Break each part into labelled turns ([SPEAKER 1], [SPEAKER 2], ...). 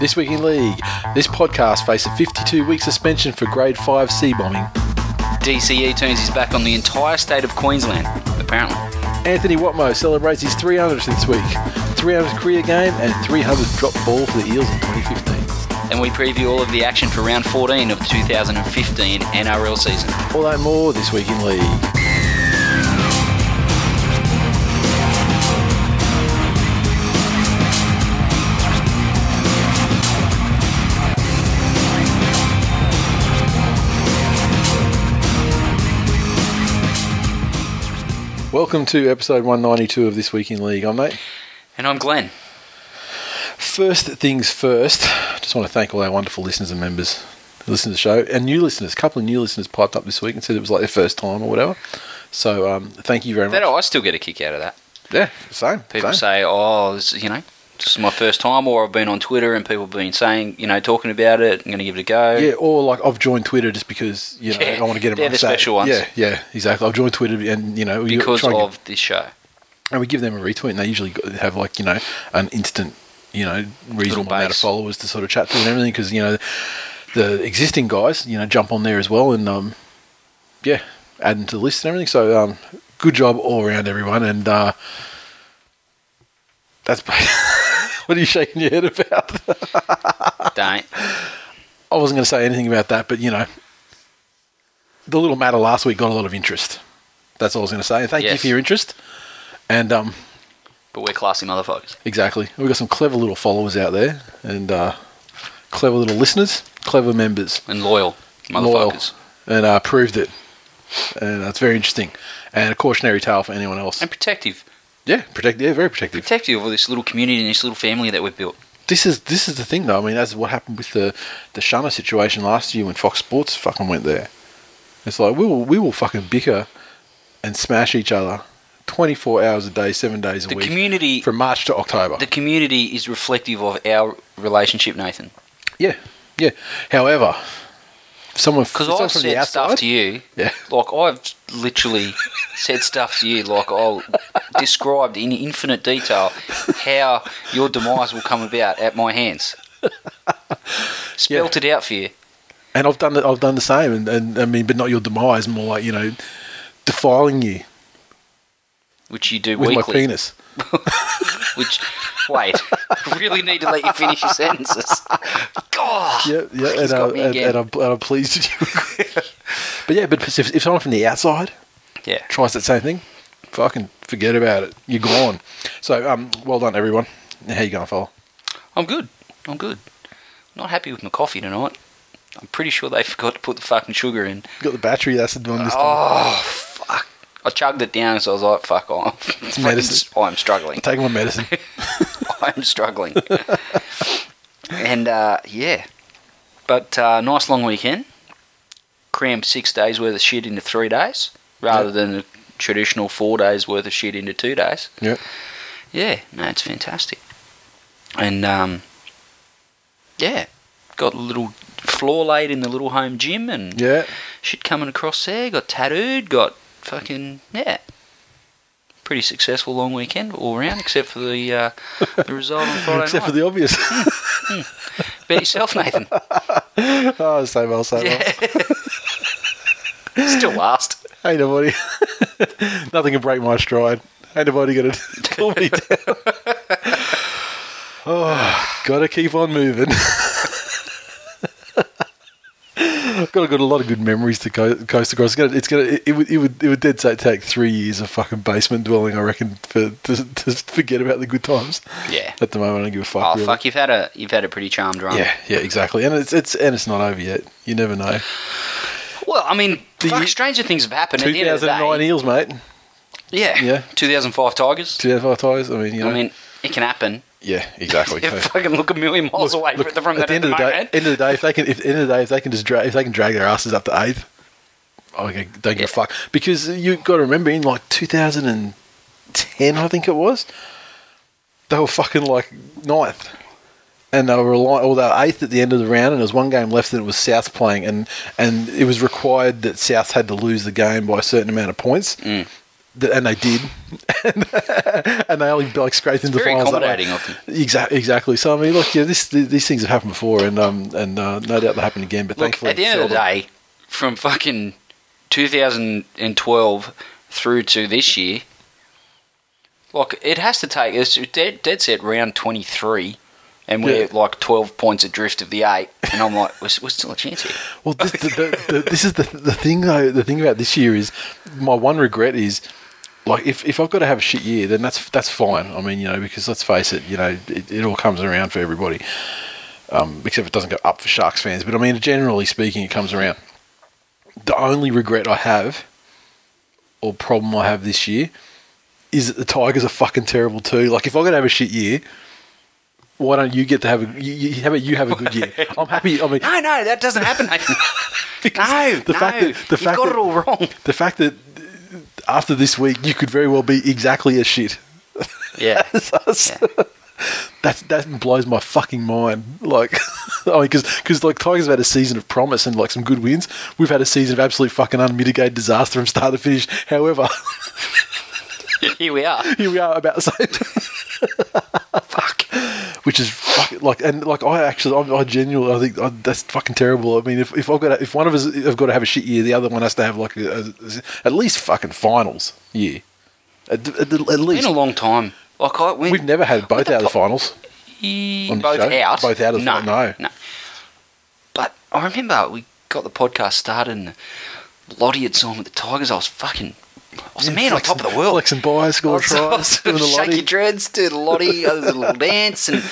[SPEAKER 1] This Week in League. This podcast faced a 52 week suspension for grade 5 c-bombing.
[SPEAKER 2] DCE turns his back on the entire state of Queensland, apparently.
[SPEAKER 1] Anthony Watmough celebrates his 300th this week, 300th career game, and 300th drop ball for the Eels in 2015.
[SPEAKER 2] And we preview all of the action for round 14 of the 2015 NRL season.
[SPEAKER 1] All that more this week in League. Welcome to episode 192 of This Week in League. I'm Nate.
[SPEAKER 2] And I'm Glenn.
[SPEAKER 1] First things first, just want to thank all our wonderful listeners and members who listen to the show, and new listeners. A couple of new listeners piped up this week and said it was like their first time or whatever. So um, thank you very much.
[SPEAKER 2] That I still get a kick out of that.
[SPEAKER 1] Yeah, same.
[SPEAKER 2] People
[SPEAKER 1] same.
[SPEAKER 2] say, "Oh, this, you know, this is my first time," or I've been on Twitter and people have been saying, you know, talking about it. I'm going to give it a go.
[SPEAKER 1] Yeah, or like I've joined Twitter just because you know
[SPEAKER 2] Yeah,
[SPEAKER 1] I want to get them.
[SPEAKER 2] they're
[SPEAKER 1] on
[SPEAKER 2] the special ones.
[SPEAKER 1] Yeah, yeah, exactly. I've joined Twitter and you know
[SPEAKER 2] because
[SPEAKER 1] and get-
[SPEAKER 2] of this show.
[SPEAKER 1] and we give them a retweet, and they usually have like you know an instant, you know, reasonable amount of followers to sort of chat to and everything because you know the existing guys, you know, jump on there as well and um, yeah, add them to the list and everything. So um, good job all around, everyone, and uh, that's what are you shaking your head about?
[SPEAKER 2] Don't.
[SPEAKER 1] I wasn't going to say anything about that, but you know, the little matter last week got a lot of interest. That's all I was going to say. And thank you for your interest. And um,
[SPEAKER 2] But we're classy motherfuckers.
[SPEAKER 1] Exactly. We've got some clever little followers out there and uh, clever little listeners, clever members,
[SPEAKER 2] And loyal
[SPEAKER 1] loyal,
[SPEAKER 2] motherfuckers.
[SPEAKER 1] and uh, proved it. And that's very interesting. And a cautionary tale for anyone else.
[SPEAKER 2] And protective.
[SPEAKER 1] Yeah, protect. Yeah, very protective.
[SPEAKER 2] Protective of this little community and this little family that we've built.
[SPEAKER 1] This is this is the thing though. I mean, that's what happened with the the Shunner situation last year when Fox Sports fucking went there. It's like we will we will fucking bicker and smash each other. 24 hours a day, seven days a
[SPEAKER 2] The
[SPEAKER 1] week.
[SPEAKER 2] The community
[SPEAKER 1] from March to October.
[SPEAKER 2] the community is reflective of our relationship, Nathan.
[SPEAKER 1] yeah, yeah. However, someone
[SPEAKER 2] Because I've said stuff to you,
[SPEAKER 1] Yeah.
[SPEAKER 2] like I've literally said stuff to you, like I'll described in infinite detail how your demise will come about at my hands. Spelt it out for you.
[SPEAKER 1] and I've done it. I've done the same, and, and I mean, but not your demise, more like you know, defiling you
[SPEAKER 2] Which you do
[SPEAKER 1] with my penis.
[SPEAKER 2] Which, wait, I really need to let you finish your sentences. God,
[SPEAKER 1] Yeah, yeah, and, uh, and, and, I'm, and I'm pleased with you. but yeah, but if, if someone from the outside
[SPEAKER 2] yeah.
[SPEAKER 1] tries that same thing, fucking forget about it. You're gone. So, um, well done, everyone. How you going, fella?
[SPEAKER 2] I'm good. I'm good. Not happy with my coffee tonight. I'm pretty sure they forgot to put the fucking sugar in.
[SPEAKER 1] You Got the battery acid on this time.
[SPEAKER 2] Oh, fuck. I chugged it down, so I was like, fuck off.
[SPEAKER 1] It's medicine.
[SPEAKER 2] I'm struggling.
[SPEAKER 1] Taking my medicine.
[SPEAKER 2] I'm struggling. and, uh, yeah. But, uh, nice long weekend. Crammed six days worth of shit into three days, rather
[SPEAKER 1] Yeah.
[SPEAKER 2] than the traditional four days worth of shit into two days.
[SPEAKER 1] yeah.
[SPEAKER 2] Yeah, no, it's fantastic. And um, yeah, got a little floor laid in the little home gym and
[SPEAKER 1] Yeah.
[SPEAKER 2] shit coming across there. Got tattooed. Got fucking yeah. Pretty successful long weekend all around, except for the uh, the result on Friday
[SPEAKER 1] Except for the obvious.
[SPEAKER 2] Bet yourself, Nathan.
[SPEAKER 1] oh, same old, same
[SPEAKER 2] Yeah.
[SPEAKER 1] old.
[SPEAKER 2] Still last.
[SPEAKER 1] Ain't nobody. Nothing can break my stride. Ain't nobody gonna pull me down. oh, gotta keep on moving. Got, got a lot of good memories to co- coast across. It's gonna, it's gonna, it, it would, it would, it would dead say take three years of fucking basement dwelling. I reckon for to, to forget about the good times.
[SPEAKER 2] Yeah.
[SPEAKER 1] At the moment, I don't give a fuck.
[SPEAKER 2] Oh
[SPEAKER 1] really.
[SPEAKER 2] fuck! You've had a you've had a pretty charmed run.
[SPEAKER 1] Yeah, yeah, exactly. And it's, it's, and it's not over yet. You never know.
[SPEAKER 2] Well, I mean,
[SPEAKER 1] The
[SPEAKER 2] fuck, stranger things have happened. At the end of the
[SPEAKER 1] 2009 Eels, mate.
[SPEAKER 2] yeah,
[SPEAKER 1] Yeah.
[SPEAKER 2] 2005 Tigers.
[SPEAKER 1] 2005 tigers. I mean, you know.
[SPEAKER 2] I mean, it can happen.
[SPEAKER 1] Yeah, exactly.
[SPEAKER 2] You fucking look a million miles away
[SPEAKER 1] Look,
[SPEAKER 2] from
[SPEAKER 1] at
[SPEAKER 2] that
[SPEAKER 1] the end of the day, end of the day, if they can, if end of the day, if they can just drag, if they can drag their asses up to eighth, I don't give a fuck. Because you've got to remember, in like 2010, I think it was, they were fucking like ninth, and they were relying, or they were eighth at the end of the round, and there was one game left, and it was South playing, and and it was required that South had to lose the game by a certain amount of points.
[SPEAKER 2] Mm.
[SPEAKER 1] And they did, and they only like scraped into the
[SPEAKER 2] Very
[SPEAKER 1] finals. way.
[SPEAKER 2] accommodating of them.
[SPEAKER 1] Exactly, exactly. So I mean, look, yeah, this th- these things have happened before, and um, and uh, no doubt they'll happen again. But
[SPEAKER 2] Look,
[SPEAKER 1] thankfully,
[SPEAKER 2] at the end of the day, from fucking 2012 through to this year, look, it has to take us dead, dead set round 23, and we're
[SPEAKER 1] Yeah.
[SPEAKER 2] like 12 points adrift of the eight, and I'm like, we're, we're still a chance here.
[SPEAKER 1] Well, this, the, the, the, this is the the thing though. The thing about this year is my one regret is like if, if I've got to have a shit year, then that's that's fine. I mean, you know, because let's face it, you know, it, it all comes around for everybody. Um, except it doesn't go up for Sharks fans. But I mean, generally speaking, it comes around. The only regret I have, or problem I have this year, is that the Tigers are fucking terrible too. Like, if I'm gonna have a shit year, why don't you get to have a you, you, how about you have a good year? I'm happy. I mean,
[SPEAKER 2] No, no, that doesn't happen. No,
[SPEAKER 1] the
[SPEAKER 2] no,
[SPEAKER 1] fact that- the fact
[SPEAKER 2] got
[SPEAKER 1] that-
[SPEAKER 2] it all wrong.
[SPEAKER 1] the fact that after this week you could very well be exactly as shit.
[SPEAKER 2] Yeah,
[SPEAKER 1] That that blows my fucking mind. Like, I mean, because like Tigers have had a season of promise and like some good wins. We've had a season of absolute fucking unmitigated disaster from start to finish. However,
[SPEAKER 2] here we are.
[SPEAKER 1] here we are about the same. Fuck. Which is like, and like I actually, I, I genuinely, I think I, that's fucking terrible. I mean, if, if I've got, to, if one of us have got to have a shit year, the other one has to have like a, a, at least fucking finals year. At, at, at
[SPEAKER 2] It's been a long time. Like I, when,
[SPEAKER 1] we've never had both out of the finals. On
[SPEAKER 2] both out.
[SPEAKER 1] Both out of the
[SPEAKER 2] no,
[SPEAKER 1] fin- no.
[SPEAKER 2] no. But I remember we got the podcast started and Lottie had signed with the Tigers. I was fucking. I was the man on top of the world.
[SPEAKER 1] Flexing by,
[SPEAKER 2] I
[SPEAKER 1] score
[SPEAKER 2] was, I
[SPEAKER 1] tries, doing the
[SPEAKER 2] your dreads, do the lottie, the little dance, and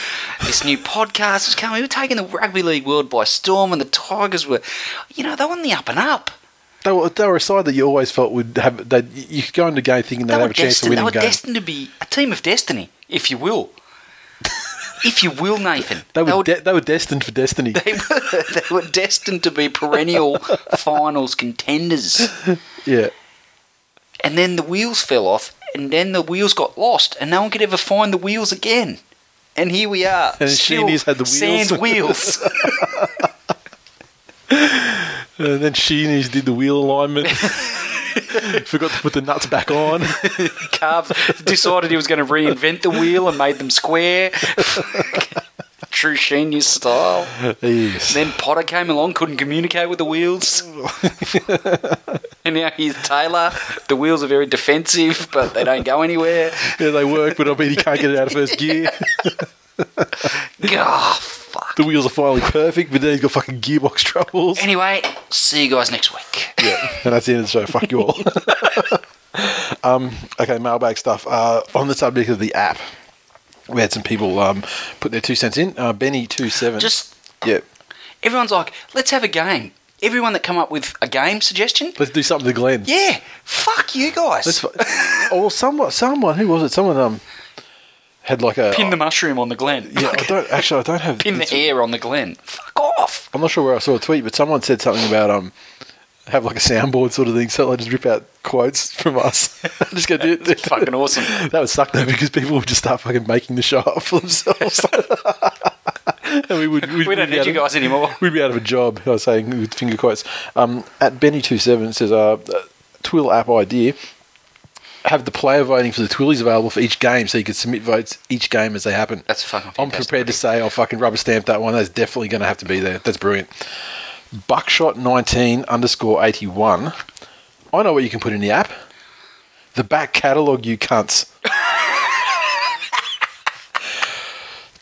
[SPEAKER 2] this new podcast was coming. We were taking the rugby league world by storm, and the Tigers were, you know, they were on the up and up.
[SPEAKER 1] They were, they were a side that you always felt would have. They you could go into game thinking they'd
[SPEAKER 2] They
[SPEAKER 1] have a chance to win
[SPEAKER 2] They were
[SPEAKER 1] game.
[SPEAKER 2] destined to be a team of destiny, if you will. if you will, Nathan.
[SPEAKER 1] They were,
[SPEAKER 2] They were-
[SPEAKER 1] de- they were destined for destiny.
[SPEAKER 2] They were, they were destined to be perennial finals contenders.
[SPEAKER 1] yeah.
[SPEAKER 2] And then the wheels fell off, and then the wheels got lost, and no one could ever find the wheels again. And here we are.
[SPEAKER 1] And Sheeny's had the wheels.
[SPEAKER 2] Sans wheels.
[SPEAKER 1] And then Sheeny's did the wheel alignment. Forgot to put the nuts back on.
[SPEAKER 2] Carves decided he was going to reinvent the wheel and made them square. True Sheeny's style.
[SPEAKER 1] yes.
[SPEAKER 2] Then Potter came along, couldn't communicate with the wheels. and now he's Taylor. The wheels are very defensive, but they don't go anywhere.
[SPEAKER 1] Yeah, they work, but I mean, he can't get it out of first gear.
[SPEAKER 2] Oh, fuck.
[SPEAKER 1] The wheels are finally perfect, but then he's got fucking gearbox troubles.
[SPEAKER 2] Anyway, see you guys next week.
[SPEAKER 1] Yeah, and that's the end of the show. Fuck you all. um, okay, mailbag stuff. Uh, on the subject of the app, we had some people um, put their two cents in. Uh, Benny two seven.
[SPEAKER 2] Just
[SPEAKER 1] yeah.
[SPEAKER 2] everyone's like, let's have a game. Everyone that come up with a game suggestion,
[SPEAKER 1] Let's do something to Glenn.
[SPEAKER 2] yeah, fuck you guys.
[SPEAKER 1] Let's. oh, someone, someone, who was it? Someone um had like a
[SPEAKER 2] Pin the mushroom on the Glen.
[SPEAKER 1] Yeah, I don't actually. I don't have.
[SPEAKER 2] Pin the air on the Glen. Fuck off.
[SPEAKER 1] I'm not sure where I saw a tweet, but someone said something about um have like a soundboard sort of thing, so I just rip out quotes from us. just go do it.
[SPEAKER 2] It's fucking awesome.
[SPEAKER 1] That would suck though because people would just start fucking making the show up for themselves. and we would. We'd,
[SPEAKER 2] We don't need
[SPEAKER 1] out
[SPEAKER 2] you
[SPEAKER 1] of-
[SPEAKER 2] guys anymore.
[SPEAKER 1] We'd be out of a job. I was saying with finger quotes. Um, at Benny27 says, uh, Twill app idea. Have the player voting for the Twillies available for each game so you can submit votes each game as they happen.
[SPEAKER 2] That's fucking
[SPEAKER 1] I'm prepared to say I'll fucking rubber stamp that one. That's definitely going to have to be there. That's brilliant. Buckshot19 underscore 81. I know what you can put in the app. The back catalogue, you cunts.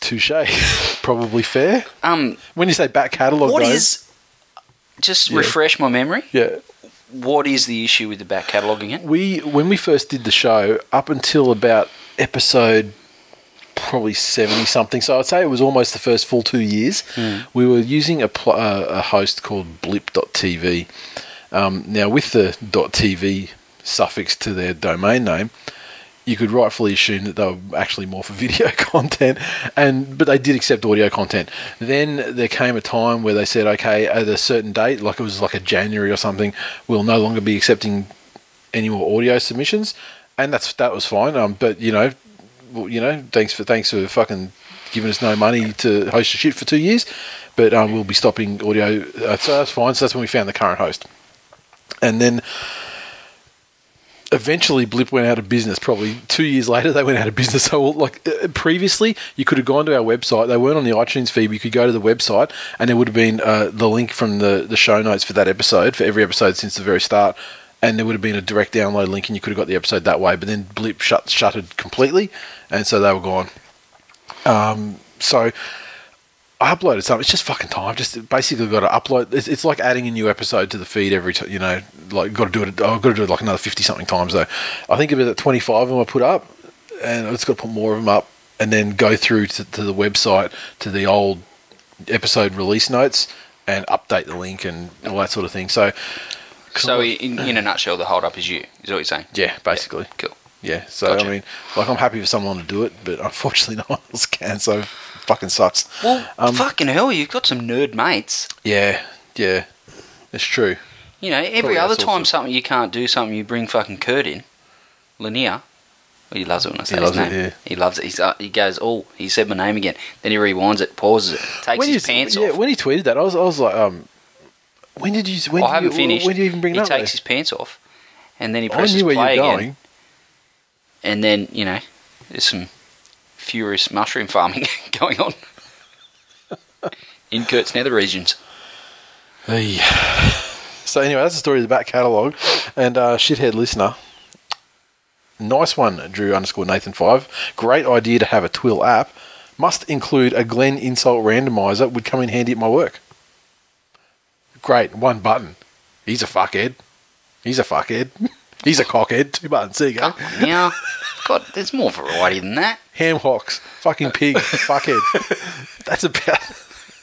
[SPEAKER 1] Touche. Probably fair.
[SPEAKER 2] Um,
[SPEAKER 1] When you say back catalogue,
[SPEAKER 2] what
[SPEAKER 1] though,
[SPEAKER 2] is? Just
[SPEAKER 1] Yeah.
[SPEAKER 2] refresh my memory.
[SPEAKER 1] yeah,
[SPEAKER 2] What is the issue with the back catalogue again?
[SPEAKER 1] we when we first did the show up until about episode probably 70 something so i'd say it was almost the first full two years. We were using a, pl- uh, a host called blip.tv um, now with the .tv suffix to their domain name you could rightfully assume that they were actually more for video content, and but they did accept audio content. Then there came a time where they said, okay, at a certain date, like it was like a January or something, we'll no longer be accepting any more audio submissions, and that's that was fine. Um, but you know, well, you know, thanks for thanks for fucking giving us no money to host a shit for two years, but um, we'll be stopping audio. Uh, so that's fine. So that's when we found the current host, and then eventually Blip went out of business. Probably two years later, they went out of business. So, like uh, previously, you could have gone to our website. They weren't on the iTunes feed. You could go to the website, and there would have been uh, the link from the the show notes for that episode for every episode since the very start. And there would have been a direct download link, and you could have got the episode that way. But then Blip shut shuttered completely, and so they were gone. Um, so I uploaded something. It's just fucking time. Just basically got to upload. It's, it's like adding a new episode to the feed every time. You know, like got to do it. I've got to do it like another fifty something times though. I think about twenty five of them I put up, and I've just got to put more of them up, and then go through to, to the website to the old episode release notes and update the link and all that sort of thing. So,
[SPEAKER 2] So, in, in a nutshell, the hold up is you. Is what you're saying?
[SPEAKER 1] yeah, basically.
[SPEAKER 2] Cool.
[SPEAKER 1] Yeah, so
[SPEAKER 2] Gotcha.
[SPEAKER 1] I mean, like I'm happy for someone to do it, but unfortunately no one else can. So, it fucking sucks.
[SPEAKER 2] Well,
[SPEAKER 1] Um,
[SPEAKER 2] fucking hell, you've got some nerd mates.
[SPEAKER 1] Yeah, yeah, it's true.
[SPEAKER 2] You know, every
[SPEAKER 1] Probably
[SPEAKER 2] other time something you can't do something, you bring fucking Kurt in. Lanier. Well, he loves it when I say
[SPEAKER 1] He
[SPEAKER 2] his
[SPEAKER 1] loves it,
[SPEAKER 2] name.
[SPEAKER 1] yeah.
[SPEAKER 2] He loves it. He's, uh, he goes, oh, he said my name again. Then he rewinds it, pauses it, takes
[SPEAKER 1] when
[SPEAKER 2] his pants
[SPEAKER 1] yeah,
[SPEAKER 2] off.
[SPEAKER 1] when he tweeted that, I was, I was like, um, when did you? When
[SPEAKER 2] I
[SPEAKER 1] did
[SPEAKER 2] haven't
[SPEAKER 1] you,
[SPEAKER 2] finished.
[SPEAKER 1] When did you even bring
[SPEAKER 2] he
[SPEAKER 1] that?
[SPEAKER 2] He takes
[SPEAKER 1] though?
[SPEAKER 2] his pants off, and then he
[SPEAKER 1] I
[SPEAKER 2] presses
[SPEAKER 1] knew where
[SPEAKER 2] play again.
[SPEAKER 1] going.
[SPEAKER 2] And then, you know, there's some furious mushroom farming going on in Kurt's nether regions.
[SPEAKER 1] Hey. So anyway, that's the story of the back catalogue, and uh, shithead listener. Nice one, Drew underscore Nathan five. Great idea to have a Twill app. Must include a Glen insult randomizer. Would come in handy at my work. Great, one button. He's a fuckhead. He's a fuckhead. He's a cockhead. Two buttons. There you go.
[SPEAKER 2] Now, God, there's more variety than that.
[SPEAKER 1] Ham hocks. Fucking pig. fuckhead. That's about.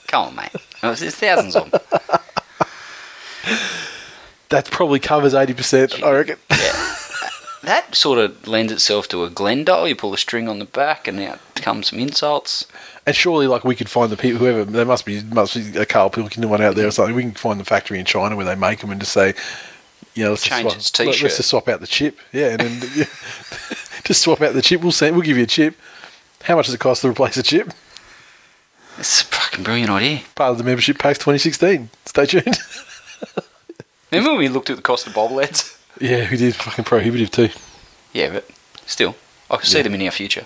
[SPEAKER 2] Come on, mate. Oh, There's thousands of them.
[SPEAKER 1] That probably covers eighty percent. I reckon.
[SPEAKER 2] That sort of lends itself to a Glendale. You pull a string on the back, and out comes some insults.
[SPEAKER 1] And surely, like we could find the people, whoever there must be, must be a Carl Pilkington one out there or something. We can find the factory in China where they make them and just say, you know, let's
[SPEAKER 2] Change
[SPEAKER 1] just
[SPEAKER 2] its
[SPEAKER 1] swap,
[SPEAKER 2] t-shirt.
[SPEAKER 1] Let's just swap out the chip, yeah, and then yeah, just swap out the chip. We'll send, we'll give you a chip. How much does it cost to replace a chip?
[SPEAKER 2] It's a fucking brilliant idea.
[SPEAKER 1] Part of the membership packs 2016. Stay tuned.
[SPEAKER 2] Remember when we looked at the cost of bobbleheads?
[SPEAKER 1] Yeah, we did fucking prohibitive too.
[SPEAKER 2] Yeah, but still, I could see
[SPEAKER 1] Yeah.
[SPEAKER 2] them in our future.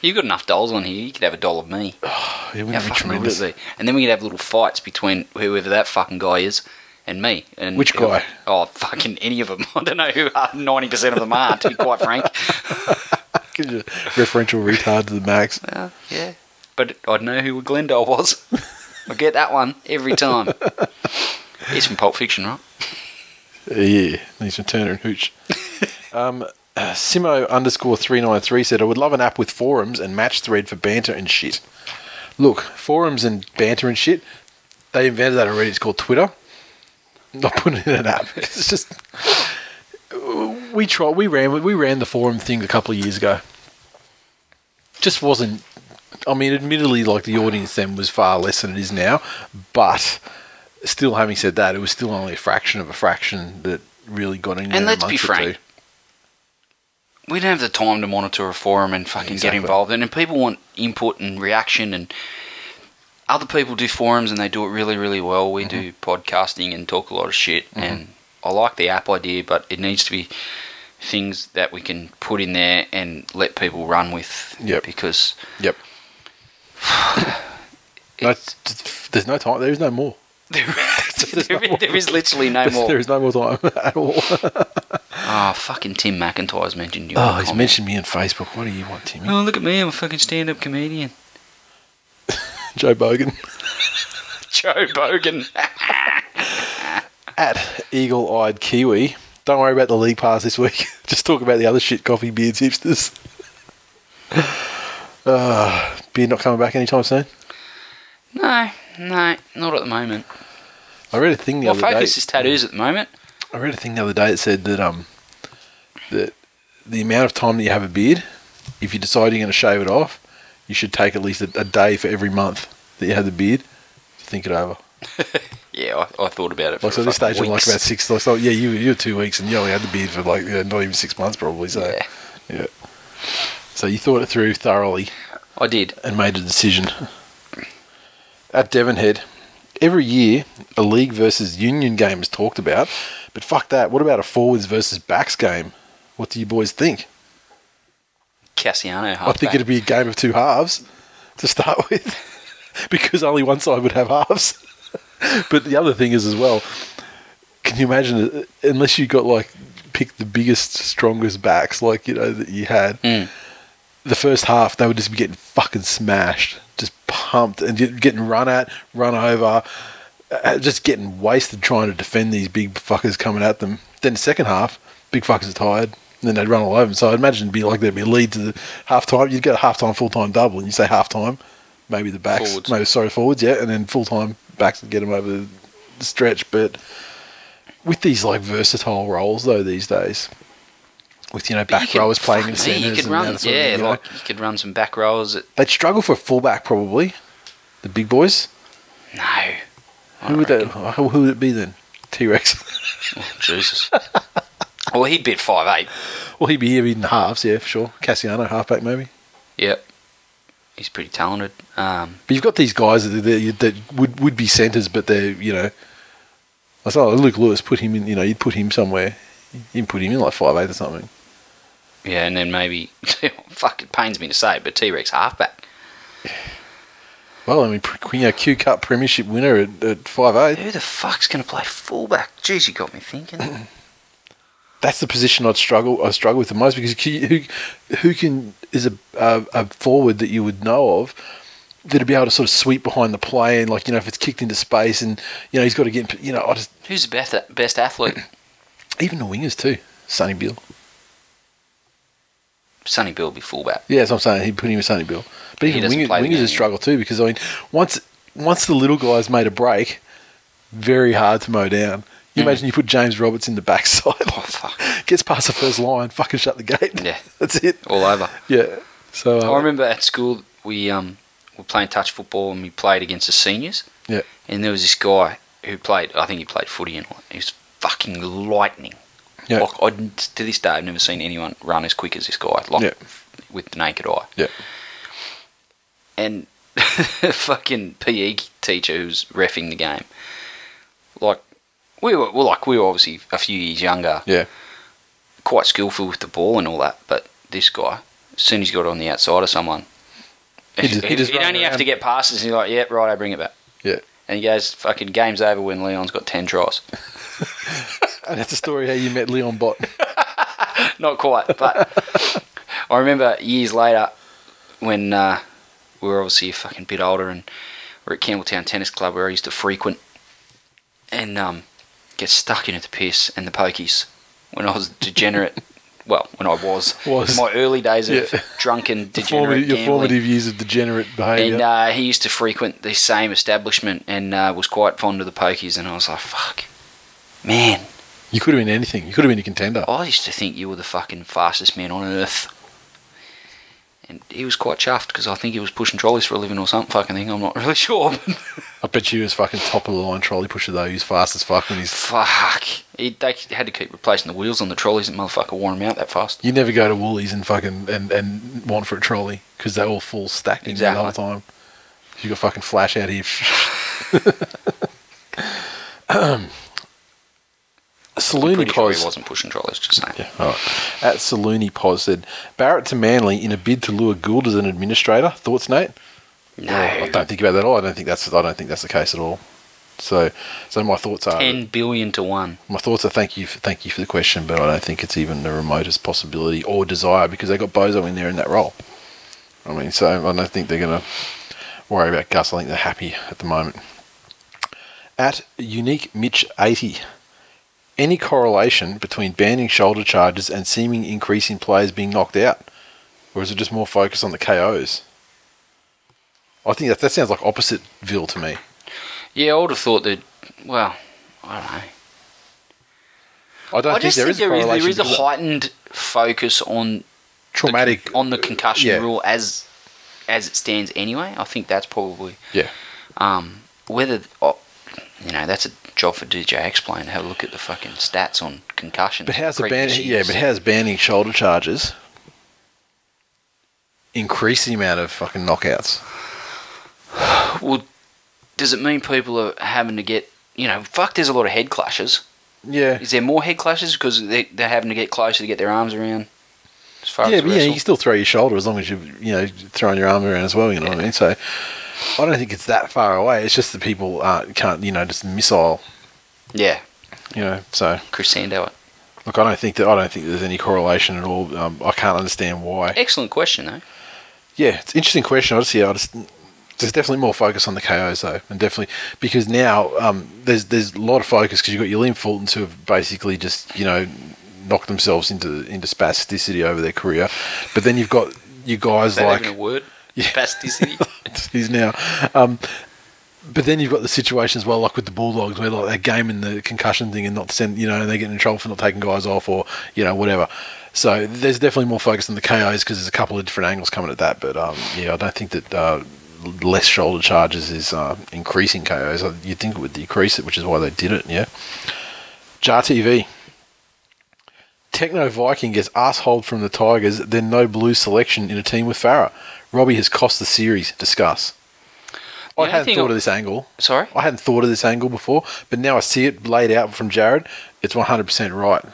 [SPEAKER 2] You've got enough dolls on here. You could have a doll of me.
[SPEAKER 1] Yeah,
[SPEAKER 2] How
[SPEAKER 1] wouldn't it be
[SPEAKER 2] fucking good would it be? And then we could have little fights between whoever that fucking guy is and me. And
[SPEAKER 1] Which guy?
[SPEAKER 2] Oh, fucking any of them. I don't know who ninety percent of them are. To be quite frank.
[SPEAKER 1] Referential retard to the max.
[SPEAKER 2] Uh, yeah, but I'd know who Glendale was. I get that one every time. He's from Pulp Fiction, right?
[SPEAKER 1] Yeah, needs some Turner and Hooch. um, uh, Simo underscore three nine three said, "I would love an app with forums and match thread for banter and shit." Look, forums and banter and shit. They invented that already. It's called Twitter. I'm Not putting it in an app. It's just we try. We ran. We ran the forum thing a couple of years ago. Just wasn't. I mean, admittedly, like the audience then was far less than it is now, but still, having said that, it was still only a fraction of a fraction that really got in. there
[SPEAKER 2] And let's be frank, we don't have the time to monitor a forum and fucking
[SPEAKER 1] Exactly.
[SPEAKER 2] get involved. And, and people want input and reaction. And other people do forums and they do it really, really well. We
[SPEAKER 1] Mm-hmm.
[SPEAKER 2] do podcasting and talk a lot of shit. And I like the app idea, but it needs to be things that we can put in there and let people run with.
[SPEAKER 1] Yep.
[SPEAKER 2] Because
[SPEAKER 1] Yep. No, there's no time. There is no more.
[SPEAKER 2] There, there- there is literally no more.
[SPEAKER 1] There is no more time at all.
[SPEAKER 2] Oh, fucking Tim McIntyre's mentioned you.
[SPEAKER 1] Oh, he's
[SPEAKER 2] comment.
[SPEAKER 1] mentioned me on Facebook. What do you want, Timmy?
[SPEAKER 2] Oh, look at me. I'm a fucking stand up comedian.
[SPEAKER 1] Joe Bogan.
[SPEAKER 2] Joe Bogan.
[SPEAKER 1] At Eagle Eyed Kiwi. Don't worry about the league pass this week. Just talk about the other shit coffee beards hipsters. Uh, beard not coming back anytime soon.
[SPEAKER 2] no, no, not at the moment.
[SPEAKER 1] I read a thing the
[SPEAKER 2] My
[SPEAKER 1] other day.
[SPEAKER 2] focus is tattoos at the moment.
[SPEAKER 1] I read a thing the other day that said that um that the amount of time that you have a beard, if you decide you're going to shave it off, you should take at least a, a day for every month that you have the beard to think it over.
[SPEAKER 2] Yeah, I, I thought about it.
[SPEAKER 1] Like so, this stage I'm like about six. Like, so yeah, you you're two weeks, and you only had the beard for like yeah, not even six months probably. So
[SPEAKER 2] Yeah,
[SPEAKER 1] yeah. So you thought it through thoroughly
[SPEAKER 2] I did.
[SPEAKER 1] and made a decision. At Devonhead, every year a league versus union game is talked about, but fuck that. What about a forwards versus backs game? What do you boys think?
[SPEAKER 2] Kasiano.
[SPEAKER 1] I think it'd be a game of two halves to start with, because only one side would have halves. but the other thing is as well, can you imagine unless you got like pick the biggest, strongest backs like you know that you had,
[SPEAKER 2] Mm.
[SPEAKER 1] the first half they would just be getting fucking smashed, pumped and getting run at, run over, uh, just getting wasted trying to defend these big fuckers coming at them. Then the second half, big fuckers are tired. And then they'd run all over them. So I'd imagine it'd be like there'd be a lead to the half time. You'd get a half time, full time double, and you say half time, maybe the backs,
[SPEAKER 2] Forwards.
[SPEAKER 1] maybe sorry forwards, yeah, and then full time backs would get them over the stretch. But with these like versatile roles though these days, with you know back
[SPEAKER 2] could-
[SPEAKER 1] rowers playing in centres,
[SPEAKER 2] You could run, yeah,
[SPEAKER 1] you know.
[SPEAKER 2] like you could run some back rows. At,
[SPEAKER 1] they'd struggle for fullback probably. The big boys.
[SPEAKER 2] no,
[SPEAKER 1] Who would
[SPEAKER 2] reckon.
[SPEAKER 1] Who, who would it be then? T Rex.
[SPEAKER 2] Oh, Jesus. well, he'd bid five eight.
[SPEAKER 1] well, he'd be here in halves, yeah, for sure. Kasiano, halfback maybe.
[SPEAKER 2] Yep, he's pretty talented. Um,
[SPEAKER 1] But you've got these guys that, that, that would, would be centres, but they're, you know. I saw Luke Lewis put him in, you know, you'd put him somewhere. You'd put him in like five eight or something.
[SPEAKER 2] Yeah, and then maybe fuck. It pains me to say, it, but T Rex halfback.
[SPEAKER 1] Well, I mean, you know, Q Cup Premiership winner at, at five eight.
[SPEAKER 2] Who the fuck's going to play fullback? Jeez, you got me thinking.
[SPEAKER 1] That's the position I'd struggle. I struggle with the most because who, who can is a, a a forward that you would know of that'd be able to sort of sweep behind the play and like you know if it's kicked into space and you know he's got to get you know I just
[SPEAKER 2] Who's the best best athlete?
[SPEAKER 1] even the wingers too. Sonny Bill.
[SPEAKER 2] Sonny Bill will be fullback.
[SPEAKER 1] Yeah, that's what I'm saying. He put him with Sonny Bill. But
[SPEAKER 2] He
[SPEAKER 1] even
[SPEAKER 2] doesn't
[SPEAKER 1] wingers,
[SPEAKER 2] play the
[SPEAKER 1] wingers
[SPEAKER 2] game,
[SPEAKER 1] have
[SPEAKER 2] yeah.
[SPEAKER 1] struggled too because I mean, once once the little guys made a break, very hard to mow down. You
[SPEAKER 2] Mm.
[SPEAKER 1] imagine you put James Roberts in the backside,
[SPEAKER 2] Oh fuck!
[SPEAKER 1] gets past the first line, fucking shut the gate.
[SPEAKER 2] Yeah.
[SPEAKER 1] that's it.
[SPEAKER 2] All over.
[SPEAKER 1] Yeah. So uh,
[SPEAKER 2] I remember at school we um were playing touch football and we played against the seniors.
[SPEAKER 1] Yeah.
[SPEAKER 2] And there was this guy who played. I think he played footy and he was fucking lightning.
[SPEAKER 1] Yeah.
[SPEAKER 2] Like I to this day I've never seen anyone run as quick as this guy. Like
[SPEAKER 1] Yeah.
[SPEAKER 2] with the naked eye.
[SPEAKER 1] Yeah.
[SPEAKER 2] And fucking PE teacher who's refing the game. Like we were well, like we were obviously a few years younger.
[SPEAKER 1] Yeah.
[SPEAKER 2] quite skillful with the ball and all that. But this guy, as soon as he got on the outside of someone,
[SPEAKER 1] He just- he just
[SPEAKER 2] he'd only have to get passes. And he's like, "Yep, right, I bring it back."
[SPEAKER 1] Yeah.
[SPEAKER 2] And he goes, "Fucking game's over when Leon's got ten tries."
[SPEAKER 1] And that's the story how you met Leon Bott.
[SPEAKER 2] Not quite, but I remember years later when uh, we were obviously a fucking bit older and we're at Campbelltown Tennis Club where I used to frequent and um, get stuck in at the piss and the pokies when I was degenerate. well, when I was,
[SPEAKER 1] Was.
[SPEAKER 2] in my early days of
[SPEAKER 1] Yeah.
[SPEAKER 2] drunken degenerate
[SPEAKER 1] formative, your formative years of degenerate behaviour.
[SPEAKER 2] And uh, he used to frequent the same establishment and uh, was quite fond of the pokies. And I was like, fuck, man,
[SPEAKER 1] you could have been anything. You could have been a contender.
[SPEAKER 2] I used to think you were the fucking fastest man on earth. And he was quite chuffed because I think he was pushing trolleys for a living or something fucking thing. I'm not really sure.
[SPEAKER 1] I bet you he was fucking top of the line trolley pusher though. He was fast as fuck when he's.
[SPEAKER 2] Fuck. He, they had to keep replacing the wheels on the trolleys. That motherfucker wore him out that fast.
[SPEAKER 1] You never go to Woolies and fucking and, and want for a trolley because they're all full stacked in there the whole time. You got fucking flash out here. Saluni
[SPEAKER 2] sure
[SPEAKER 1] Pos.
[SPEAKER 2] he wasn't pushing trolleys, just saying.
[SPEAKER 1] Yeah, right. At Saluni Pos said Barrett to Manly in a bid to lure Gould as an administrator. Thoughts, Nate?
[SPEAKER 2] No.
[SPEAKER 1] Well, I don't think about that at all. I don't think that's I don't think that's the case at all. So, so my thoughts are
[SPEAKER 2] 10 billion to 1.
[SPEAKER 1] my thoughts are thank you for, thank you for the question, but I don't think it's even the remotest possibility or desire because they got Bozo in there in that role. I mean, so I don't think they're going to worry about Gus. I think they're happy at the moment. At unique Mitch eighty, any correlation between banning shoulder charges and seeming increase in players being knocked out, or is it just more focused on the KOs? I think that that sounds like opposite Ville to me.
[SPEAKER 2] Yeah, I would have thought that, well, I don't know.
[SPEAKER 1] I don't
[SPEAKER 2] I
[SPEAKER 1] think
[SPEAKER 2] just
[SPEAKER 1] there
[SPEAKER 2] think
[SPEAKER 1] is a
[SPEAKER 2] there, is, there is a heightened focus on
[SPEAKER 1] traumatic
[SPEAKER 2] the, on the concussion
[SPEAKER 1] yeah.
[SPEAKER 2] rule as as it stands anyway. I think that's probably
[SPEAKER 1] Yeah.
[SPEAKER 2] um, whether oh, you know that's a job for DJ Explain to have a look at the fucking stats on concussions.
[SPEAKER 1] But how's the ban? Yeah, but how's banning shoulder charges increase the amount of fucking knockouts?
[SPEAKER 2] well, does it mean people are having to get you know? Fuck, there's a lot of head clashes.
[SPEAKER 1] Yeah.
[SPEAKER 2] Is there more head clashes because they, they're having to get closer to get their arms around? As far
[SPEAKER 1] Yeah,
[SPEAKER 2] as
[SPEAKER 1] but yeah, you can still throw your shoulder as long as you you know throwing your arm around as well. You know what I mean? So I don't think it's that far away. It's just that people uh, can't you know just missile.
[SPEAKER 2] yeah,
[SPEAKER 1] You know, so
[SPEAKER 2] crescendo Sandow.
[SPEAKER 1] look, I don't think that I don't think there's any correlation at all. Um, I can't understand why.
[SPEAKER 2] Excellent question though.
[SPEAKER 1] Yeah, it's an interesting question. I just yeah, I just there's definitely more focus on the KOs though, and definitely because now um, there's there's a lot of focus because you've got your Liam Fultons who have basically just you know knocked themselves into into spasticity over their career, but then you've got you guys
[SPEAKER 2] Is that
[SPEAKER 1] like
[SPEAKER 2] a word?
[SPEAKER 1] Yeah.
[SPEAKER 2] Spasticity.
[SPEAKER 1] he's now. Um, but then you've got the situation as well, like with the Bulldogs, where like they're gaming the concussion thing and not send, you know, and they're getting in trouble for not taking guys off or you know whatever. So there's definitely more focus on the KOs because there's a couple of different angles coming at that. But um, yeah, I don't think that uh, less shoulder charges is uh, increasing KOs. You'd think it would decrease it, which is why they did it. Yeah. Jar TV. Techno Viking gets assholed from the Tigers, then no blue selection in a team with Farah. Robbie has cost the series. Discuss. I hadn't thought
[SPEAKER 2] I-
[SPEAKER 1] of this angle.
[SPEAKER 2] Sorry.
[SPEAKER 1] I hadn't thought of this angle before, but now I see it laid out from Jared. It's 100% right.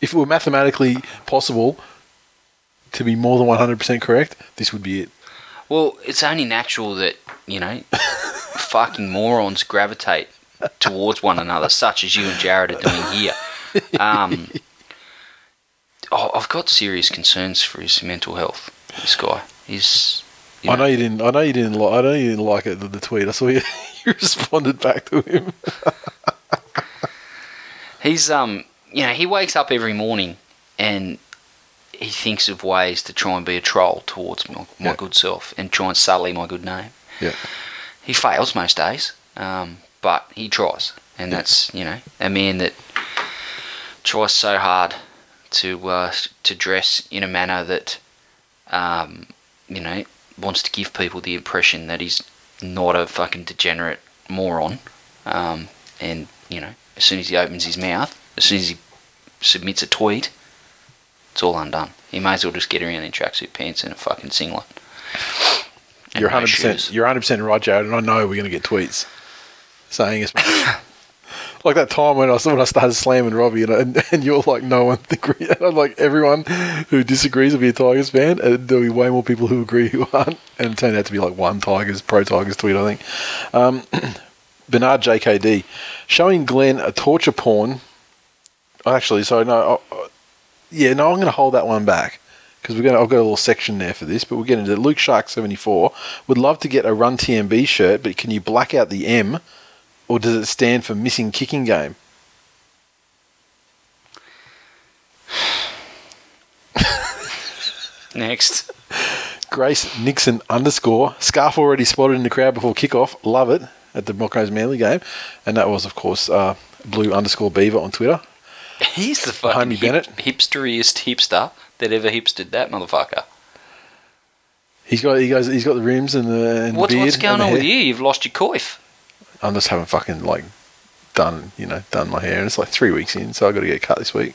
[SPEAKER 1] If it were mathematically possible to be more than 100% correct, this would be it.
[SPEAKER 2] Well, it's only natural that you know, fucking morons gravitate towards one another, such as you and Jared are doing here. Um, oh, I've got serious concerns for his mental health. This guy, he's. You
[SPEAKER 1] I know you didn't. I know you didn't. Li- I know you didn't like it. The, the tweet. I saw you. you responded back to him.
[SPEAKER 2] He's um, you know, he wakes up every morning and he thinks of ways to try and be a troll towards my, my
[SPEAKER 1] Yeah.
[SPEAKER 2] good self and try and sully my good name.
[SPEAKER 1] Yeah.
[SPEAKER 2] He fails most days, um, but he tries, and
[SPEAKER 1] Yeah.
[SPEAKER 2] that's you know a man that tries so hard to uh, to dress in a manner that um, you know wants to give people the impression that he's not a fucking degenerate moron, um, and you know as soon as he opens his mouth, as soon as he submits a tweet, it's all undone. He may as well just get around in tracksuit pants and a fucking singlet.
[SPEAKER 1] You're
[SPEAKER 2] hundred
[SPEAKER 1] percent. You're 100 percent right, Jared. And I know we're going to get tweets saying as much. like that time when I when I started slamming Robbie, and, and, and you're like, no one agree. And I'm like, everyone who disagrees will be a Tigers fan, and there'll be way more people who agree who aren't. And it turned out to be like one Tigers pro Tigers tweet, I think. Um, Bernard JKD showing Glenn a torture porn. Actually, so no, I, yeah, no, I'm going to hold that one back because we're going. to I've got a little section there for this, but we're getting to Luke Shark seventy four. Would love to get a Run TMB shirt, but can you black out the M, or does it stand for missing kicking game?
[SPEAKER 2] Next.
[SPEAKER 1] Grace Nixon underscore scarf already spotted in the crowd before kickoff. Love it at the Broncos Manly game, and that was of course uh, blue underscore beaver on Twitter.
[SPEAKER 2] He's the fucking hip,
[SPEAKER 1] Bennett.
[SPEAKER 2] hipsteriest hipster that ever hipstered that motherfucker.
[SPEAKER 1] He's got he goes he's got the rims and the, and
[SPEAKER 2] What's,
[SPEAKER 1] the beard.
[SPEAKER 2] what's going on with you? You've lost your coif.
[SPEAKER 1] I'm just haven't fucking like done you know done my hair, and it's like three weeks in, so I got to get cut this week.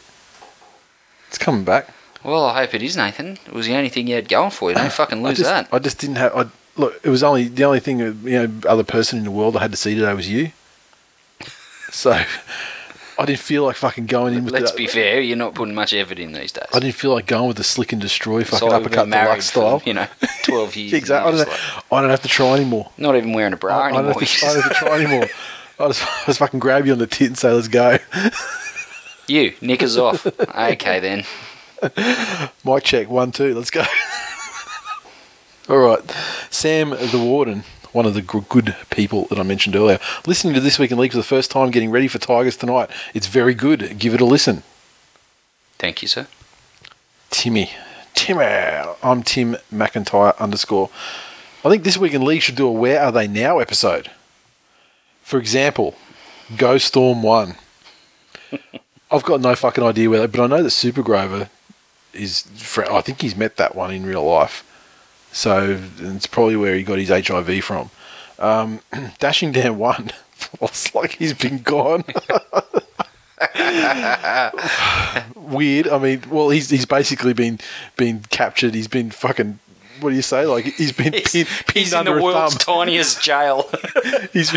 [SPEAKER 1] It's coming back.
[SPEAKER 2] Well, I hope it is, Nathan. It was the only thing you had going for you. Don't fucking
[SPEAKER 1] I
[SPEAKER 2] lose
[SPEAKER 1] just,
[SPEAKER 2] that.
[SPEAKER 1] I just didn't have. I, look, it was only the only thing. You know, other person in the world I had to see today was you. So I didn't feel like fucking going in with.
[SPEAKER 2] Let's
[SPEAKER 1] the,
[SPEAKER 2] be fair, you're not putting much effort in these days.
[SPEAKER 1] I didn't feel like going with the slick and destroy fucking
[SPEAKER 2] like
[SPEAKER 1] uppercut deluxe style.
[SPEAKER 2] You know, 12 years.
[SPEAKER 1] Exactly. I don't,
[SPEAKER 2] just
[SPEAKER 1] I don't have to try anymore.
[SPEAKER 2] not even wearing a bra
[SPEAKER 1] I, I, don't have to, I don't have to try anymore. I just, I just fucking grab you on the tit and say, "Let's go."
[SPEAKER 2] you, knickers off. okay, then.
[SPEAKER 1] Mic check one two. Let's go. All right, Sam the Warden, one of the good people that I mentioned earlier, listening to this week in league for the first time, getting ready for Tigers tonight. It's very good. Give it a listen.
[SPEAKER 2] Thank you, sir.
[SPEAKER 1] Timmy, Timmy. I'm Tim McIntyre underscore. I think this week in league should do a Where Are They Now episode. For example, Go Storm one. I've got no fucking idea where, they, but I know that Super Grover is. I think he's met that one in real life, so it's probably where he got his HIV from. Um, Dashing down one, it's like he's been gone. Weird. I mean, well, he's he's basically been been captured. He's been fucking what do you say? Like he's been
[SPEAKER 2] He's,
[SPEAKER 1] pinned, pinned
[SPEAKER 2] he's in the
[SPEAKER 1] a
[SPEAKER 2] world's
[SPEAKER 1] thumb.
[SPEAKER 2] tiniest jail
[SPEAKER 1] He's,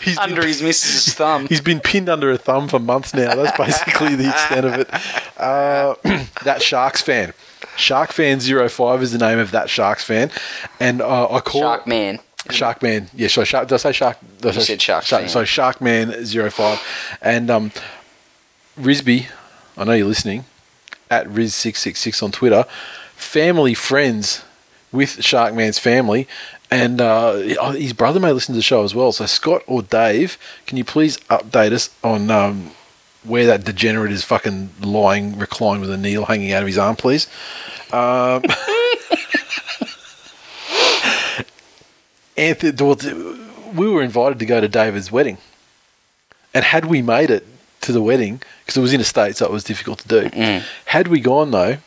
[SPEAKER 1] he's
[SPEAKER 2] under
[SPEAKER 1] been,
[SPEAKER 2] his missus's thumb.
[SPEAKER 1] he's been pinned under a thumb for months now. That's basically the extent of it. Uh, that Sharks fan. Shark fan 05 is the name of that Sharks fan, and uh, I call
[SPEAKER 2] Shark man.
[SPEAKER 1] Shark Man. Yeah, so Shark. Did I say Shark? Did I
[SPEAKER 2] You
[SPEAKER 1] say
[SPEAKER 2] said Shark fan.
[SPEAKER 1] So Shark Man 05. And um, Risby, I know you're listening, at Riz666 on Twitter, family friends with Shark Man's family. And uh, his brother may listen to the show as well. So, Scott or Dave, can you please update us on um, where that degenerate is fucking lying, reclined with a needle hanging out of his arm, please? Um, Anthony, well, we were invited to go to David's wedding, and had we made it to the wedding because it was in a state, so it was difficult to do. Had we gone though,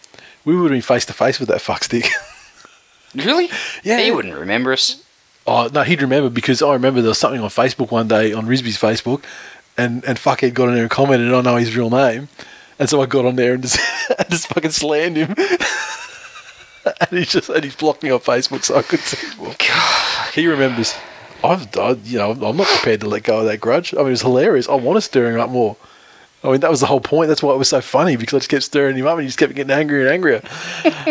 [SPEAKER 1] we would have been face to face with that fuckstick.
[SPEAKER 2] Really?
[SPEAKER 1] Yeah.
[SPEAKER 2] He wouldn't remember us.
[SPEAKER 1] oh no, he'd remember because I remember there was something on Facebook one day on Risby's Facebook, and and fuckhead got in there and commented, and I know his real name, and so I got on there and just and just fucking slammed him. And he's just and he's blocked me on Facebook, so I couldn't see more. He remembers. I've, I, you know, I'm not prepared to let go of that grudge. I mean, it was hilarious. I want to stir him up more. I mean, that was the whole point. That's why it was so funny because I just kept stirring him up and he just kept getting angrier and angrier.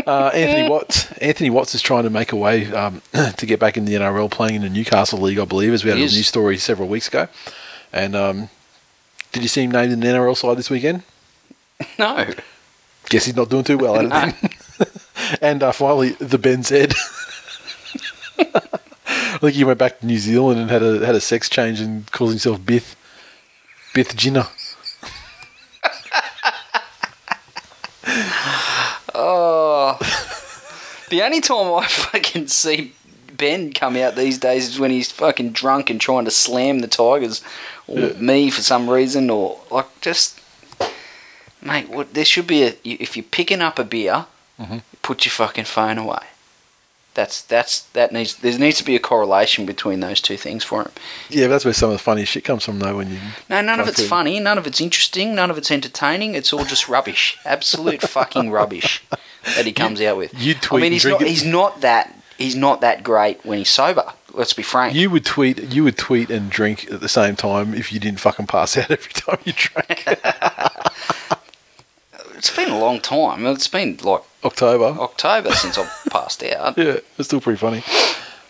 [SPEAKER 1] Uh, Anthony Watts. Anthony Watts is trying to make a way um, to get back in the NRL, playing in the Newcastle League, I believe, as we had
[SPEAKER 2] He
[SPEAKER 1] a
[SPEAKER 2] is.
[SPEAKER 1] news story several weeks ago. And um, did you see him named in the NRL side this weekend?
[SPEAKER 2] No.
[SPEAKER 1] Guess he's not doing too well at it. then. and uh, finally, the Ben Zed. I think he went back to New Zealand and had a had a sex change and calls himself Bith. Bith Jenner.
[SPEAKER 2] Oh. the only time I fucking see Ben come out these days is when he's fucking drunk and trying to slam the Tigers or me for some reason or like just mate what there should be a if you're picking up a beer
[SPEAKER 1] Mm-hmm.
[SPEAKER 2] put your fucking phone away that's that's that needs there needs to be a correlation between those two things for him
[SPEAKER 1] Yeah, that's where some of the funny shit comes from, though. When you
[SPEAKER 2] no none of it's
[SPEAKER 1] through.
[SPEAKER 2] funny none of it's interesting none of it's entertaining it's all just rubbish absolute fucking rubbish that he comes out with
[SPEAKER 1] you tweet.
[SPEAKER 2] I
[SPEAKER 1] mean,
[SPEAKER 2] he's not.
[SPEAKER 1] it-
[SPEAKER 2] He's not that. He's not that great when he's sober. Let's be frank.
[SPEAKER 1] you would tweet, you would tweet and drink at the same time if you didn't fucking pass out every time you drank.
[SPEAKER 2] it's been a long time. It's been like
[SPEAKER 1] October.
[SPEAKER 2] October since I've passed out.
[SPEAKER 1] Yeah, it's still pretty funny.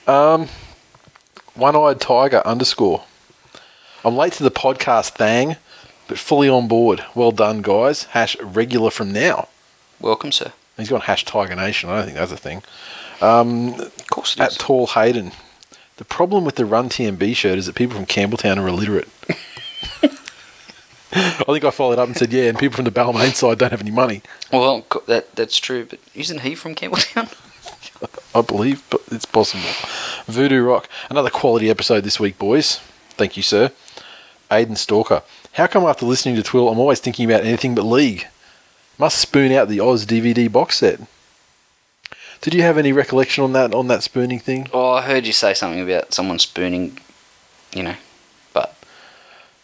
[SPEAKER 1] Um, one-eyed tiger underscore. I'm late to the podcast thing, but fully on board. Well done, guys. Hash regular from now.
[SPEAKER 2] Welcome, sir.
[SPEAKER 1] He's got hash Tiger Nation. I don't think that's a thing.
[SPEAKER 2] Of course it
[SPEAKER 1] At
[SPEAKER 2] is.
[SPEAKER 1] Tall Hayden. The problem with the Run TMB shirt is that people from Campbelltown are illiterate. I think I followed up and said, yeah, and people from the Balmain side don't have any money.
[SPEAKER 2] Well, that that's true. But isn't he from Campbelltown?
[SPEAKER 1] I believe, but it's possible. Voodoo Rock. Another quality episode this week, boys. Thank you, sir. Aiden Stalker. How come after listening to Twill, I'm always thinking about anything but League? Must spoon out the Oz DVD box set. Did you have any recollection on that on that spooning thing?
[SPEAKER 2] Oh, I heard you say something about someone spooning. You know,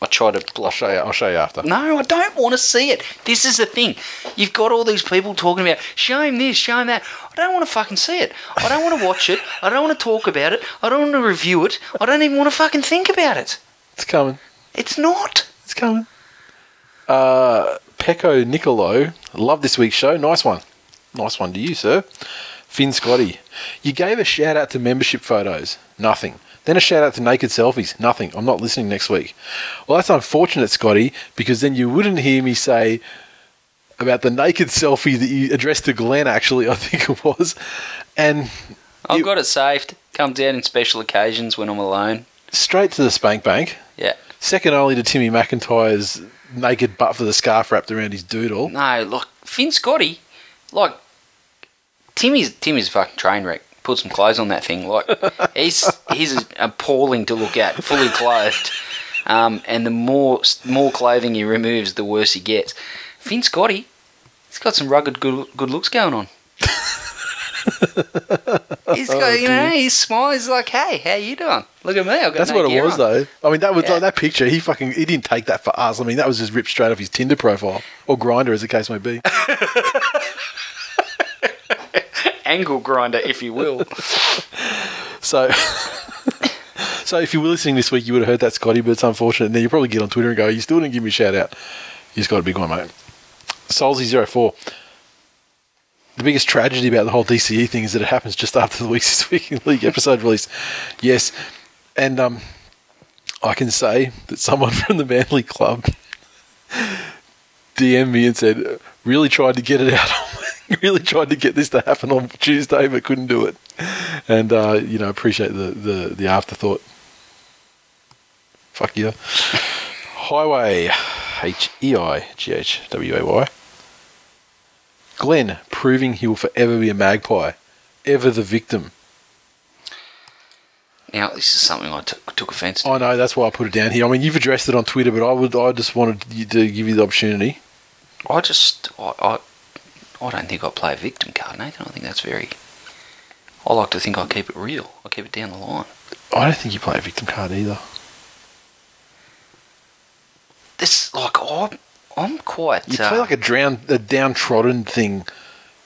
[SPEAKER 2] I try to
[SPEAKER 1] I'll show you. I'll show you after.
[SPEAKER 2] No, I don't want to see it. This is the thing. You've got all these people talking about show him this, show him that. I don't want to fucking see it. I don't want to watch it. I don't want to talk about it. I don't want to review it. I don't even want to fucking think about it.
[SPEAKER 1] It's coming.
[SPEAKER 2] It's not.
[SPEAKER 1] It's coming. Uh, Pecco Nicolo. Love this week's show. Nice one. Nice one to you, sir. Finn Scotty. You gave a shout out to membership photos. Nothing. Then a shout out to naked selfies. Nothing. I'm not listening next week. Well, that's unfortunate, Scotty, because then you wouldn't hear me say about the naked selfie that you addressed to Glenn, actually, I think it was. And
[SPEAKER 2] I've
[SPEAKER 1] You-
[SPEAKER 2] got it saved. Comes out in special occasions when I'm alone.
[SPEAKER 1] straight to the spank bank.
[SPEAKER 2] Yeah.
[SPEAKER 1] Second only to Timmy McIntyre's naked butt for the scarf wrapped around his doodle.
[SPEAKER 2] No, look, Finn Scotty, like Timmy's Timmy's a fucking train wreck. Put some clothes on that thing. Like he's he's appalling to look at, fully clothed. Um, and the more more clothing he removes, the worse he gets. Finn Scotty, he's got some rugged good good looks going on. he's got, you know, he's smile. He's like, "Hey, how you doing? Look at me. I've got
[SPEAKER 1] That's
[SPEAKER 2] no
[SPEAKER 1] what it was,
[SPEAKER 2] on."
[SPEAKER 1] though. I mean, that was
[SPEAKER 2] Yeah.
[SPEAKER 1] like that picture. He fucking he didn't take that for us. I mean, that was just ripped straight off his Tinder profile or Grindr, as the case may be.
[SPEAKER 2] angle grinder, if you will.
[SPEAKER 1] So, so if you were listening this week, you would have heard that Scotty, but it's unfortunate. And then you probably get on Twitter and go, "You still didn't give me a shout out." You just got a big one, mate. Solzy04. The biggest tragedy about the whole DCE thing is that it happens just after the Weeks This Week League episode release. Yes, and um, I can say that someone from the Manly Club DM'd me and said, really tried to get it out. really tried to get this to happen on Tuesday, but couldn't do it. And uh, you know, appreciate the the, the afterthought. Fuck you. Highway H E I G H W A Y. Glenn proving he will forever be a magpie, ever the victim.
[SPEAKER 2] Now, this is something I took took offence to.
[SPEAKER 1] I know that's why I put it down here. I mean, you've addressed it on Twitter, but I would I just wanted to give you the opportunity.
[SPEAKER 2] I just, I, I, I don't think I play a victim card, Nathan. I think that's very. I like to think I keep it real. I keep it down the line.
[SPEAKER 1] I don't think you play a victim card either.
[SPEAKER 2] This, like, I'm, I'm quite.
[SPEAKER 1] You
[SPEAKER 2] uh,
[SPEAKER 1] play like a drown, a downtrodden thing,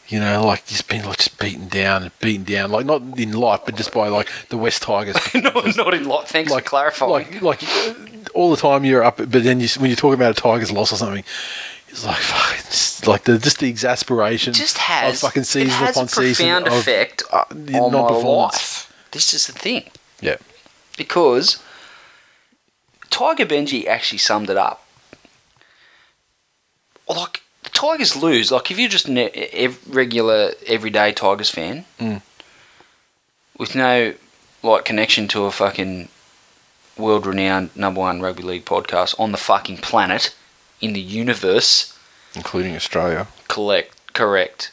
[SPEAKER 1] you know, like just being like just beaten down and beaten down, like not in life, but just by like the West Tigers.
[SPEAKER 2] not, not in lot. Thanks
[SPEAKER 1] like
[SPEAKER 2] for clarifying.
[SPEAKER 1] Like, like uh, all the time you're up, but then you, when you're talking about a Tigers loss or something, it's like fuck, it's like the just the exasperation.
[SPEAKER 2] it just has.
[SPEAKER 1] of fucking season
[SPEAKER 2] it has
[SPEAKER 1] upon
[SPEAKER 2] a
[SPEAKER 1] season
[SPEAKER 2] profound
[SPEAKER 1] of,
[SPEAKER 2] effect
[SPEAKER 1] uh,
[SPEAKER 2] on my life. This is the thing.
[SPEAKER 1] Yeah,
[SPEAKER 2] because Tiger Benji actually summed it up. Like the Tigers lose. Like if you're just an ev- regular, everyday Tigers fan
[SPEAKER 1] Mm.
[SPEAKER 2] with no like connection to a fucking world-renowned number one rugby league podcast on the fucking planet in the universe.
[SPEAKER 1] including Australia.
[SPEAKER 2] Collect, correct.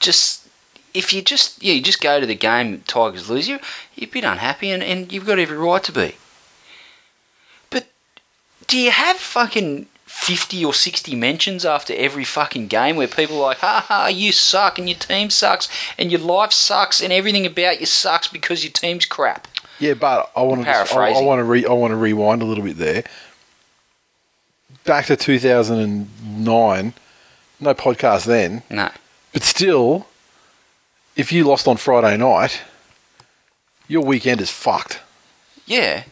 [SPEAKER 2] Just if you just yeah, you just go to the game, Tigers lose you, a bit unhappy, and, and you've got every right to be. But do you have fucking fifty or sixty mentions after every fucking game where people are like, ha ha, you suck, and your team sucks, and your life sucks, and everything about you sucks because your team's crap.
[SPEAKER 1] Yeah, but I want to I, I want to re, I want to rewind a little bit there. Back to 2009, no podcast then,
[SPEAKER 2] No,
[SPEAKER 1] but still, if you lost on Friday night, your weekend is fucked.
[SPEAKER 2] yeah,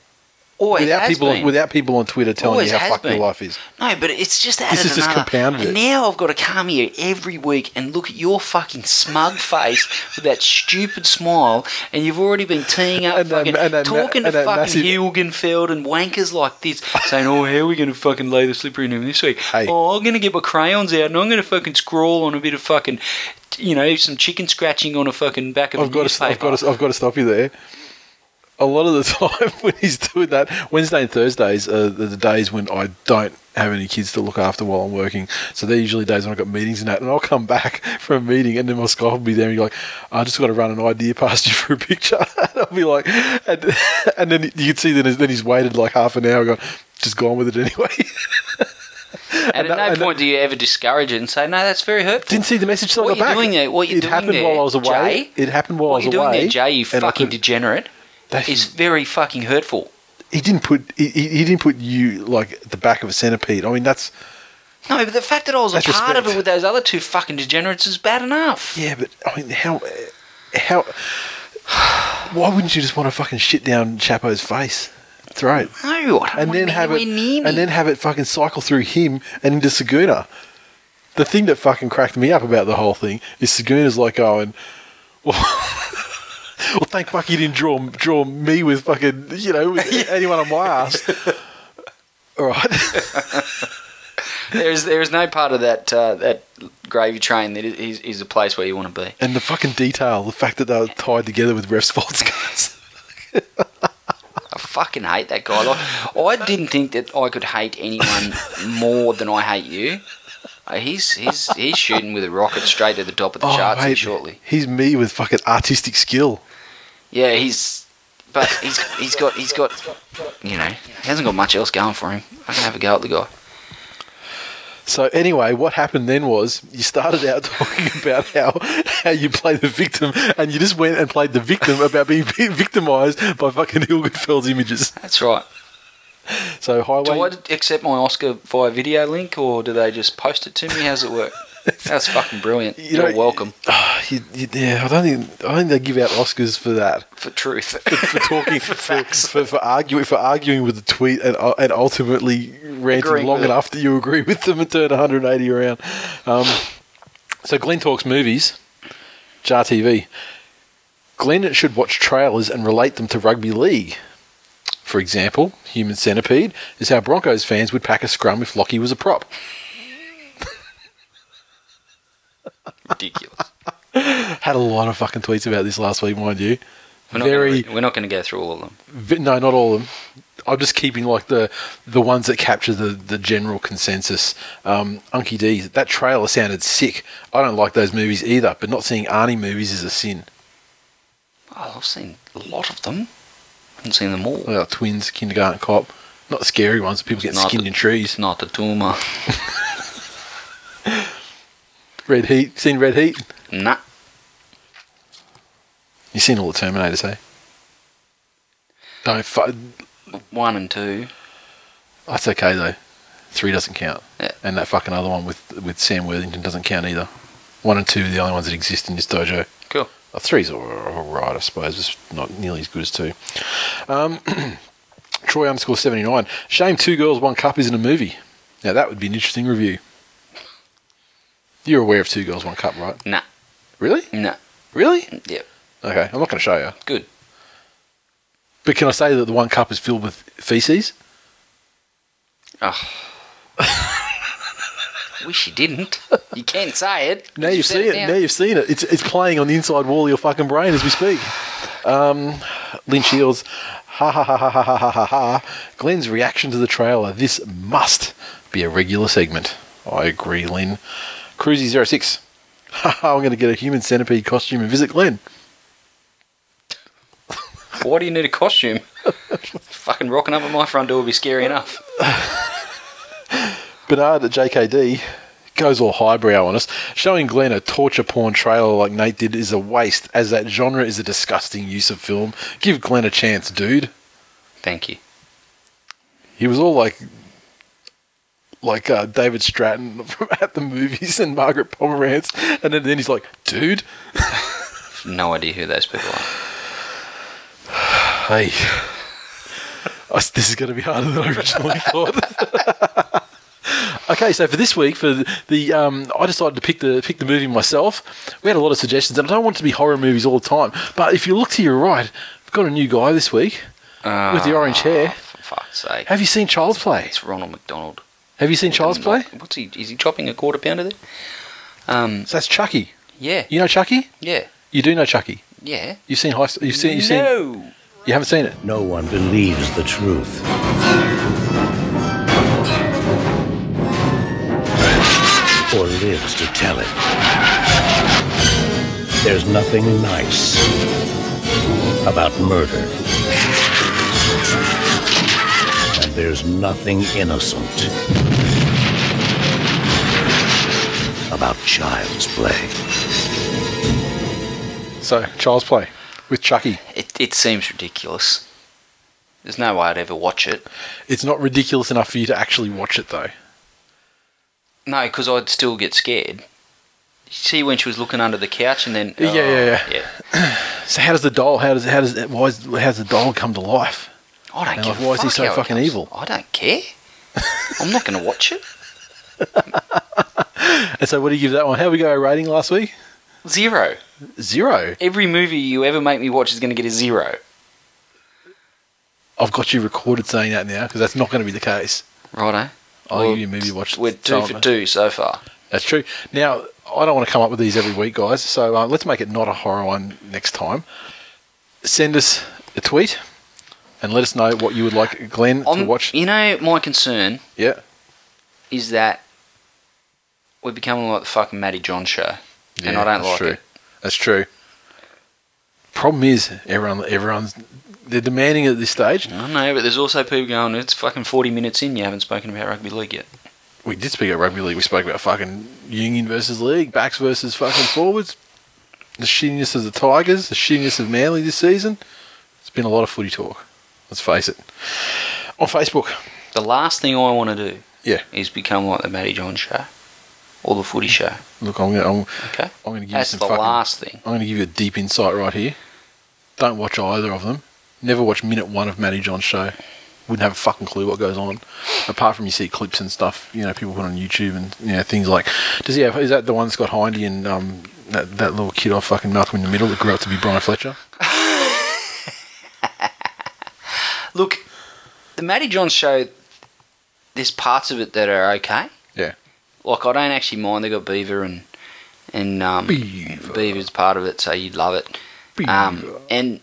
[SPEAKER 2] always
[SPEAKER 1] without people,
[SPEAKER 2] been.
[SPEAKER 1] without people on Twitter telling
[SPEAKER 2] Always
[SPEAKER 1] you how fucked your life is.
[SPEAKER 2] No, but it's just added
[SPEAKER 1] has just
[SPEAKER 2] another.
[SPEAKER 1] compounded
[SPEAKER 2] and now I've got to come here every week and look at your fucking smug face with that stupid smile, and you've already been teeing up,
[SPEAKER 1] And that-
[SPEAKER 2] fucking
[SPEAKER 1] and that
[SPEAKER 2] talking to
[SPEAKER 1] that
[SPEAKER 2] fucking
[SPEAKER 1] massive-
[SPEAKER 2] Hilgenfeld and wankers like this, saying, "Oh, how are we going to fucking lay the slippery in him this week?
[SPEAKER 1] Hey.
[SPEAKER 2] Oh, I'm going to get my crayons out and I'm going to fucking scrawl on a bit of fucking." You know, some chicken scratching on a fucking back of
[SPEAKER 1] I've
[SPEAKER 2] a
[SPEAKER 1] got to,
[SPEAKER 2] newspaper.
[SPEAKER 1] I've got to, I've got to stop you there. A lot of the time when he's doing that, Wednesday and Thursdays are the, days when I don't have any kids to look after while I'm working. So they're usually days when I've got meetings and that. And I'll come back from a meeting and then my Skype will be there and you're like, I just got to run an idea past you for a picture. and I'll be like, and, and then you can see that then he's waited like half an hour going, just gone with it anyway.
[SPEAKER 2] and at
[SPEAKER 1] that-
[SPEAKER 2] no
[SPEAKER 1] and that-
[SPEAKER 2] point do you ever discourage it and say, "No, that's very hurtful."
[SPEAKER 1] Didn't see the message till
[SPEAKER 2] What
[SPEAKER 1] I got
[SPEAKER 2] you
[SPEAKER 1] back.
[SPEAKER 2] doing there- what you
[SPEAKER 1] it
[SPEAKER 2] doing
[SPEAKER 1] happened
[SPEAKER 2] there,
[SPEAKER 1] while I was away.
[SPEAKER 2] Jay?
[SPEAKER 1] It happened while
[SPEAKER 2] what
[SPEAKER 1] I was
[SPEAKER 2] doing
[SPEAKER 1] away.
[SPEAKER 2] there, Jay, you
[SPEAKER 1] and
[SPEAKER 2] fucking
[SPEAKER 1] could-
[SPEAKER 2] degenerate,
[SPEAKER 1] That's-
[SPEAKER 2] is very fucking hurtful.
[SPEAKER 1] he didn't put he, he didn't put you like at the back of a centipede. I mean that's
[SPEAKER 2] No, but the fact that I was a
[SPEAKER 1] That's
[SPEAKER 2] part of it with those other two fucking degenerates is bad enough.
[SPEAKER 1] yeah, but I mean how how why wouldn't you just want to fucking shit down Chapo's face throat
[SPEAKER 2] No, I don't
[SPEAKER 1] and
[SPEAKER 2] want
[SPEAKER 1] then
[SPEAKER 2] him
[SPEAKER 1] have it
[SPEAKER 2] near me.
[SPEAKER 1] and then have it fucking cycle through him and into Saguna. The thing that fucking cracked me up about the whole thing is Saguna's like oh, going, well, well, thank fuck you didn't draw draw me with fucking you know with anyone on my ass. All right.
[SPEAKER 2] there's there's no part of that uh, that gravy train that is, is a place where you want to be.
[SPEAKER 1] And the fucking detail, the fact that they were tied together with refs' fault scars.
[SPEAKER 2] I fucking hate that guy. Like I didn't think that I could hate anyone more than I hate you. Uh, he's he's he's shooting with a rocket straight to the top of the charts here
[SPEAKER 1] Oh, mate,
[SPEAKER 2] shortly.
[SPEAKER 1] He's me with fucking artistic skill.
[SPEAKER 2] Yeah, he's but he's he's got he's got you know he hasn't got much else going for him. I can have a go at the guy.
[SPEAKER 1] So anyway, what happened then was you started out talking about how how you play the victim, and you just went and played the victim about being victimized by fucking Hilgenfeld's images.
[SPEAKER 2] That's right.
[SPEAKER 1] So highway.
[SPEAKER 2] Do I accept my Oscar via video link, or do they just post it to me? How's it work? That's fucking brilliant.
[SPEAKER 1] You
[SPEAKER 2] You're welcome
[SPEAKER 1] Ah, you, you, yeah, I don't think I don't think they give out Oscars for that.
[SPEAKER 2] for truth.
[SPEAKER 1] For talking
[SPEAKER 2] For
[SPEAKER 1] for, for, for arguing for arguing with the tweet and, uh, and ultimately ranting
[SPEAKER 2] Agreeing
[SPEAKER 1] long enough that you agree with them and turn 180 around. Um, so Glenn talks movies, Jar TV. Glenn should watch trailers and relate them to rugby league. For example, Human Centipede is how Broncos fans would pack a scrum if Lockie was a prop.
[SPEAKER 2] Ridiculous.
[SPEAKER 1] Had a lot of fucking tweets about this last week, mind you.
[SPEAKER 2] We're not
[SPEAKER 1] Very,
[SPEAKER 2] Gonna, we're not going to go through all of them.
[SPEAKER 1] vi- no, not all of them. I'm just keeping like the the ones that capture the, the general consensus. Um, Unky D, that trailer sounded sick. I don't like those movies either, but not seeing Arnie movies is a sin.
[SPEAKER 2] Oh, I've seen a lot of them. I haven't seen them all.
[SPEAKER 1] Like twins, kindergarten cop, not the scary ones. People getting
[SPEAKER 2] Not
[SPEAKER 1] skinned
[SPEAKER 2] the-
[SPEAKER 1] in trees.
[SPEAKER 2] Not the tumor.
[SPEAKER 1] Red Heat, seen Red Heat?
[SPEAKER 2] nah.
[SPEAKER 1] You seen all the Terminators, hey? Don't. Fu-
[SPEAKER 2] One and two.
[SPEAKER 1] That's okay though. Three doesn't count,
[SPEAKER 2] Yeah.
[SPEAKER 1] and that fucking other one with with Sam Worthington doesn't count either. One and two are the only ones that exist in this dojo.
[SPEAKER 2] Cool.
[SPEAKER 1] Uh, three's all all right, I suppose. It's not nearly as good as two. Um, Troy underscore seventy nine. Shame two girls one cup isn't a movie. Now that would be an interesting review. You're aware of two girls one cup, right?
[SPEAKER 2] Nah.
[SPEAKER 1] Really?
[SPEAKER 2] Nah.
[SPEAKER 1] Really?
[SPEAKER 2] Yep.
[SPEAKER 1] Okay, I'm not going to show you.
[SPEAKER 2] Good.
[SPEAKER 1] But can I say that the one cup is filled with feces?
[SPEAKER 2] Oh. Wish you didn't. You can't say it.
[SPEAKER 1] Now you've seen it.
[SPEAKER 2] now.
[SPEAKER 1] You've seen it. It's it's playing on the inside wall of your fucking brain as we speak. Um, Lynn Shields, ha ha ha ha ha ha ha ha ha. Glenn's reaction to the trailer. This must be a regular segment. I agree, Lynn. Cruzy06. Ha ha, I'm going to get a human centipede costume and visit Glenn.
[SPEAKER 2] Why do you need a costume? Fucking rocking up at my front door would be scary enough.
[SPEAKER 1] Bernard at JKD goes all highbrow on us. Showing Glenn a torture porn trailer like Nate did is a waste, as that genre is a disgusting use of film. Give Glenn a chance, dude.
[SPEAKER 2] Thank you.
[SPEAKER 1] He was all like, like uh, David Stratton from at the movies and Margaret Pomeranz, and then, then he's like, dude,
[SPEAKER 2] No idea who those people are.
[SPEAKER 1] hey, this is going to be harder than I originally thought. okay, so for this week, for the, um, I decided to pick the pick the movie myself. We had a lot of suggestions, and I don't want it to be horror movies all the time. But if you look to your right, we've got a new guy this week with the orange hair.
[SPEAKER 2] Ah, For fuck's sake.
[SPEAKER 1] Have you seen Child's Play?
[SPEAKER 2] It's Ronald McDonald.
[SPEAKER 1] Have you seen Child's Play?
[SPEAKER 2] What's he? Is he chopping a quarter pounder there? Um.
[SPEAKER 1] So that's Chucky.
[SPEAKER 2] Yeah.
[SPEAKER 1] You know Chucky?
[SPEAKER 2] Yeah.
[SPEAKER 1] You do know Chucky.
[SPEAKER 2] Yeah.
[SPEAKER 1] You've seen high. You've seen. You've seen.
[SPEAKER 2] no.
[SPEAKER 1] You haven't seen it.
[SPEAKER 3] No one believes the truth. Or lives to tell it. There's nothing nice about murder. There's nothing innocent about child's play.
[SPEAKER 1] So Child's Play with Chucky.
[SPEAKER 2] It it seems ridiculous. There's no way I'd ever watch it.
[SPEAKER 1] It's not ridiculous enough for you to actually watch it though.
[SPEAKER 2] No, because I'd still get scared. You see when she was looking under the couch and then
[SPEAKER 1] Yeah, yeah, oh,
[SPEAKER 2] yeah.
[SPEAKER 1] yeah. So how does the doll? How does how does why is, how does the doll come to life?
[SPEAKER 2] I don't
[SPEAKER 1] And,
[SPEAKER 2] give
[SPEAKER 1] like, why is he so fucking evil?
[SPEAKER 2] I don't care. I'm not going to watch it.
[SPEAKER 1] And so what do you give that one? How we go rating last week?
[SPEAKER 2] Zero.
[SPEAKER 1] Zero.
[SPEAKER 2] Every movie you ever make me watch is going to get a zero.
[SPEAKER 1] I've got you recorded saying that now because that's not going to be the case.
[SPEAKER 2] Righto.
[SPEAKER 1] I'll
[SPEAKER 2] Well,
[SPEAKER 1] give you a movie watch.
[SPEAKER 2] We're two for two so far.
[SPEAKER 1] That's true. Now I don't want to come up with these every week, guys. So uh, let's make it not a horror one next time. Send us a tweet and let us know what you would like Glenn to
[SPEAKER 2] I'm-
[SPEAKER 1] watch.
[SPEAKER 2] You know, my concern
[SPEAKER 1] Yeah.
[SPEAKER 2] is that we're becoming like the fucking Matty Johns show. and I don't
[SPEAKER 1] that's
[SPEAKER 2] like
[SPEAKER 1] true.
[SPEAKER 2] it.
[SPEAKER 1] That's true. Problem is, everyone, everyone's they're demanding at this stage.
[SPEAKER 2] I know, but there's also people going, it's fucking 40 minutes in, you haven't spoken about rugby league yet.
[SPEAKER 1] We did speak about rugby league. We spoke about fucking union versus league, backs versus fucking forwards, the shittiness of the Tigers, the shittiness of Manly this season. It's been a lot of footy talk. Let's face it. On Facebook,
[SPEAKER 2] The last thing I want to do
[SPEAKER 1] yeah,
[SPEAKER 2] is become like the Matty Johns show. or the Footy Show?
[SPEAKER 1] Look, I'm gonna, I'm,
[SPEAKER 2] Okay,
[SPEAKER 1] I'm gonna give
[SPEAKER 2] that's
[SPEAKER 1] you
[SPEAKER 2] the
[SPEAKER 1] some fucking.
[SPEAKER 2] last thing.
[SPEAKER 1] I'm gonna give you a deep insight right here. Don't watch either of them. Never watch minute one of Matty John's show. Wouldn't have a fucking clue what goes on. Apart from you see clips and stuff, you know, people put on YouTube and you know things like. Does he have? Is that the one that's got Hindy and um that, that little kid off fucking Malcolm in the Middle that grew up to be Bryan Fletcher?
[SPEAKER 2] Look, the Matty Johns show. There's parts of it that are okay.
[SPEAKER 1] Yeah.
[SPEAKER 2] Like I don't actually mind. They got Beaver and and um,
[SPEAKER 1] Beaver.
[SPEAKER 2] Beaver's part of it, so you'd love it. Um, and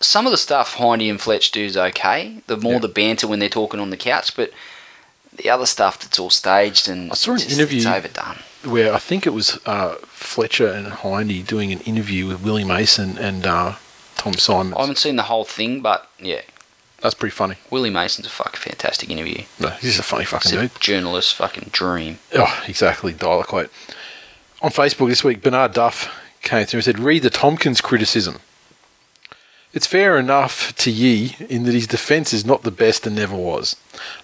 [SPEAKER 2] some of the stuff Hindy and Fletch do is okay. The more
[SPEAKER 1] Yeah.
[SPEAKER 2] the banter when they're talking on the couch, but the other stuff that's all staged and
[SPEAKER 1] I saw an
[SPEAKER 2] just-
[SPEAKER 1] interview-
[SPEAKER 2] It's overdone.
[SPEAKER 1] where I think it was uh, Fletcher and Hindy doing an interview with Willie Mason and uh, Tom Simon.
[SPEAKER 2] I haven't seen the whole thing, but yeah,
[SPEAKER 1] That's pretty funny.
[SPEAKER 2] Willie Mason's a fucking fantastic interview.
[SPEAKER 1] No, he's a funny fucking
[SPEAKER 2] He's
[SPEAKER 1] dude.
[SPEAKER 2] journalist fucking dream.
[SPEAKER 1] Oh, exactly. Dial quote. On Facebook this week, Bernard Duff came through and said, Read the Tomkins criticism. It's fair enough to ye in that his defence is not the best and never was.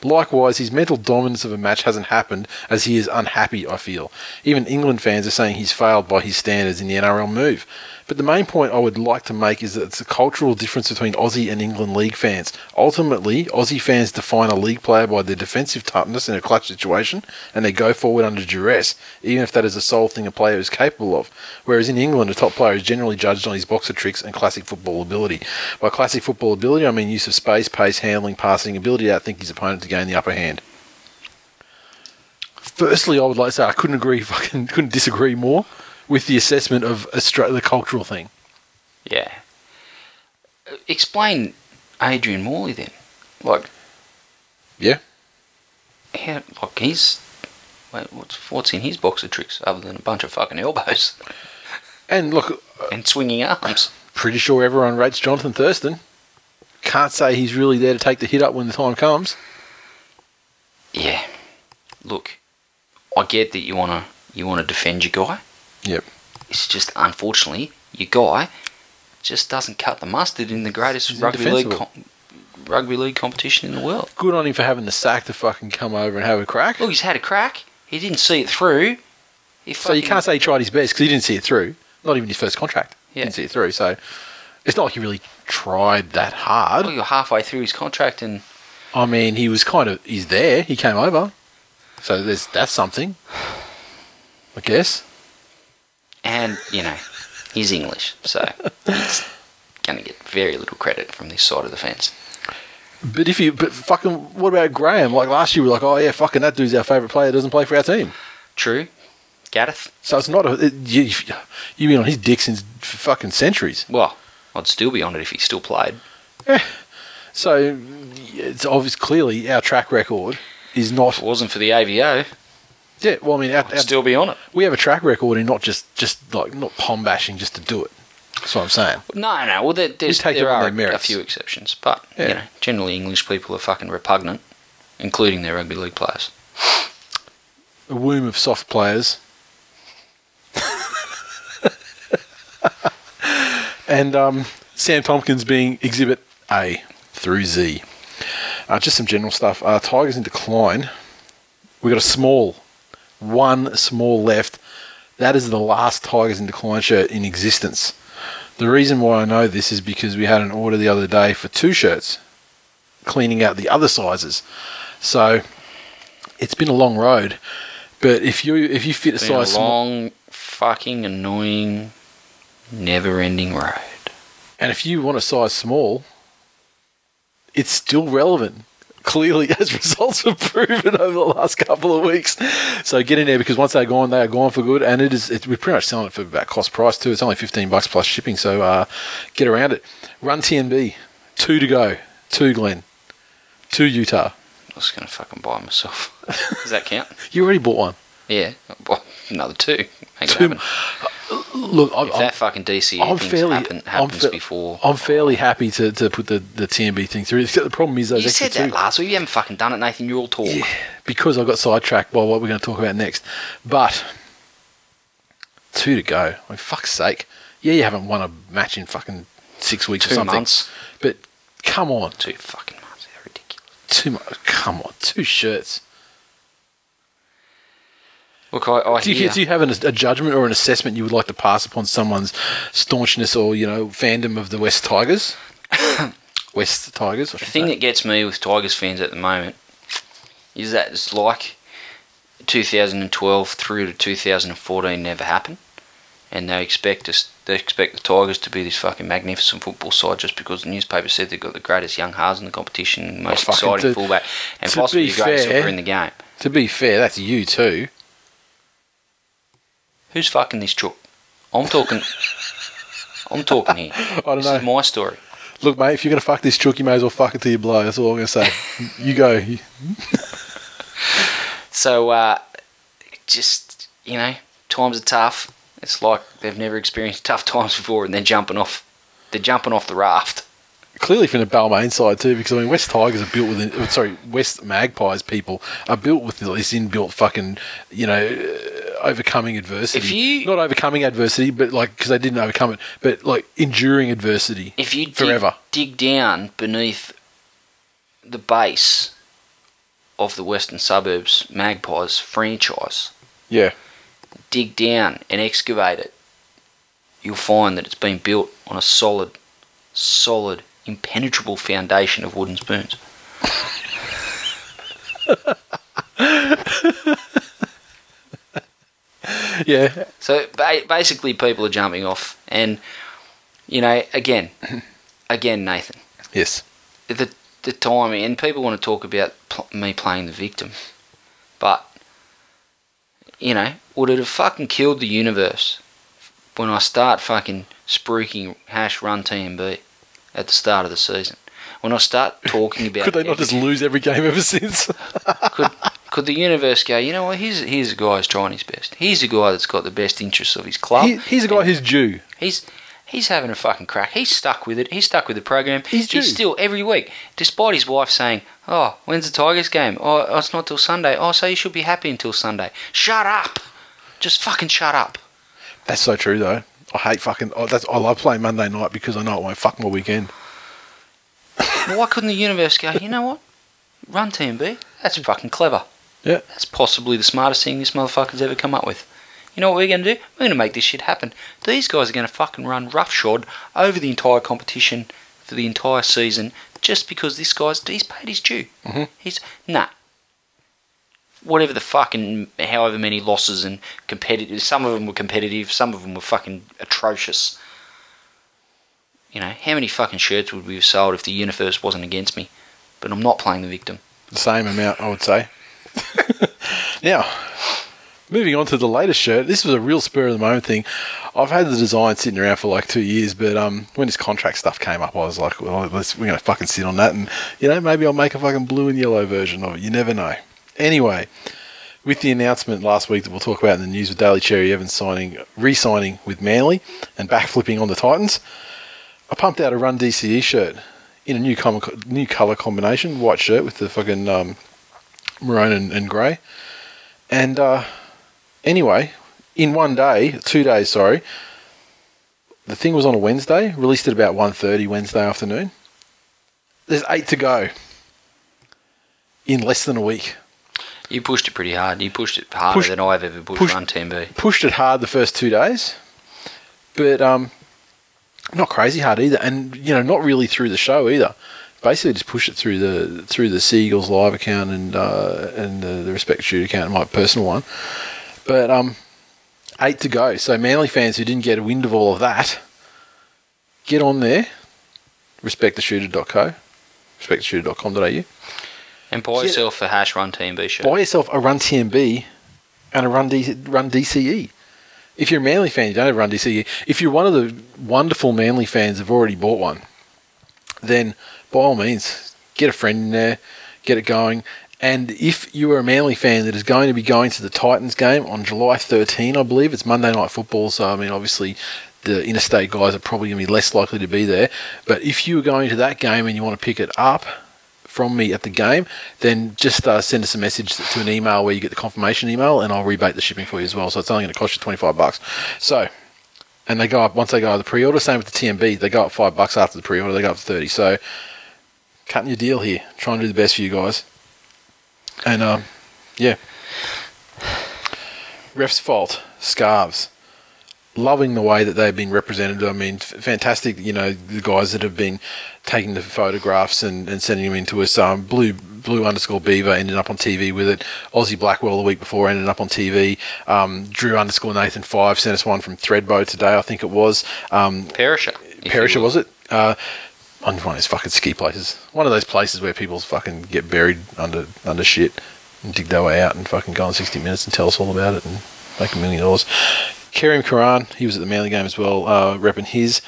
[SPEAKER 1] Likewise, his mental dominance of a match hasn't happened as he is unhappy, I feel. Even England fans are saying he's failed by his standards in the NRL move. But the main point I would like to make is that it's a cultural difference between Aussie and England league fans. Ultimately, Aussie fans define a league player by their defensive toughness in a clutch situation, and they go forward under duress, even if that is the sole thing a player is capable of. Whereas in England, a top player is generally judged on his boxer tricks and classic football ability. By classic football ability, I mean use of space, pace, handling, passing, ability to outthink his opponent to gain the upper hand. Firstly, I would like to say I couldn't agree, fucking couldn't disagree more with the assessment of Australia, the cultural thing.
[SPEAKER 2] Yeah. Explain Adrian Morley then. Like,
[SPEAKER 1] Yeah.
[SPEAKER 2] how, like he's. Wait, what's, what's in his box of tricks other than a bunch of fucking elbows
[SPEAKER 1] And look,
[SPEAKER 2] and swinging arms?
[SPEAKER 1] pretty sure everyone rates Jonathan Thurston. Can't say he's really there to take the hit up when the time comes.
[SPEAKER 2] Yeah. Look, I get that you wanna you wanna defend your guy.
[SPEAKER 1] Yep.
[SPEAKER 2] It's just unfortunately your guy just doesn't cut the mustard in the greatest
[SPEAKER 1] He's
[SPEAKER 2] rugby league com- rugby league competition in the world.
[SPEAKER 1] Good on him for having the sack to fucking come over and have a crack.
[SPEAKER 2] Look, he's had a crack. He didn't see it through. He
[SPEAKER 1] So you can't say he tried his best because he didn't see it through. Not even his first contract.
[SPEAKER 2] Yeah.
[SPEAKER 1] Didn't see it through. So it's not like he really tried that hard.
[SPEAKER 2] Well, you're halfway through his contract and
[SPEAKER 1] I mean, he was kind of he's there. He came over, so there's that's something. I guess.
[SPEAKER 2] and you know he's English, so he's going to get very little credit from this side of the fence.
[SPEAKER 1] But if you, but fucking, what about Graham? Like last year, we were like, oh yeah, fucking that dude's our favourite player. Doesn't play for our team.
[SPEAKER 2] True, Gareth.
[SPEAKER 1] So it's not a. It, you, you've been on his dick since fucking centuries.
[SPEAKER 2] Well, I'd still be on it if he still played. Eh.
[SPEAKER 1] So it's obvious. Clearly, our track record is not.
[SPEAKER 2] If it wasn't for the AVO,
[SPEAKER 1] Yeah. Well, I mean, our,
[SPEAKER 2] I'd
[SPEAKER 1] our-
[SPEAKER 2] still be on it.
[SPEAKER 1] we have a track record in not just just like not palm bashing just to do it. That's what I'm saying.
[SPEAKER 2] No, no. Well, there, there's, there are a, few exceptions, but
[SPEAKER 1] Yeah.
[SPEAKER 2] you know, generally English people are fucking repugnant, including their rugby league players.
[SPEAKER 1] A womb of soft players. and um, Sam Tomkins being Exhibit A through Z. Uh, just some general stuff. Uh, Tigers in decline. We got a small, one small left. That is the last Tigers in decline shirt in existence. The reason why I know this is because we had an order the other day for two shirts, cleaning out the other sizes. So it's been a long road. But if you if you fit a
[SPEAKER 2] Been
[SPEAKER 1] size
[SPEAKER 2] a
[SPEAKER 1] small,
[SPEAKER 2] long, fucking annoying, never-ending road.
[SPEAKER 1] and if you want a size small, it's still relevant. Clearly, as results have proven over the last couple of weeks. So get in there because once they're gone, they are gone for good. And it is it, we're pretty much selling it for about cost price too. It's only fifteen bucks plus shipping. So uh, get around it. Run TMB, two to go, two Glen, two Utah.
[SPEAKER 2] I was gonna fucking buy myself. Does that count?
[SPEAKER 1] You already bought one.
[SPEAKER 2] Yeah, well, another two. Make
[SPEAKER 1] Two-. Look, I'm,
[SPEAKER 2] If
[SPEAKER 1] I'm,
[SPEAKER 2] that fucking DCE
[SPEAKER 1] I'm
[SPEAKER 2] thing
[SPEAKER 1] fairly-
[SPEAKER 2] happen,
[SPEAKER 1] I'm fa-
[SPEAKER 2] before.
[SPEAKER 1] I'm fairly happy to, to put the, the TMB thing through. The problem is those.
[SPEAKER 2] You said that
[SPEAKER 1] two.
[SPEAKER 2] last week. You haven't fucking done it, Nathan. You're all talk.
[SPEAKER 1] Yeah, because I got sidetracked by what we're going to talk about next. But two to go. I mean, fuck's sake. Yeah, you haven't won a match in fucking six weeks or
[SPEAKER 2] Two
[SPEAKER 1] something.
[SPEAKER 2] months.
[SPEAKER 1] But come on,
[SPEAKER 2] Two fucking months. They're ridiculous.
[SPEAKER 1] two. mo- Come on, two shirts.
[SPEAKER 2] Look, I, I
[SPEAKER 1] Do you, do you have an, a judgment or an assessment you would like to pass upon someone's staunchness or you know fandom of the West Tigers? West Tigers.
[SPEAKER 2] The thing
[SPEAKER 1] say.
[SPEAKER 2] that gets me with Tigers fans at the moment is that it's like 2012 through to 2014 never happened, and they expect us. They expect the Tigers to be this fucking magnificent football side just because the newspaper said they've got the greatest young halves in the competition, most
[SPEAKER 1] fucking
[SPEAKER 2] exciting
[SPEAKER 1] to-
[SPEAKER 2] fullback, and possibly the greatest
[SPEAKER 1] fair-
[SPEAKER 2] hooker in the game.
[SPEAKER 1] to be fair, that's you too.
[SPEAKER 2] Who's fucking this chook? I'm talking. I'm talking here.
[SPEAKER 1] I don't
[SPEAKER 2] This
[SPEAKER 1] know.
[SPEAKER 2] is my story.
[SPEAKER 1] Look, mate, if you're gonna fuck this chook, you may as well fuck it till you blow. That's all I'm gonna say. you go.
[SPEAKER 2] So, uh, just, you know, times are tough. It's like they've never experienced tough times before and they're jumping off. They're jumping off the raft.
[SPEAKER 1] Clearly from the Balmain side too, because I mean West Tigers are built with, sorry, West Magpies people are built with this inbuilt fucking, you know, overcoming adversity.
[SPEAKER 2] If you-
[SPEAKER 1] not overcoming adversity, but like because they didn't overcome it, but like enduring adversity.
[SPEAKER 2] If you dig,
[SPEAKER 1] Forever.
[SPEAKER 2] dig down beneath the base of the Western Suburbs Magpies franchise,
[SPEAKER 1] Yeah,
[SPEAKER 2] dig down and excavate it, you'll find that it's been built on a solid, solid, impenetrable foundation of wooden spoons.
[SPEAKER 1] yeah,
[SPEAKER 2] So ba- basically, people are jumping off, and you know, again, again, Nathan,
[SPEAKER 1] yes,
[SPEAKER 2] the the timing, and people want to talk about pl- me playing the victim, but you know, would it have fucking killed the universe when I start fucking spruiking hash run TMB at the start of the season? When I start talking about,
[SPEAKER 1] could they not just lose every game ever since?
[SPEAKER 2] could could the universe go? You know what? Here's here's a guy who's trying his best. Here's a guy that's got the best interests of his club.
[SPEAKER 1] he, he's a guy who's due.
[SPEAKER 2] He's he's having a fucking crack. He's stuck with it. He's stuck with the program.
[SPEAKER 1] He's due.
[SPEAKER 2] still every week, despite his wife saying, "Oh, when's the Tigers game? Oh, oh, it's not till Sunday. Oh, so you should be happy until Sunday." Shut up. Just fucking shut up.
[SPEAKER 1] That's so true though. I hate fucking. Oh, that's I love playing Monday night because I know it won't fuck my weekend.
[SPEAKER 2] Why couldn't the universe go? You know what? Run TMB. That's fucking clever.
[SPEAKER 1] Yeah.
[SPEAKER 2] That's possibly the smartest thing this motherfucker's ever come up with. You know what we're going to do? We're going to make this shit happen. These guys are going to fucking run roughshod over the entire competition for the entire season just because this guy's he's paid his due.
[SPEAKER 1] Mhm.
[SPEAKER 2] He's nah. Whatever the fucking however many losses and competitive. Some of them were competitive. Some of them were fucking atrocious. You know how many fucking shirts would we have sold if the universe wasn't against me? But I'm not playing the victim.
[SPEAKER 1] The same amount, I would say. now, moving on to the latest shirt. This was a real spur of the moment thing. I've had the design sitting around for like two years, but um, when this contract stuff came up, I was like, well, let's, we're going to fucking sit on that, and you know, maybe I'll make a fucking blue and yellow version of it. You never know. Anyway, with the announcement last week that we'll talk about in the news with Daly Cherry Evans signing, re-signing with Manly and backflipping on the Titans, I pumped out a Run DCE shirt in a new com- new color combination, white shirt with the fucking um, maroon and, and grey. And uh, anyway, in one day, two days, sorry, the thing was on a Wednesday, released at about 1.30 Wednesday afternoon. There's eight to go in less than a week.
[SPEAKER 2] You pushed it pretty hard. You pushed it harder
[SPEAKER 1] Pushed-
[SPEAKER 2] than I've ever pushed,
[SPEAKER 1] pushed-
[SPEAKER 2] Run TMB.
[SPEAKER 1] Pushed it hard the first two days, but um, not crazy hard either, and you know, not really through the show either. Basically, just push it through the through the Seagulls live account and uh, and the, the Respect Shoot account, my personal one. But um, eight to go. So Manly fans who didn't get a wind of all of that, get on there. Respecttheshooter.co, respecttheshooter.com.au.
[SPEAKER 2] And buy yourself a hash Run TMB shirt.
[SPEAKER 1] buy yourself a Run TMB and a Run D- Run DCE. If you're a Manly fan, you don't have a Run DCE. If you're one of the wonderful Manly fans who've already bought one, then by all means, get a friend in there, get it going. And if you are a Manly fan that is going to be going to the Titans game on July 13, I believe it's Monday Night Football, so I mean, obviously the interstate guys are probably going to be less likely to be there. But if you are going to that game and you want to pick it up, from me at the game, then just uh, send us a message to an email where you get the confirmation email, and I'll rebate the shipping for you as well. So it's only going to cost you twenty five bucks. So, and they go up once they go up the pre order. Same with the TMB, they go up five bucks after the pre order. They go up to thirty. So, cutting your deal here, trying to do the best for you guys. And um, yeah. ref's fault. Scarves. Loving the way that they've been represented. I mean, f- fantastic. You know, the guys that have been taking the photographs and, and sending them into us. Um, blue blue underscore beaver ended up on TV with it. Aussie Blackwell the week before ended up on TV. Um, Drew underscore Nathan five sent us one from Thredbo today. I think it was. Um,
[SPEAKER 2] Perisher.
[SPEAKER 1] Perisher was it? Uh, on one of those fucking ski places. One of those places where people fucking get buried under under shit and dig their way out and fucking go on 60 minutes and tell us all about it and make a million dollars. Karim Karan, he was at the Manly game as well, uh, repping his.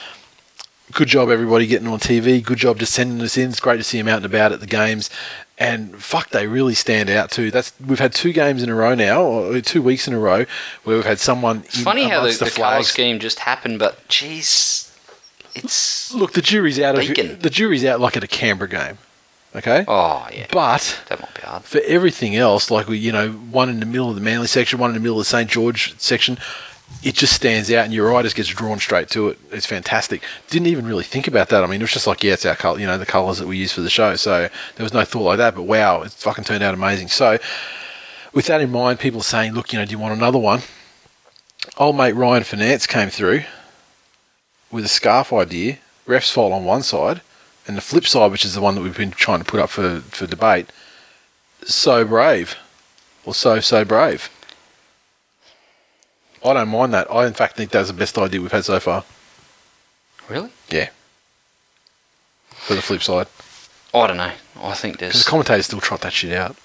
[SPEAKER 1] Good job, everybody, getting on TV. Good job just sending us in. It's great to see him out and about at the games. And fuck, they really stand out too. That's we've had two games in a row now, or two weeks in a row, where we've had someone.
[SPEAKER 2] It's funny how the, the, colour
[SPEAKER 1] flags.
[SPEAKER 2] scheme just happened, but jeez, it's
[SPEAKER 1] Look, the jury's out.
[SPEAKER 2] Beacon.
[SPEAKER 1] Of, the jury's out like at a Canberra game. Okay,
[SPEAKER 2] oh yeah,
[SPEAKER 1] but
[SPEAKER 2] that might be hard.
[SPEAKER 1] for everything else, like we, you know, one in the middle of the Manly section, one in the middle of the St George section, it just stands out, and your eye just gets drawn straight to it. It's fantastic. Didn't even really think about that. I mean, it was just like, yeah, it's our color, you know, the colours that we use for the show. So there was no thought like that. But wow, it's fucking turned out amazing. So with that in mind, people saying, look, you know, do you want another one? Old mate Ryan Finance came through with a scarf idea, ref's fault on one side, and the flip side, which is the one that we've been trying to put up for, for debate, so brave. Or so, so brave. I don't mind that. I, in fact, think that's the best idea we've had so far.
[SPEAKER 2] Really?
[SPEAKER 1] Yeah. For the flip side.
[SPEAKER 2] I don't know. I think
[SPEAKER 1] Because
[SPEAKER 2] there's,
[SPEAKER 1] the commentators still trot that shit out.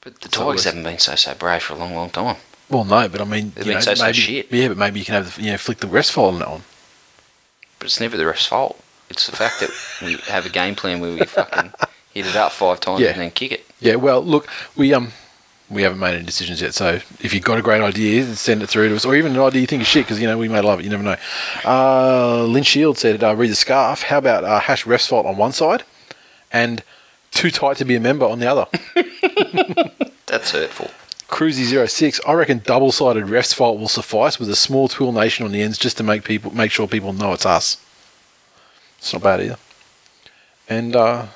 [SPEAKER 2] but the Tigers haven't been so so brave for a long, long time.
[SPEAKER 1] Well, no, but I mean,
[SPEAKER 2] They've
[SPEAKER 1] you know, maybe,
[SPEAKER 2] shit.
[SPEAKER 1] yeah, but maybe you can have the, you know, flick the rest fault on that one.
[SPEAKER 2] But it's never the ref's fault. It's the fact that we have a game plan where we fucking hit it up five times
[SPEAKER 1] Yeah.
[SPEAKER 2] and then kick it.
[SPEAKER 1] Yeah, well, look, we um, we haven't made any decisions yet. So if you've got a great idea, send it through to us, or even an idea you think is shit, because you know we may love it. You never know. Uh, Lynn Shield said, uh, "Read the scarf." How about uh, hash ref's fault on one side, and too tight to be a member on the other?
[SPEAKER 2] That's hurtful.
[SPEAKER 1] Cruisy06, I reckon double sided ref's fault will suffice with a small TWiL nation on the ends just to make people make sure people know it's us. It's not bad either. And uh,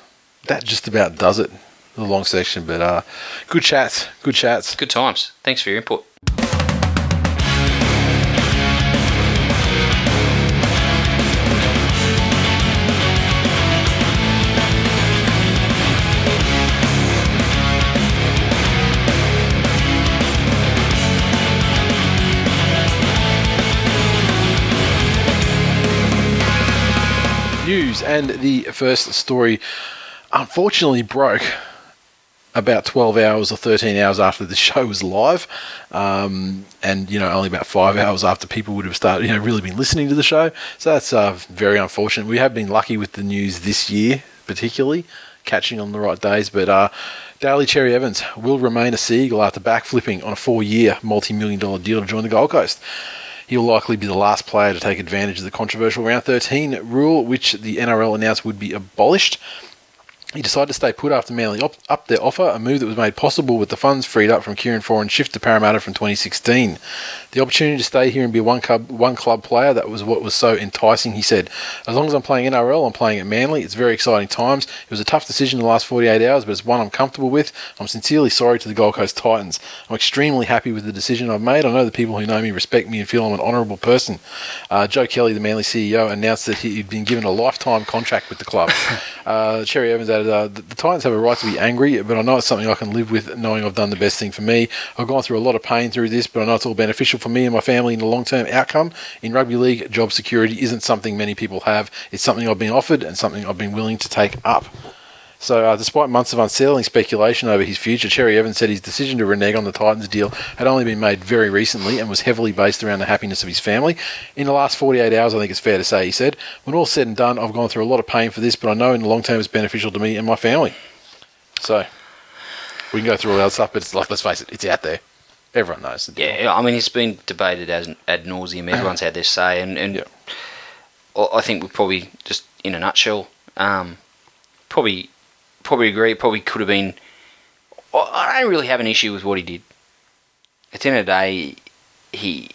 [SPEAKER 1] that just about does it. The long section, but uh, good chats, good chats.
[SPEAKER 2] Good times. Thanks for your input.
[SPEAKER 1] News and the first story unfortunately broke about 12 hours or 13 hours after the show was live. Um, and you know only about five hours after people would have started you know really been listening to the show. So that's uh, very unfortunate. We have been lucky with the news this year particularly catching on the right days. But uh, Daly Cherry Evans will remain a Seagull after backflipping on a four-year multi-million dollar deal to join the Gold Coast He'll likely be the last player to take advantage of the controversial round 13 rule, which the NRL announced would be abolished. He decided to stay put after Manly op- upped their offer, a move that was made possible with the funds freed up from Kieran Foran shift to Parramatta from 2016. The opportunity to stay here and be one club, one club player, that was what was so enticing, he said. As long as I'm playing NRL, I'm playing at Manly. It's very exciting times. It was a tough decision in the last 48 hours, but it's one I'm comfortable with. I'm sincerely sorry to the Gold Coast Titans. I'm extremely happy with the decision I've made. I know the people who know me respect me and feel I'm an honourable person. Uh, Joe Kelly, the Manly CEO, announced that he'd been given a lifetime contract with the club. uh, Cherry Evans added, uh, the, the Titans have a right to be angry, but I know it's something I can live with knowing I've done the best thing for me. I've gone through a lot of pain through this, but I know it's all beneficial for me and my family in the long term outcome. In rugby league, job security isn't something many people have. It's something I've been offered and something I've been willing to take up. So, uh, despite months of unsettling speculation over his future, Cherry Evans said his decision to renege on the Titans deal had only been made very recently and was heavily based around the happiness of his family. In the last 48 hours, I think it's fair to say, he said, when all's said and done, I've gone through a lot of pain for this, but I know in the long term it's beneficial to me and my family. So, we can go through all that stuff, but it's like, let's face it, it's out there. Everyone knows.
[SPEAKER 2] Yeah, I mean, it's been debated as ad nauseum. Everyone's had their say, and, and
[SPEAKER 1] Yeah.
[SPEAKER 2] I think we probably just in a nutshell, um, probably probably agree. Probably could have been. I- I don't really have an issue with what he did. At the end of the day, he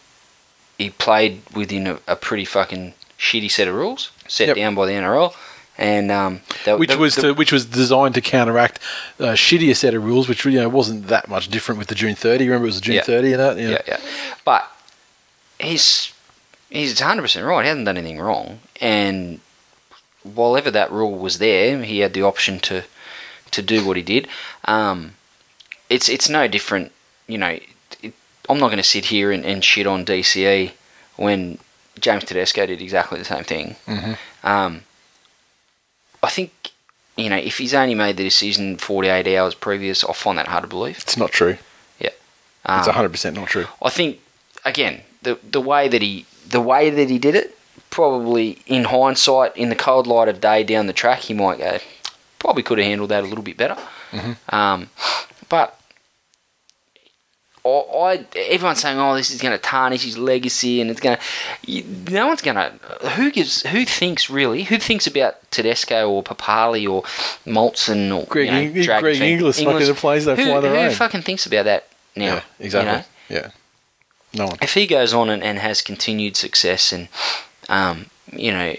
[SPEAKER 2] he played within a, a pretty fucking shitty set of rules set
[SPEAKER 1] Yep.
[SPEAKER 2] down by the NRL, and um,
[SPEAKER 1] which was
[SPEAKER 2] the-
[SPEAKER 1] to, which was designed to counteract a shittier set of rules, which you know wasn't that much different with the June 30. Remember, it was the June
[SPEAKER 2] Yeah.
[SPEAKER 1] 30 and that. Yeah.
[SPEAKER 2] yeah, yeah. But he's he's 100 percent right. He hasn't done anything wrong, and while ever that rule was there, he had the option to to do what he did. Um, it's it's no different. You know, it, I'm not going to sit here and, and shit on DCE when James Tedesco did exactly the same thing.
[SPEAKER 1] Mhm.
[SPEAKER 2] Um, I think. You know, if he's only made the decision 48 hours previous, I find that hard to believe.
[SPEAKER 1] It's not true.
[SPEAKER 2] Um,
[SPEAKER 1] It's 100 percent not true.
[SPEAKER 2] I think again the the way that he the way that he did it probably in hindsight in the cold light of day down the track he might go probably could have handled that a little bit better. Um, but I, I everyone's saying oh this is going to tarnish his legacy and it's going to no one's going to who gives who thinks really who thinks about Tedesco or Papalii or Maltson or
[SPEAKER 1] Greg
[SPEAKER 2] you know, Dragon
[SPEAKER 1] Greg
[SPEAKER 2] Fang-
[SPEAKER 1] Inglis fucking the plays they
[SPEAKER 2] who,
[SPEAKER 1] fly their
[SPEAKER 2] who
[SPEAKER 1] own.
[SPEAKER 2] fucking thinks about that now
[SPEAKER 1] yeah, exactly.
[SPEAKER 2] you know?
[SPEAKER 1] Yeah. No one.
[SPEAKER 2] if he goes on and, and has continued success and um, you know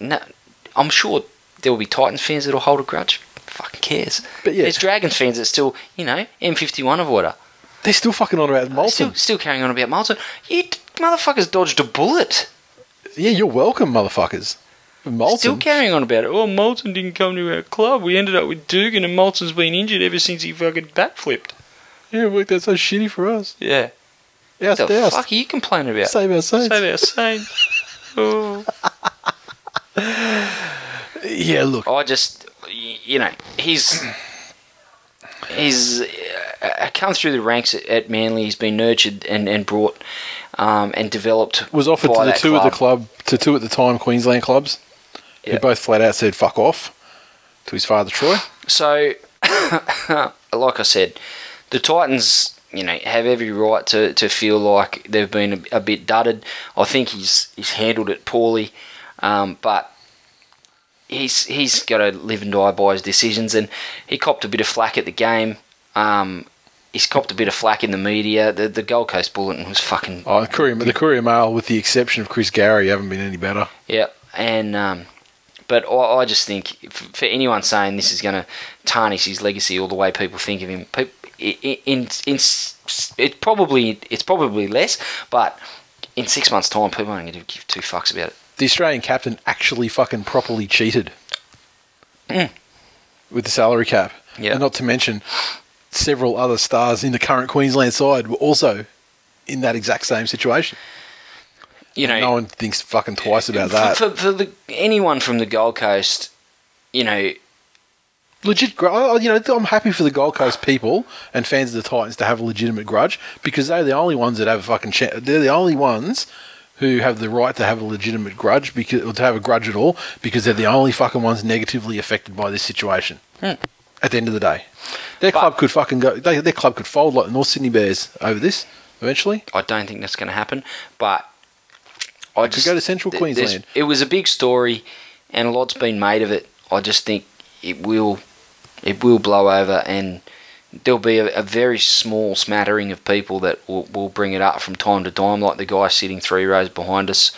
[SPEAKER 2] no, I'm sure there will be Titans fans that'll hold a grudge fucking cares
[SPEAKER 1] But yeah.
[SPEAKER 2] there's Dragons fans that still you know M51 avoider
[SPEAKER 1] They're still fucking on about Molson.
[SPEAKER 2] still, still carrying on about Molson you d- motherfuckers dodged a bullet
[SPEAKER 1] yeah, you're welcome, motherfuckers. Molson.
[SPEAKER 2] still carrying on about it oh Molson didn't come to our club we ended up with Dugan and Molson's been injured ever since he fucking backflipped
[SPEAKER 1] yeah, look, that's so shitty for us.
[SPEAKER 2] yeah
[SPEAKER 1] Oust,
[SPEAKER 2] what the
[SPEAKER 1] oust.
[SPEAKER 2] fuck are you complaining about
[SPEAKER 1] Save our saints.
[SPEAKER 2] Save our saints oh
[SPEAKER 1] Yeah, look. Oh.
[SPEAKER 2] I just, you know, he's he's uh, come through the ranks at, at Manly. He's been nurtured and, and brought um, and developed.
[SPEAKER 1] Was offered to the two of the club, to two at the time Queensland clubs, who both flat out said "fuck off" to his father Troy.
[SPEAKER 2] So, like I said, the Titans, you know, have every right to, to feel like they've been a, a bit dudded. I think he's he's handled it poorly, um, but he's he's got to live and die by his decisions. And he copped a bit of flack at the game. Um, he's copped a bit of flack in the media. The the Gold Coast Bulletin was fucking
[SPEAKER 1] Oh, the Courier, the Courier Mail, with the exception of Chris Gary, haven't been any better.
[SPEAKER 2] Yeah, and um, but I, I just think for anyone saying this is going to tarnish his legacy or the way people think of him, peop in, in, in it probably it's probably less, but in six months' time, people aren't going to give two fucks about it.
[SPEAKER 1] The Australian captain actually fucking properly cheated
[SPEAKER 2] Mm.
[SPEAKER 1] with the salary cap.
[SPEAKER 2] Yeah.
[SPEAKER 1] And not to mention, several other stars in the current Queensland side were also in that exact same situation.
[SPEAKER 2] You know,
[SPEAKER 1] no one thinks fucking twice about
[SPEAKER 2] for,
[SPEAKER 1] that.
[SPEAKER 2] for, for the, anyone from the Gold Coast, you know,
[SPEAKER 1] legit you know i'm happy for the gold coast people and fans of the titans to have a legitimate grudge because they're the only ones that have a fucking they're the only ones who have the right to have a legitimate grudge because or to have a grudge at all because they're the only fucking ones negatively affected by this situation hmm. at the end of the day their
[SPEAKER 2] But-
[SPEAKER 1] club could fucking go they, their club could fold like the north sydney bears over this eventually
[SPEAKER 2] I don't think that's going to happen. But I
[SPEAKER 1] could
[SPEAKER 2] just
[SPEAKER 1] go to central
[SPEAKER 2] th-
[SPEAKER 1] Queensland.
[SPEAKER 2] It was a big story, and a lot's been made of it. I just think it will, it will blow over, and there'll be a, a very small smattering of people that will, will bring it up from time to time, like the guy sitting three rows behind us.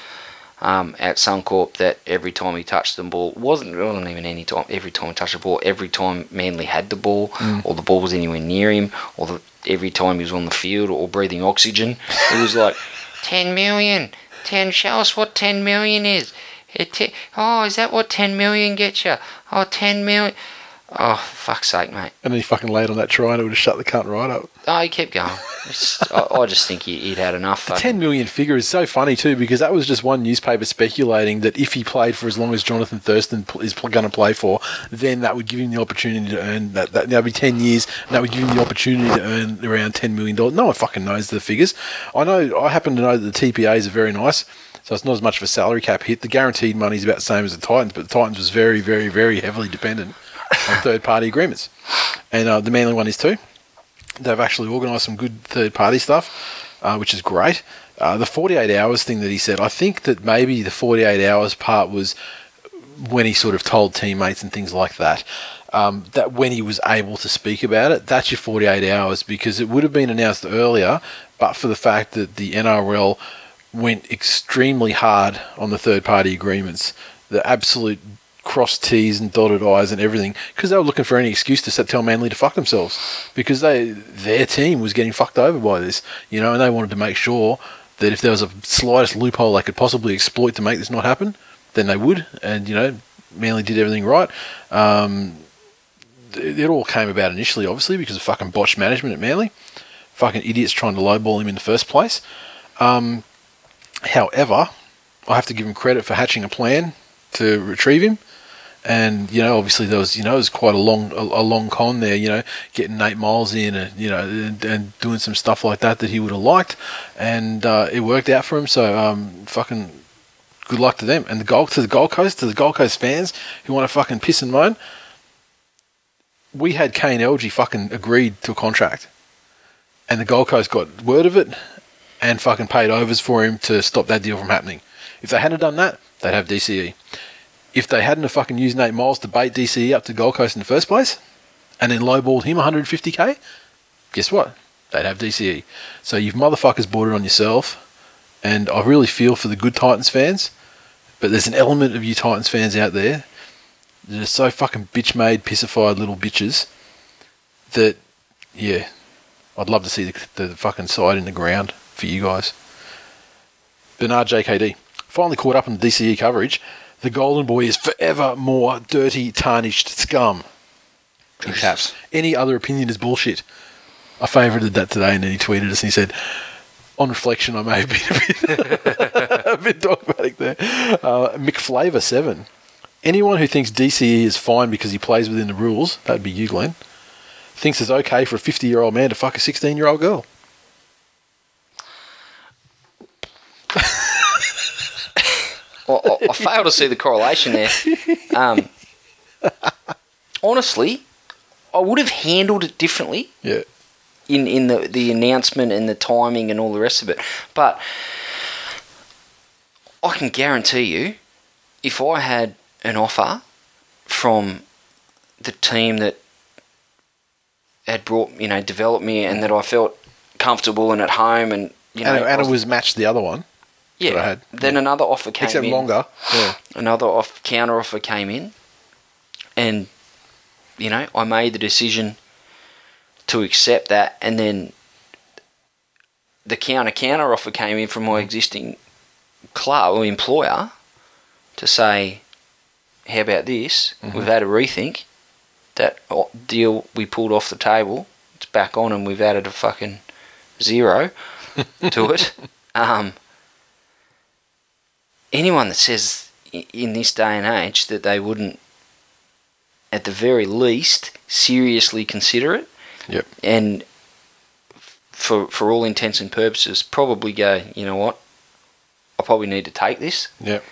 [SPEAKER 2] Um, at Suncorp, that every time he touched the ball wasn't wasn't even any time. Every time he touched the ball, every time Manly had the ball, or the ball was anywhere near him, or the, every time he was on the field or breathing oxygen, it was like 10 million. 10, show us what 10 million is. It te- oh, is that what 10 million gets you? Oh, 10 million. Oh, fuck's sake, mate.
[SPEAKER 1] and then he fucking laid on that try and it would have shut the cunt right up
[SPEAKER 2] Oh, he kept going. I, I just think he, he'd had enough.
[SPEAKER 1] The 10 million figure is so funny too because that was just one newspaper speculating that if he played for as long as Jonathan Thurston is going to play for, then that would give him the opportunity to earn that. That would be 10 years, and that would give him the opportunity to earn around 10 million dollars. No one fucking knows the figures. I know. I happen to know that the TPAs are very nice. So it's not as much of a salary cap hit. The guaranteed money is about the same as the Titans, but the Titans was very, very, very heavily dependent on third-party agreements, and uh, the Manly one is too. They've actually organised some good third-party stuff, uh, which is great. Uh, the 48 hours thing that he said, I think that maybe the 48 hours part was when he sort of told teammates and things like that. Um, that when he was able to speak about it, that's your 48 hours because it would have been announced earlier, but for the fact that the NRL went extremely hard on the third party agreements, the absolute crossed T's and dotted I's and everything because they were looking for any excuse to tell Manly to fuck themselves because they their team was getting fucked over by this, you know, and they wanted to make sure that if there was a slightest loophole they could possibly exploit to make this not happen, then they would, and you know, Manly did everything right. Um, it it all came about initially, obviously, because of fucking botched management at Manly. Fucking idiots trying to lowball him in the first place. Um, however, I have to give him credit for hatching a plan to retrieve him. And you know, obviously there was you know it was quite a long a, a long con there. You know, getting Nate Miles in and you know and, and doing some stuff like that that he would have liked, and uh, it worked out for him. So um, fucking good luck to them. And the Gold to the Gold Coast to the Gold Coast fans who want to fucking piss and moan. We had Kane Elgey fucking agreed to a contract, and the Gold Coast got word of it and fucking paid overs for him to stop that deal from happening. If they hadn't done that, they'd have DCE. If they hadn't have fucking used Nate Miles to bait DCE up to Gold Coast in the first place, and then lowballed him 150k, guess what? They'd have DCE. So you've motherfuckers bought it on yourself, and I really feel for the good Titans fans, but there's an element of you Titans fans out there that are so fucking bitch made, pissified little bitches that, yeah, I'd love to see the, the fucking side in the ground for you guys. Bernard JKD finally caught up in the DCE coverage. The Golden Boy is forever more dirty, tarnished scum. In caps. Any other opinion is bullshit. I favorited that today, and then he tweeted us and he said, "On reflection, I may have been a bit, a bit dogmatic there." Uh, McFlavor seven. Anyone who thinks DCE is fine because he plays within the rules, that'd be you, Glenn, thinks it's okay for a 50 year old man to fuck a 16 year old girl.
[SPEAKER 2] I, I, I fail to see the correlation there. Um, honestly, I would have handled it differently
[SPEAKER 1] Yeah.
[SPEAKER 2] in, in the, the announcement and the timing and all the rest of it. But I can guarantee you, if I had an offer from the team that had brought, you know, developed me and that I felt comfortable and at home and, you know,
[SPEAKER 1] and, and
[SPEAKER 2] I
[SPEAKER 1] it was matched the other one,
[SPEAKER 2] yeah.
[SPEAKER 1] that I had.
[SPEAKER 2] Then another offer came
[SPEAKER 1] except
[SPEAKER 2] in
[SPEAKER 1] longer. Yeah.
[SPEAKER 2] another off counter offer came in, and you know I made the decision to accept that, and then the counter counter offer came in from my existing club or employer to say, "How about this? We've had a rethink. That deal we pulled off the table. It's back on, and we've added a fucking zero to it." Um, anyone that says in this day and age that they wouldn't, at the very least, seriously consider it,
[SPEAKER 1] Yep.
[SPEAKER 2] and for for all intents and purposes, probably go, you know what, I probably need to take this,
[SPEAKER 1] Yep.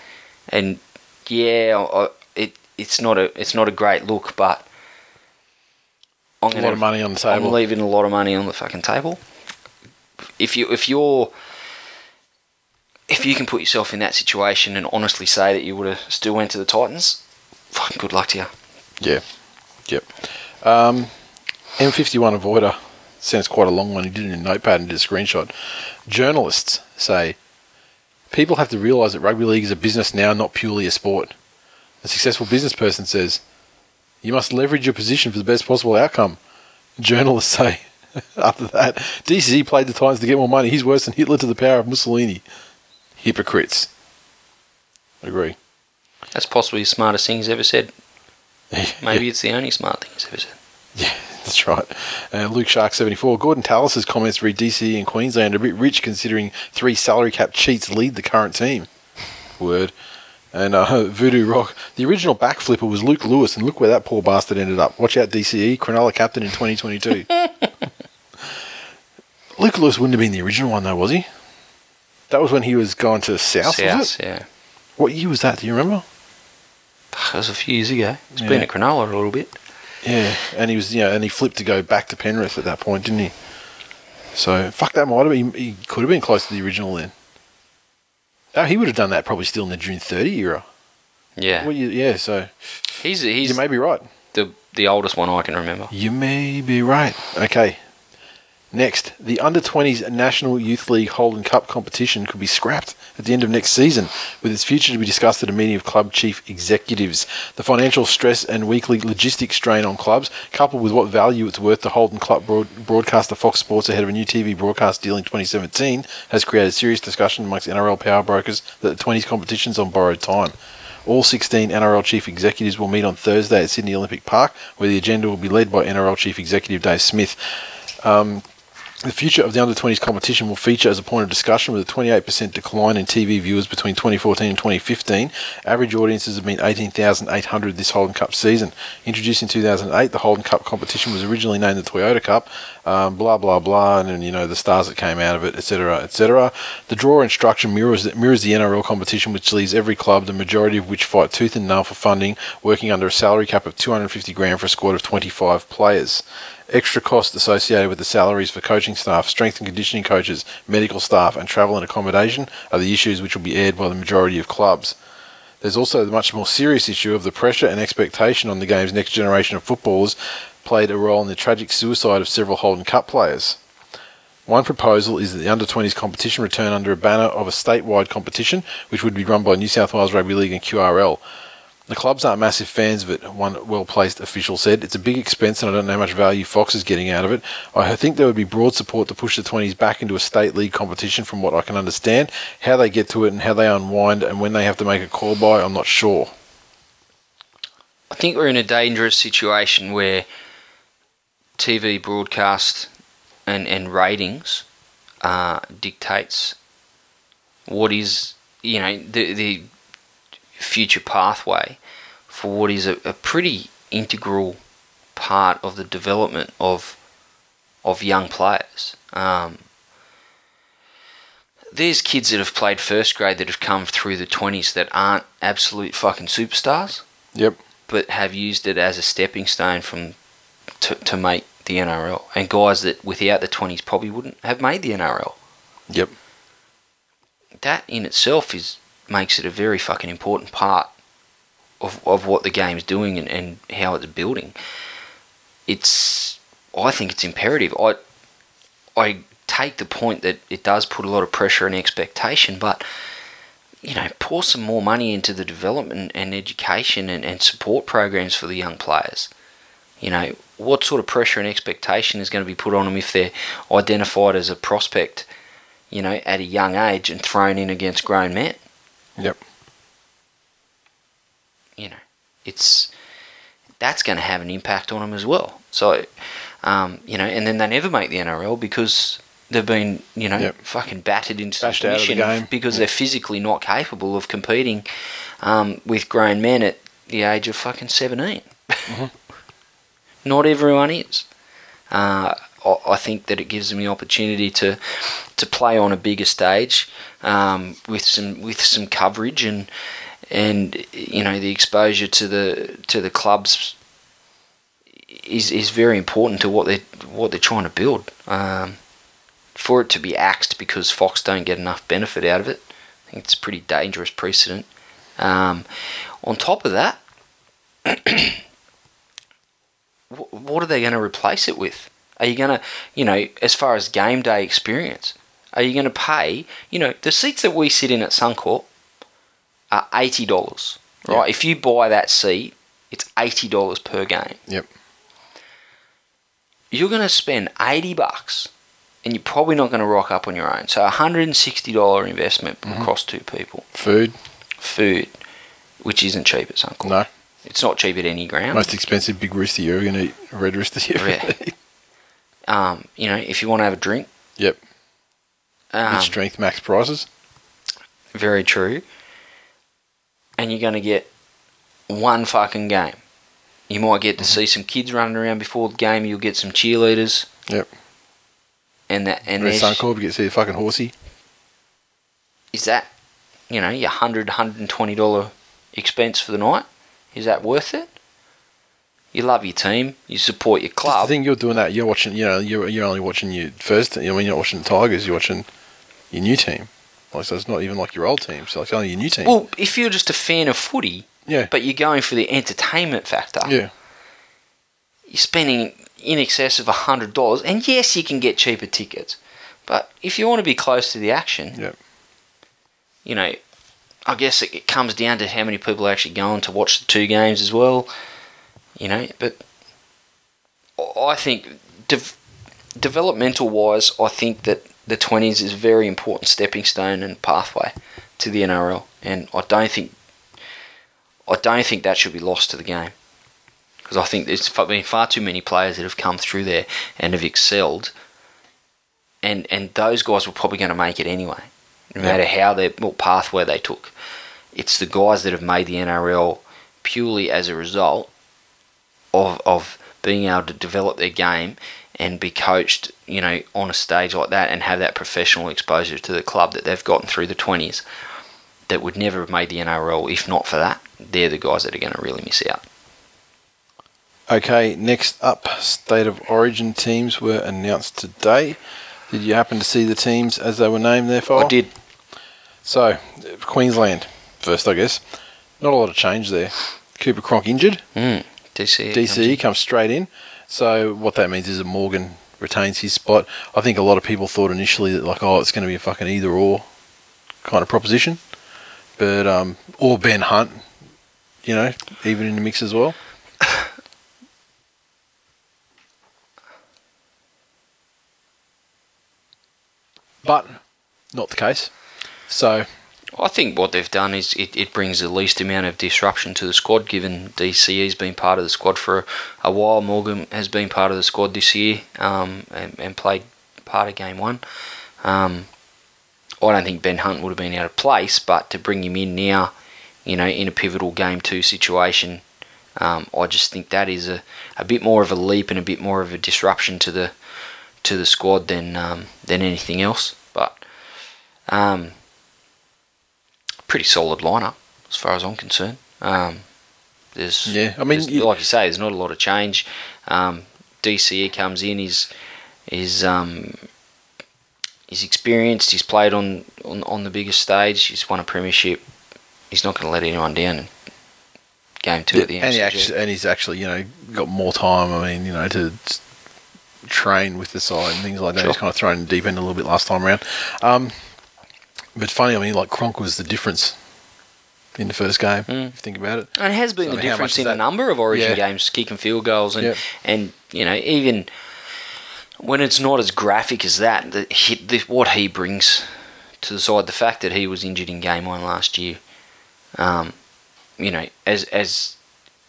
[SPEAKER 2] and yeah, I- it it's not a it's not a great look, but I'm
[SPEAKER 1] A lot of money on the table.
[SPEAKER 2] I'm leaving a lot of money on the fucking table. If you if you're if you can put yourself in that situation and honestly say that you would have still went to the Titans, fucking good luck to you.
[SPEAKER 1] Yeah. Yep. Um, M51 Avoider sounds quite a long one. He did it in a notepad and did a screenshot. Journalists say people have to realise that rugby league is a business now, not purely a sport. A successful business person says you must leverage your position for the best possible outcome. Journalists say after that, DCE played the Titans to get more money. He's worse than Hitler to the power of Mussolini. Hypocrites. Agree.
[SPEAKER 2] That's possibly the smartest thing he's ever said. Maybe it's the only smart thing he's ever said.
[SPEAKER 1] Yeah, that's right. Uh, Luke Shark seventy four. Gordon Tallis's comments read DC and Queensland are a bit rich considering three salary cap cheats lead the current team. Word. And uh, Voodoo Rock. The original backflipper was Luke Lewis, and look where that poor bastard ended up. Watch out, DCE. Cronulla captain in 2022. Luke Lewis wouldn't have been the original one, though, was he? That was when he was going to South, was
[SPEAKER 2] South,
[SPEAKER 1] it?
[SPEAKER 2] yeah.
[SPEAKER 1] What year was that? Do you remember?
[SPEAKER 2] That was a few years ago. He's
[SPEAKER 1] Yeah.
[SPEAKER 2] been at Cronulla a little bit.
[SPEAKER 1] Yeah, and he was, you know, and he flipped to go back to Penrith at that point, didn't he? So fuck that might have been. He could have been close to the original then. Oh, he would have done that probably still in the June thirty era.
[SPEAKER 2] Yeah.
[SPEAKER 1] Well, you, yeah. So
[SPEAKER 2] He's he's
[SPEAKER 1] you may be right.
[SPEAKER 2] the the oldest one I can remember.
[SPEAKER 1] You may be right. Okay. Next, the Under 20s National Youth League Holden Cup competition could be scrapped at the end of next season, with its future to be discussed at a meeting of club chief executives. The financial stress and weekly logistic strain on clubs, coupled with what value it's worth to Holden Club broad- broadcaster Fox Sports ahead of a new TV broadcast deal in 2017, has created serious discussion amongst NRL power brokers that the 20s competition's on borrowed time. All 16 NRL chief executives will meet on Thursday at Sydney Olympic Park, where the agenda will be led by NRL chief executive Dave Smith. Um, the future of the under 20s competition will feature as a point of discussion with a 28% decline in TV viewers between 2014 and 2015. Average audiences have been 18,800 this Holden Cup season. Introduced in 2008, the Holden Cup competition was originally named the Toyota Cup. Um, blah blah blah, and, then, you know the stars that came out of it, etc., etc. The draw instruction mirrors mirrors the NRL competition, which leaves every club, the majority of which fight tooth and nail for funding, working under a salary cap of 250 grand for a squad of 25 players extra costs associated with the salaries for coaching staff, strength and conditioning coaches, medical staff, and travel and accommodation are the issues which will be aired by the majority of clubs. There's also the much more serious issue of the pressure and expectation on the game's next generation of footballers played a role in the tragic suicide of several Holden Cup players. One proposal is that the under 20s competition return under a banner of a statewide competition, which would be run by New South Wales Rugby League and QRL. The clubs aren't massive fans of it, one well placed official said. It's a big expense and I don't know how much value Fox is getting out of it. I think there would be broad support to push the 20s back into a state league competition from what I can understand. How they get to it and how they unwind and when they have to make a call by, I'm not sure.
[SPEAKER 2] I think we're in a dangerous situation where TV broadcast and, and ratings uh, dictates what is you know the the future pathway for what is a, a pretty integral part of the development of of young players. Um, there's kids that have played first grade that have come through the 20s that aren't absolute fucking superstars,
[SPEAKER 1] Yep.
[SPEAKER 2] but have used it as a stepping stone from to, to make the NRL. And guys that without the 20s probably wouldn't have made the NRL.
[SPEAKER 1] Yep.
[SPEAKER 2] That in itself is makes it a very fucking important part of, of what the game's doing and, and how it's building. It's I think it's imperative. I I take the point that it does put a lot of pressure and expectation, but you know, pour some more money into the development and education and, and support programs for the young players. You know, what sort of pressure and expectation is going to be put on them if they're identified as a prospect, you know, at a young age and thrown in against grown men?
[SPEAKER 1] Yep.
[SPEAKER 2] It's that's going to have an impact on them as well. So, um, you know, and then they never make the NRL because they've been, you know,
[SPEAKER 1] Yep.
[SPEAKER 2] fucking battered into
[SPEAKER 1] Bashed the
[SPEAKER 2] submission
[SPEAKER 1] game.
[SPEAKER 2] because they're physically not capable of competing um, with grown men at the age of fucking 17.
[SPEAKER 1] Mm-hmm.
[SPEAKER 2] not everyone is. Uh, I I think that it gives them the opportunity to to play on a bigger stage um, with some with some coverage and and you know the exposure to the to the clubs is is very important to what they what they're trying to build. Um, for it to be axed because Fox don't get enough benefit out of it, I think it's a pretty dangerous precedent. Um, on top of that, what are they going to replace it with? Are you going to, you know, as far as game day experience, are you going to pay, you know, the seats that we sit in at Suncorp are eighty dollars, right?
[SPEAKER 1] Yeah.
[SPEAKER 2] If you buy that seat, it's eighty dollars per game.
[SPEAKER 1] Yep.
[SPEAKER 2] You're going to spend eighty bucks, and you're probably not going to rock up on your own. So a hundred and sixty dollar investment across two people.
[SPEAKER 1] Food.
[SPEAKER 2] Food, which isn't cheap at Suncorp.
[SPEAKER 1] No.
[SPEAKER 2] It's not cheap at any ground.
[SPEAKER 1] Most expensive big rooster you're ever going to eat. Red rooster you ever
[SPEAKER 2] Yeah.
[SPEAKER 1] eat.
[SPEAKER 2] um, you know, if you want to have a drink,
[SPEAKER 1] Yep.
[SPEAKER 2] um,
[SPEAKER 1] strength max prices.
[SPEAKER 2] Very true. And you're going to get one fucking game. You might get to see some kids running around before the game. You'll get some cheerleaders.
[SPEAKER 1] Yep.
[SPEAKER 2] And that and
[SPEAKER 1] Red
[SPEAKER 2] there's,
[SPEAKER 1] Suncorp, you get to see a fucking horsey.
[SPEAKER 2] is that you know your hundred hundred and twenty dollar expense for the night? Is that worth it? You love your team. You support your club.
[SPEAKER 1] I think you're doing that. You're watching. You know, you're you're only watching your first. Know, when you're not watching the Tigers, you're watching your new team. Like so, it's not even like your old team. So it's only your new team.
[SPEAKER 2] Well, if you're just a fan of footy,
[SPEAKER 1] yeah.
[SPEAKER 2] but you're going for the entertainment factor,
[SPEAKER 1] yeah.
[SPEAKER 2] you're spending in excess of hundred dollars, and yes, you can get cheaper tickets, but if you want to be close to the action,
[SPEAKER 1] Yep.
[SPEAKER 2] you know, I guess it, it comes down to how many people are actually going to watch the two games as well. You know, but I think dev- developmental wise, I think that the twenties is a very important stepping stone and pathway to the NRL, and I don't think I don't think that should be lost to the game because I think there's been far too many players that have come through there and have excelled, and and those guys were probably going to make it anyway, no matter how they what pathway they took. It's the guys that have made the NRL purely as a result of of being able to develop their game and be coached, you know, on a stage like that and have that professional exposure to the club that they've gotten through the twenties that would never have made the NRL if not for that. They're the guys that are going to really miss out.
[SPEAKER 1] Okay, next up, State of Origin teams were announced today. Did you happen to see the teams as they were named there for?
[SPEAKER 2] I did.
[SPEAKER 1] So, Queensland, first, I guess. Not a lot of change there. Cooper Cronk injured.
[SPEAKER 2] Mm, DC.
[SPEAKER 1] DCE comes straight in. So, what that means is that Morgan retains his spot. I think a lot of people thought initially that, like, oh, it's going to be a fucking either or kind of proposition. But, um, or Ben Hunt, you know, even in the mix as well. But, not the case. So,
[SPEAKER 2] I think what they've done is it, it brings the least amount of disruption to the squad, given DCE's been part of the squad for a, while. Morgan has been part of the squad this year um, and, and played part of game one. Um, I don't think Ben Hunt would have been out of place, but to bring him in now, you know, in a pivotal game two situation, um, I just think that is a, a bit more of a leap and a bit more of a disruption to the to the squad than um, than anything else. But um, pretty solid lineup as far as I'm concerned. Um, there's
[SPEAKER 1] Yeah, I mean, you-
[SPEAKER 2] like you say, there's not a lot of change. Um, DCE comes in, he's is um, he's experienced. He's played on, on on the biggest stage. He's won a premiership. He's not going to let anyone down. in Game two at the
[SPEAKER 1] and, he actually, and he's actually, you know, got more time. I mean, you know, to train with the side and things like that.
[SPEAKER 2] Sure.
[SPEAKER 1] He's kind of thrown in deep end a little bit last time around. Um, but funny, I mean, like Cronk was the difference in the first game.
[SPEAKER 2] Mm.
[SPEAKER 1] If you think about it.
[SPEAKER 2] And it has been
[SPEAKER 1] So
[SPEAKER 2] the
[SPEAKER 1] how much
[SPEAKER 2] difference in the
[SPEAKER 1] that?
[SPEAKER 2] number of Origin
[SPEAKER 1] Yeah.
[SPEAKER 2] games, kicking field goals, and
[SPEAKER 1] Yep.
[SPEAKER 2] and you know even when it's not as graphic as that, the, he, the, what he brings to the side, the fact that he was injured in game one last year, um, you know, as as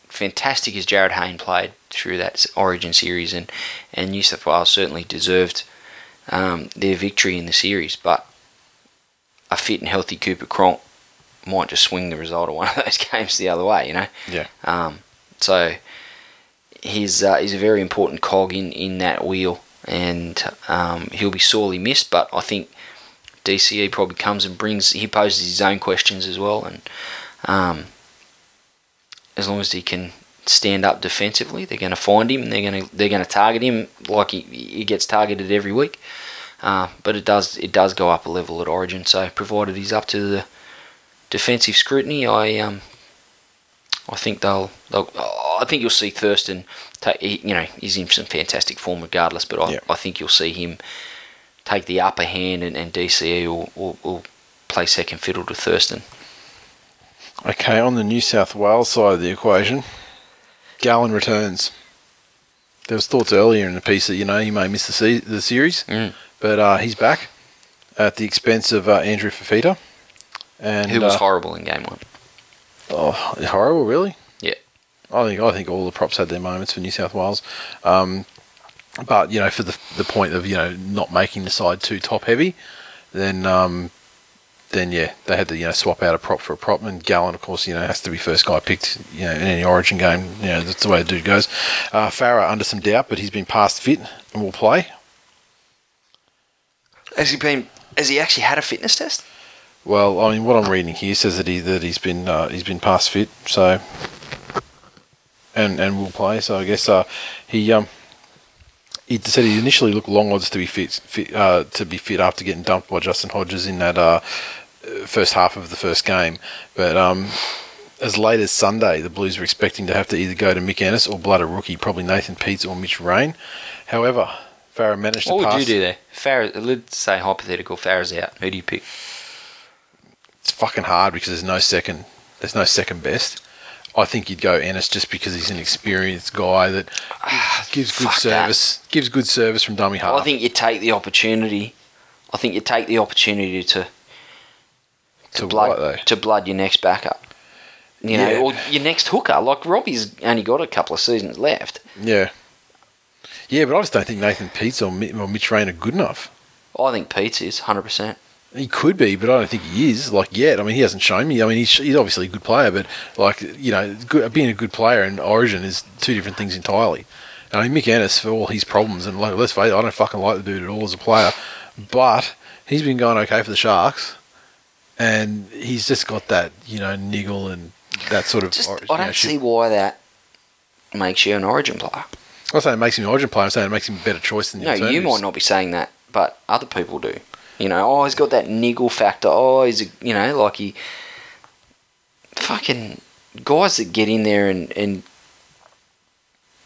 [SPEAKER 2] fantastic as Jarryd Hayne played through that Origin series, and and New South Wales certainly deserved um, their victory in the series, but a fit and healthy Cooper Cronk might just swing the result of one of those games the other way, you know.
[SPEAKER 1] Yeah.
[SPEAKER 2] Um, so he's uh, he's a very important cog in, in that wheel, and um, he'll be sorely missed. But I think DCE probably comes and brings he poses his own questions as well, and um, as long as he can stand up defensively, they're going to find him and they're going to they're going to target him like he, he gets targeted every week. Uh, but it does it does go up a level at Origin. So provided he's up to the defensive scrutiny, I um I think they'll, they'll I think you'll see Thurston take he- you know he's in some fantastic form regardless, but I,
[SPEAKER 1] Yeah.
[SPEAKER 2] I think you'll see him take the upper hand and, and DCE will, will, will play second fiddle to Thurston.
[SPEAKER 1] Okay, on the New South Wales side of the equation, Gallen returns. There was thoughts earlier in the piece that you know he may miss the se- the series,
[SPEAKER 2] Mm.
[SPEAKER 1] But uh, he's back at the expense of uh, Andrew Fifita. And
[SPEAKER 2] Who was
[SPEAKER 1] uh,
[SPEAKER 2] horrible in game one.
[SPEAKER 1] Oh, horrible, really?
[SPEAKER 2] Yeah.
[SPEAKER 1] I think I think all the props had their moments for New South Wales, um, but you know, for the the point of you know not making the side too top heavy, then um, then yeah, they had to you know swap out a prop for a prop, and Gallen, of course, you know has to be first guy picked, you know, in any Origin game. You know that's the way the dude goes. Uh, Farah under some doubt, but he's been past fit and will play.
[SPEAKER 2] Has he been? Has he actually had a fitness test?
[SPEAKER 1] Well, I mean, what I'm reading here says that he that he's been uh, he's been past fit, so and and will play. So I guess uh, he um he said he initially looked long odds to be fit, fit uh, to be fit after getting dumped by Justin Hodges in that uh, first half of the first game, but um as late as Sunday, the Blues were expecting to have to either go to Mick Ennis or blood a rookie, probably Nathan Peats or Mitch Rein. However, Farah managed
[SPEAKER 2] What
[SPEAKER 1] to
[SPEAKER 2] would you do there? Farah, let's say hypothetical. Farah's out. Who do you pick?
[SPEAKER 1] It's fucking hard because there's no second. There's no second best. I think you'd go Ennis just because he's an experienced guy that ah, gives good
[SPEAKER 2] fuck that.
[SPEAKER 1] service. Gives good service from dummy half.
[SPEAKER 2] I think you take the opportunity. I think you take the opportunity to
[SPEAKER 1] to
[SPEAKER 2] to blood
[SPEAKER 1] what,
[SPEAKER 2] to blood your next backup. You know, or your next hooker. Like Robbie's only got a couple of seasons left.
[SPEAKER 1] Yeah. Yeah, but I just don't think Nathan Peats or, or Mitch Rein are good enough.
[SPEAKER 2] Oh, I think Peats is hundred percent.
[SPEAKER 1] He could be, but I don't think he is. Like yet, I mean, he hasn't shown me. I mean, he's, he's obviously a good player, but like you know, good, being a good player and Origin is two different things entirely. I mean, Mick Ennis for all his problems, and like, let's face it, I don't fucking like the dude at all as a player, but he's been going okay for the Sharks, and he's just got that you know niggle and that sort of.
[SPEAKER 2] Just I don't
[SPEAKER 1] know,
[SPEAKER 2] see why that makes you an Origin player.
[SPEAKER 1] I'm not saying it makes him an Origin player. I'm saying it makes him a better choice than the
[SPEAKER 2] No, you might not be saying that, but other people do. You know, oh, he's got that niggle factor. Oh, he's a, you know, like he fucking guys that get in there and and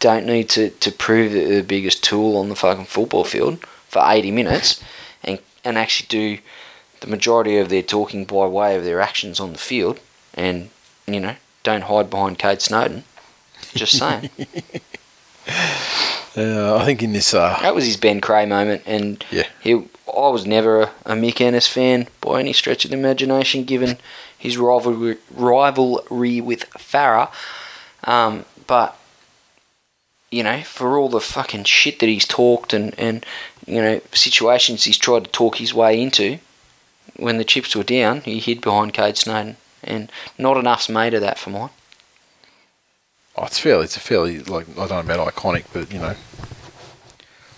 [SPEAKER 2] don't need to to prove that they're the biggest tool on the fucking football field for 80 minutes and and actually do the majority of their talking by way of their actions on the field and you know don't hide behind Kade Snowden. Just saying.
[SPEAKER 1] Uh, I think in this. Uh,
[SPEAKER 2] That was his Ben Creagh moment, and
[SPEAKER 1] Yeah.
[SPEAKER 2] he. I was never a, a Mick Ennis fan by any stretch of the imagination, given his rivalry rivalry with Farah. Um, but you know, for all the fucking shit that he's talked and and you know situations he's tried to talk his way into, when the chips were down, he hid behind Kade Snowden, and not enough's made of that for mine.
[SPEAKER 1] Oh, it's fairly. It's a fairly like I don't know about iconic, but you know.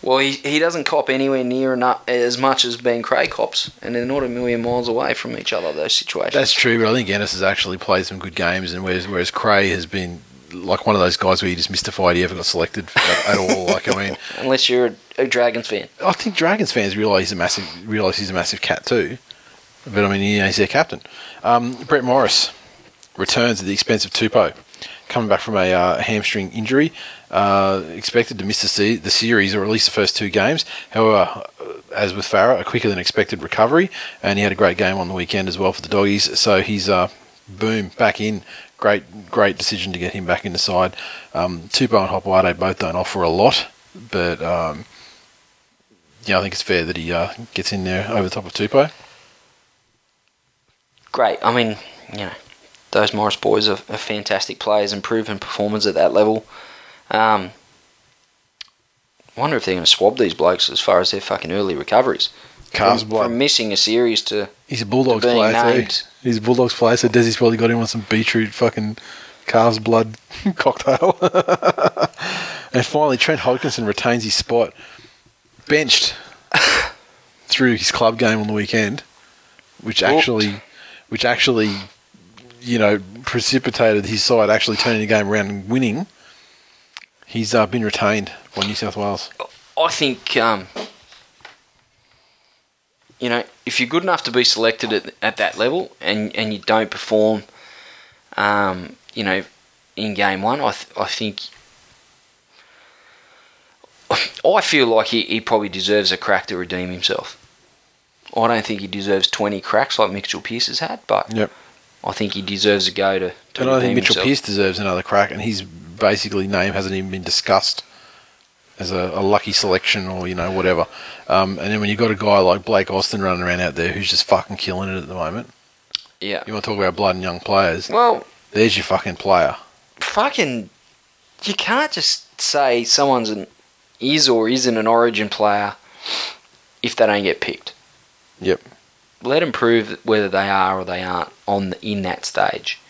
[SPEAKER 2] Well, he, he doesn't cop anywhere near enough as much as Ben Creagh cops, and they're not a million miles away from each other. Those situations.
[SPEAKER 1] That's true, but I think Ennis has actually played some good games, and whereas whereas Creagh has been like one of those guys where you just mystified he ever got selected at, at all. Like I mean,
[SPEAKER 2] Unless you're a, a Dragons fan.
[SPEAKER 1] I think Dragons fans realise he's a massive realise he's a massive cat too. But I mean, you know, he's their captain. Um, Brett Morris returns at the expense of Tupou, coming back from a uh, hamstring injury. Uh, expected to miss the, se- the series or at least the first two games. However, uh, as with Farah, a quicker than expected recovery, and he had a great game on the weekend as well for the doggies. So he's uh, boom back in. Great, great decision to get him back in the side. Um, Tupou and Hopoate both don't offer a lot, but um, yeah, I think it's fair that he uh, gets in there over the top of Tupou.
[SPEAKER 2] Great. I mean, you know, those Morris boys are, are fantastic players and proven performers at that level. Um, wonder if they're going to swab these blokes as far as their fucking early recoveries.
[SPEAKER 1] Calves
[SPEAKER 2] from,
[SPEAKER 1] blood.
[SPEAKER 2] from missing a series to
[SPEAKER 1] He's a Bulldogs player
[SPEAKER 2] named.
[SPEAKER 1] He's a Bulldogs player, so Desi's probably got him on some beetroot fucking calves blood cocktail. and finally, Trent Hodkinson retains his spot, benched through his club game on the weekend, which
[SPEAKER 2] Whooped.
[SPEAKER 1] actually, which actually, you know, precipitated his side actually turning the game around and winning. He's uh, been retained by New South Wales.
[SPEAKER 2] I think, um, you know, if you're good enough to be selected at, at that level and, and you don't perform, um, you know, in game one, I, th- I think. I feel like he, he probably deserves a crack to redeem himself. I don't think he deserves 20 cracks like Mitchell Pearce has had, but
[SPEAKER 1] Yep.
[SPEAKER 2] I think he deserves a go to, to
[SPEAKER 1] And I think Mitchell
[SPEAKER 2] himself.
[SPEAKER 1] Pearce deserves another crack, and his basically name hasn't even been discussed as a, a lucky selection or you know whatever. Um, and then when you've got a guy like Blake Austin running around out there who's just fucking killing it at the moment,
[SPEAKER 2] Yeah.
[SPEAKER 1] you want to talk about blood and young players?
[SPEAKER 2] Well,
[SPEAKER 1] There's your fucking player.
[SPEAKER 2] fucking you can't just say someone's an is or isn't an origin player if they don't get picked.
[SPEAKER 1] Yep.
[SPEAKER 2] Let them prove whether they are or they aren't on the, in that stage.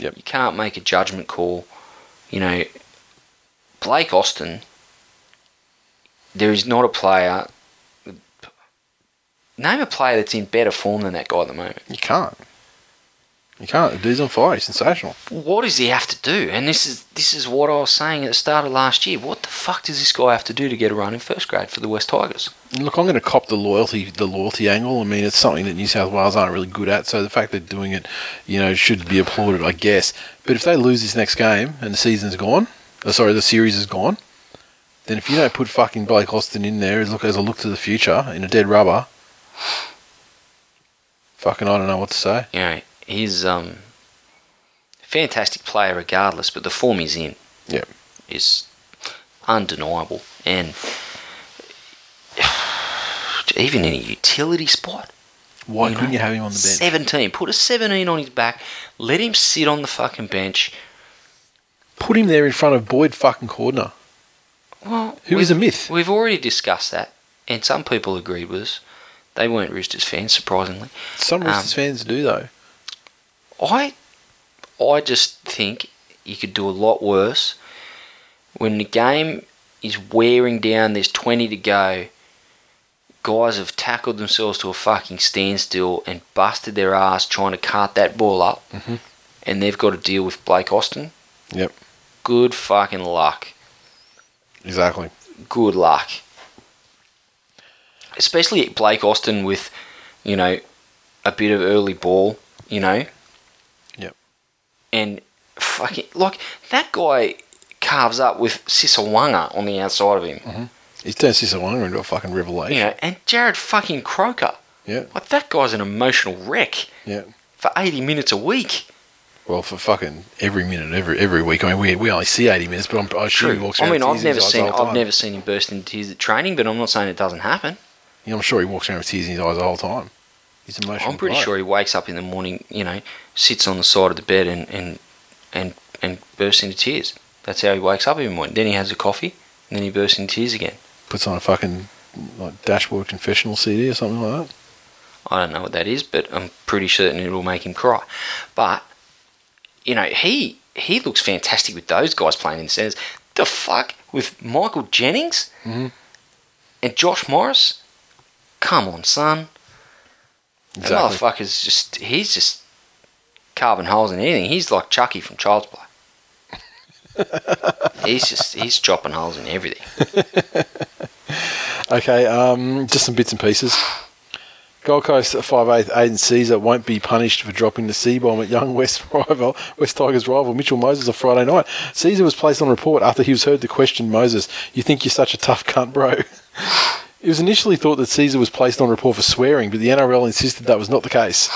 [SPEAKER 1] Yep.
[SPEAKER 2] You can't make a judgment call. You know, Blake Austin. There is not a player. Name a player that's in better form than that guy at the moment.
[SPEAKER 1] You can't. You can't. Dude's on fire. He's sensational.
[SPEAKER 2] What does he have to do? And this is this is what I was saying at the start of last year. What the fuck does this guy have to do to get a run in first grade for the West Tigers?
[SPEAKER 1] Look, I'm going to cop the loyalty, the loyalty angle. I mean, it's something that New South Wales aren't really good at. So the fact they're doing it, you know, should be applauded, I guess. But if they lose this next game and the season's gone, oh, sorry, the series is gone, then if you don't put fucking Blake Austin in there as look as a look to the future in a dead rubber, fucking I don't know what to say.
[SPEAKER 2] You know, he's um fantastic player regardless, but the form he's in
[SPEAKER 1] Yep.
[SPEAKER 2] is undeniable. And even in a utility spot,
[SPEAKER 1] Why
[SPEAKER 2] You
[SPEAKER 1] couldn't
[SPEAKER 2] know,
[SPEAKER 1] you have him on the bench?
[SPEAKER 2] 17. Put a 17 on his back. Let him sit on the fucking bench.
[SPEAKER 1] Put him there in front of Boyd fucking Cordner.
[SPEAKER 2] Well,
[SPEAKER 1] Who is a myth?
[SPEAKER 2] We've already discussed that, and some people agreed with us. They weren't Roosters fans, surprisingly.
[SPEAKER 1] Some
[SPEAKER 2] Um,
[SPEAKER 1] Roosters fans do though.
[SPEAKER 2] I, I just think you could do a lot worse when the game is wearing down. There's 20 to go. Guys have tackled themselves to a fucking standstill and busted their ass trying to cart that ball up,
[SPEAKER 1] Mhm.
[SPEAKER 2] and they've got to deal with Blake Austin.
[SPEAKER 1] Yep.
[SPEAKER 2] Good fucking luck.
[SPEAKER 1] Exactly.
[SPEAKER 2] good luck. Especially Blake Austin with, you know, a bit of early ball, you know.
[SPEAKER 1] Yep.
[SPEAKER 2] And fucking like that guy carves up with Sisa Waqa on the outside of him.
[SPEAKER 1] He's turned Sisa Waqa into a fucking revelation.
[SPEAKER 2] You know, and Jarrod fucking Croker.
[SPEAKER 1] Yeah.
[SPEAKER 2] Like that guy's an emotional wreck
[SPEAKER 1] Yeah.
[SPEAKER 2] for eighty minutes a week.
[SPEAKER 1] Well, for fucking every minute, every every week. I mean, we, we only see eighty minutes, but I'm, I assume he walks
[SPEAKER 2] I
[SPEAKER 1] around.
[SPEAKER 2] mean,
[SPEAKER 1] with
[SPEAKER 2] I've
[SPEAKER 1] tears in
[SPEAKER 2] never
[SPEAKER 1] his eyes
[SPEAKER 2] seen I've never seen him burst into tears at training, but I'm not saying it doesn't happen.
[SPEAKER 1] Know, I'm sure he walks around with tears in his eyes the whole time. He's emotional.
[SPEAKER 2] I'm pretty
[SPEAKER 1] player.
[SPEAKER 2] sure he wakes up in the morning, you know, sits on the side of the bed and and and, and bursts into tears. That's how he wakes up every morning. Then he has a coffee, and then he bursts into tears again.
[SPEAKER 1] Puts on a fucking like dashboard confessional CD or something like that.
[SPEAKER 2] I don't know what that is, but I'm pretty certain it will make him cry. But you know, he he looks fantastic with those guys playing in the centres. The fuck with Michael Jennings
[SPEAKER 1] Mhm.
[SPEAKER 2] and Josh Morris. Come on, son. That
[SPEAKER 1] Exactly.
[SPEAKER 2] motherfucker's just he's just carving holes in anything. He's like Chucky from Child's Play. He's just he's chopping holes in everything.
[SPEAKER 1] Okay, um, just some bits and pieces. Gold Coast 5'8 Aidan Sezer won't be punished for dropping the C bomb at young West rival West Tigers rival Mitchell Moses on Friday night. Sezer was placed on report after he was heard to question Moses. You think you're such a tough cunt, bro? It was initially thought that Sezer was placed on report for swearing, but the NRL insisted that was not the case.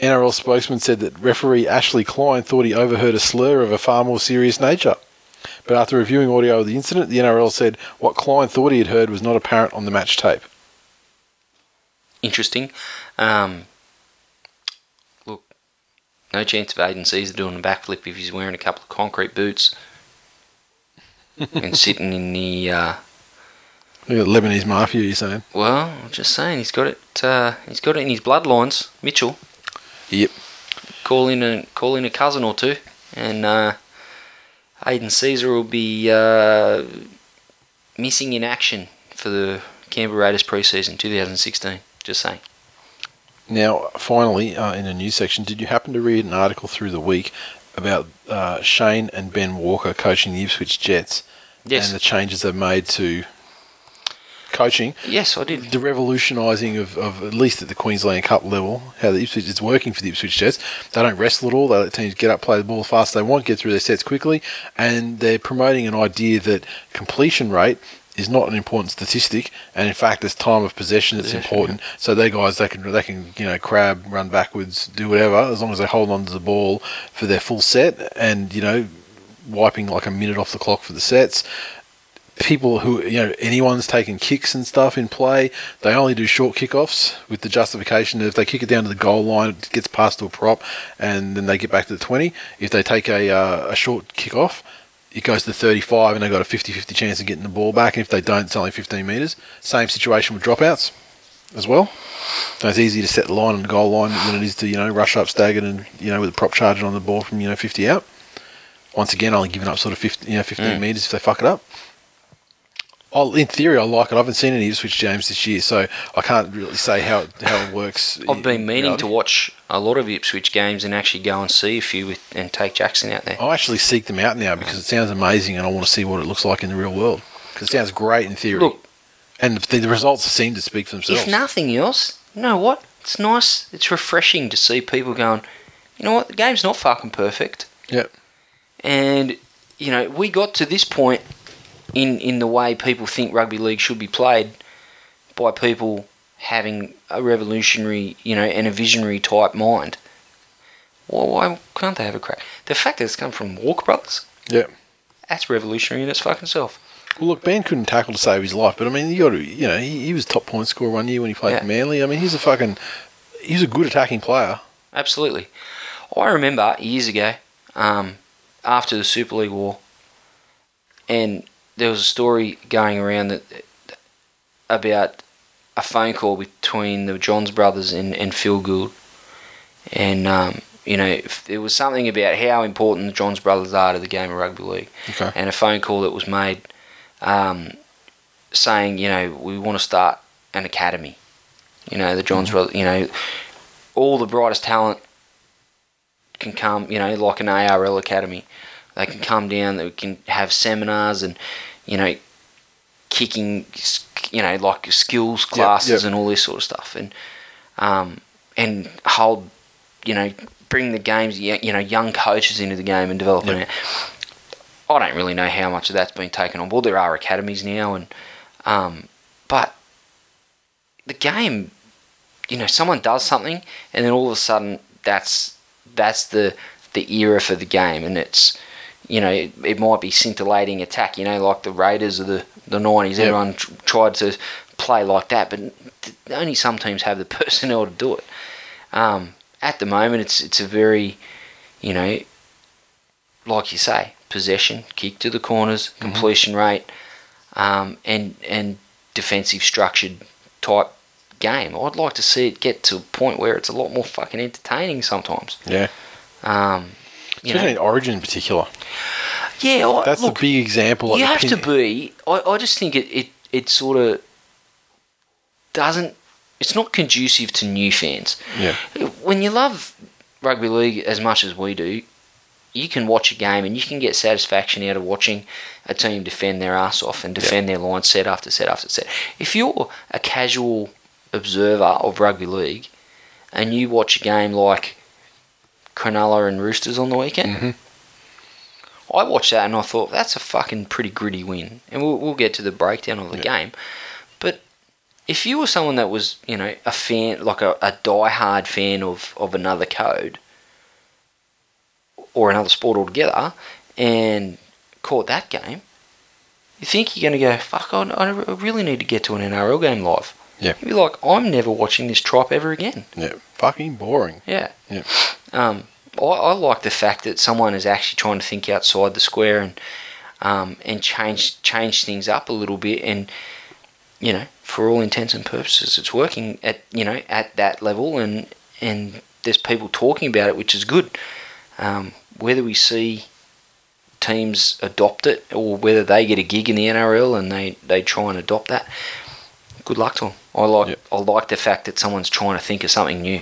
[SPEAKER 1] NRL spokesman said that referee Ashley Klein thought he overheard a slur of a far more serious nature. But after reviewing audio of the incident, the NRL said what Klein thought he had heard was not apparent on the match tape.
[SPEAKER 2] Interesting. Um, look, no chance of Aidan Sezer doing a backflip if he's wearing a couple of concrete boots and sitting in the. Uh,
[SPEAKER 1] Look at Lebanese mafia, you're saying?
[SPEAKER 2] well, I'm just saying he's got it. Uh, he's got it in his bloodlines. Mitchell,
[SPEAKER 1] Yep.
[SPEAKER 2] call in a call in a cousin or two, and uh, Aidan Sezer will be uh, missing in action for the Canberra Raiders preseason 2016. Just saying.
[SPEAKER 1] Now, finally, uh, in a news section, did you happen to read an article through the week about uh, Shane and Ben Walker coaching the Ipswich Jets
[SPEAKER 2] Yes.
[SPEAKER 1] and the changes they've made to coaching?
[SPEAKER 2] yes, I did.
[SPEAKER 1] The revolutionising of, of, at least at the Queensland Cup level, how the Ipswich is working for the Ipswich Jets. They don't wrestle at all. They let teams get up, play the ball as fast as they want, get through their sets quickly, and they're promoting an idea that completion rate is not an important statistic, and in fact, it's time of possession that's
[SPEAKER 2] Possession,
[SPEAKER 1] important. So they guys they can they can you know crab, run backwards, do whatever as long as they hold on to the ball for their full set, and you know wiping like a minute off the clock for the sets people who you know anyone's taking kicks and stuff in play they only do short kickoffs with the justification that if they kick it down to the goal line it gets passed to a prop and then they get back to the 20 if they take a, uh, a short kickoff it goes to 35 and they've got a 50-50 chance of getting the ball back. And if they don't it's only 15 metres. Same situation with dropouts as well. So it's easier to set the line and the goal line than it is to you know rush up staggered and you know with the prop charging on the ball from you know 50 out. Once again only giving up sort of 50, you know, 15
[SPEAKER 2] Mm.
[SPEAKER 1] metres if they fuck it up In theory, I like it. I haven't seen any Ipswich games this year, so I can't really say how it, how it works.
[SPEAKER 2] I've been
[SPEAKER 1] in
[SPEAKER 2] meaning to watch a lot of Ipswich games and actually go and see a few with, and take Jackson out there.
[SPEAKER 1] I'll actually seek them out now because it sounds amazing, and I want to see what it looks like in the real world. Because it sounds great in theory,
[SPEAKER 2] Look,
[SPEAKER 1] and the, the results seem to speak for themselves.
[SPEAKER 2] if nothing else, you know what? It's nice. It's refreshing to see people going. You know what? The game's not fucking perfect.
[SPEAKER 1] Yep.
[SPEAKER 2] And you know, we got to this point in in the way people think rugby league should be played by people having a revolutionary, you know, and a visionary type mind. Well, why can't they have a crack? The fact that it's come from Walker Brothers,
[SPEAKER 1] yeah,
[SPEAKER 2] that's revolutionary in its fucking self.
[SPEAKER 1] Well, look, Ben couldn't tackle to save his life, but I mean, you got to, you know, he, he was top point scorer one year when he played
[SPEAKER 2] Yeah.
[SPEAKER 1] for Manly. I mean, he's a fucking, he's a good attacking player.
[SPEAKER 2] Absolutely. I remember years ago, um, after the Super League War, and there was a story going around that about a phone call between the Johns brothers and, and Phil Gould, and um, you know there was something about how important the Johns brothers are to the game of rugby league,
[SPEAKER 1] Okay.
[SPEAKER 2] and a phone call that was made, um, saying you know we want to start an academy, you know the Johns brothers, you know all the brightest talent can come, you know, like an ARL academy. They can come down. They can have seminars and, you know, kicking, you know, like skills classes
[SPEAKER 1] yep.
[SPEAKER 2] and all this sort of stuff, and um, and hold, you know, bring the games, you know, young coaches into the game and developing
[SPEAKER 1] Yep.
[SPEAKER 2] them. I don't really know how much of that's been taken on board. There are academies now, and um, but the game you know someone does something and then all of a sudden that's that's the the era for the game and it's you know it, it might be scintillating attack you know like the raiders of the the 90s
[SPEAKER 1] Yeah.
[SPEAKER 2] everyone tr- tried to play like that but only some teams have the personnel to do it um, at the moment it's it's a very you know like you say possession kick to the corners completion rate um, and and defensive structured type game. I'd like to see it get to a point where it's a lot more fucking entertaining sometimes.
[SPEAKER 1] Yeah.
[SPEAKER 2] Um,
[SPEAKER 1] Especially in Origin in particular.
[SPEAKER 2] yeah, I,
[SPEAKER 1] That's
[SPEAKER 2] look,
[SPEAKER 1] the big example. like
[SPEAKER 2] you have to be. I, I just think it, it, it sort of doesn't. It's not conducive to new fans.
[SPEAKER 1] Yeah.
[SPEAKER 2] When you love rugby league as much as we do, you can watch a game and you can get satisfaction out of watching a team defend their ass off and defend their line set after set after set. If you're a casual observer of rugby league and you watch a game like Cronulla and Roosters on the weekend,
[SPEAKER 1] Mhm.
[SPEAKER 2] I watched that and I thought that's a fucking pretty gritty win, and we'll, we'll get to the breakdown of the
[SPEAKER 1] Yeah.
[SPEAKER 2] game. But if you were someone that was, you know, a fan, like a, a die-hard fan of, of another code or another sport altogether, and caught that game, you think you're going to go, fuck, I, I really need to get to an NRL game live.
[SPEAKER 1] Yeah.
[SPEAKER 2] You'd be like, I'm never watching this tripe ever again.
[SPEAKER 1] Yeah. Fucking boring.
[SPEAKER 2] Yeah.
[SPEAKER 1] Yeah.
[SPEAKER 2] Um, I, I like the fact that someone is actually trying to think outside the square and um, and change change things up a little bit. And you know, for all intents and purposes, it's working at you know at that level, and and there's people talking about it, which is good. Um, whether we see teams adopt it or whether they get a gig in the NRL and they, they try and adopt that, good luck to them. I like
[SPEAKER 1] Yep.
[SPEAKER 2] I like the fact that someone's trying to think of something new.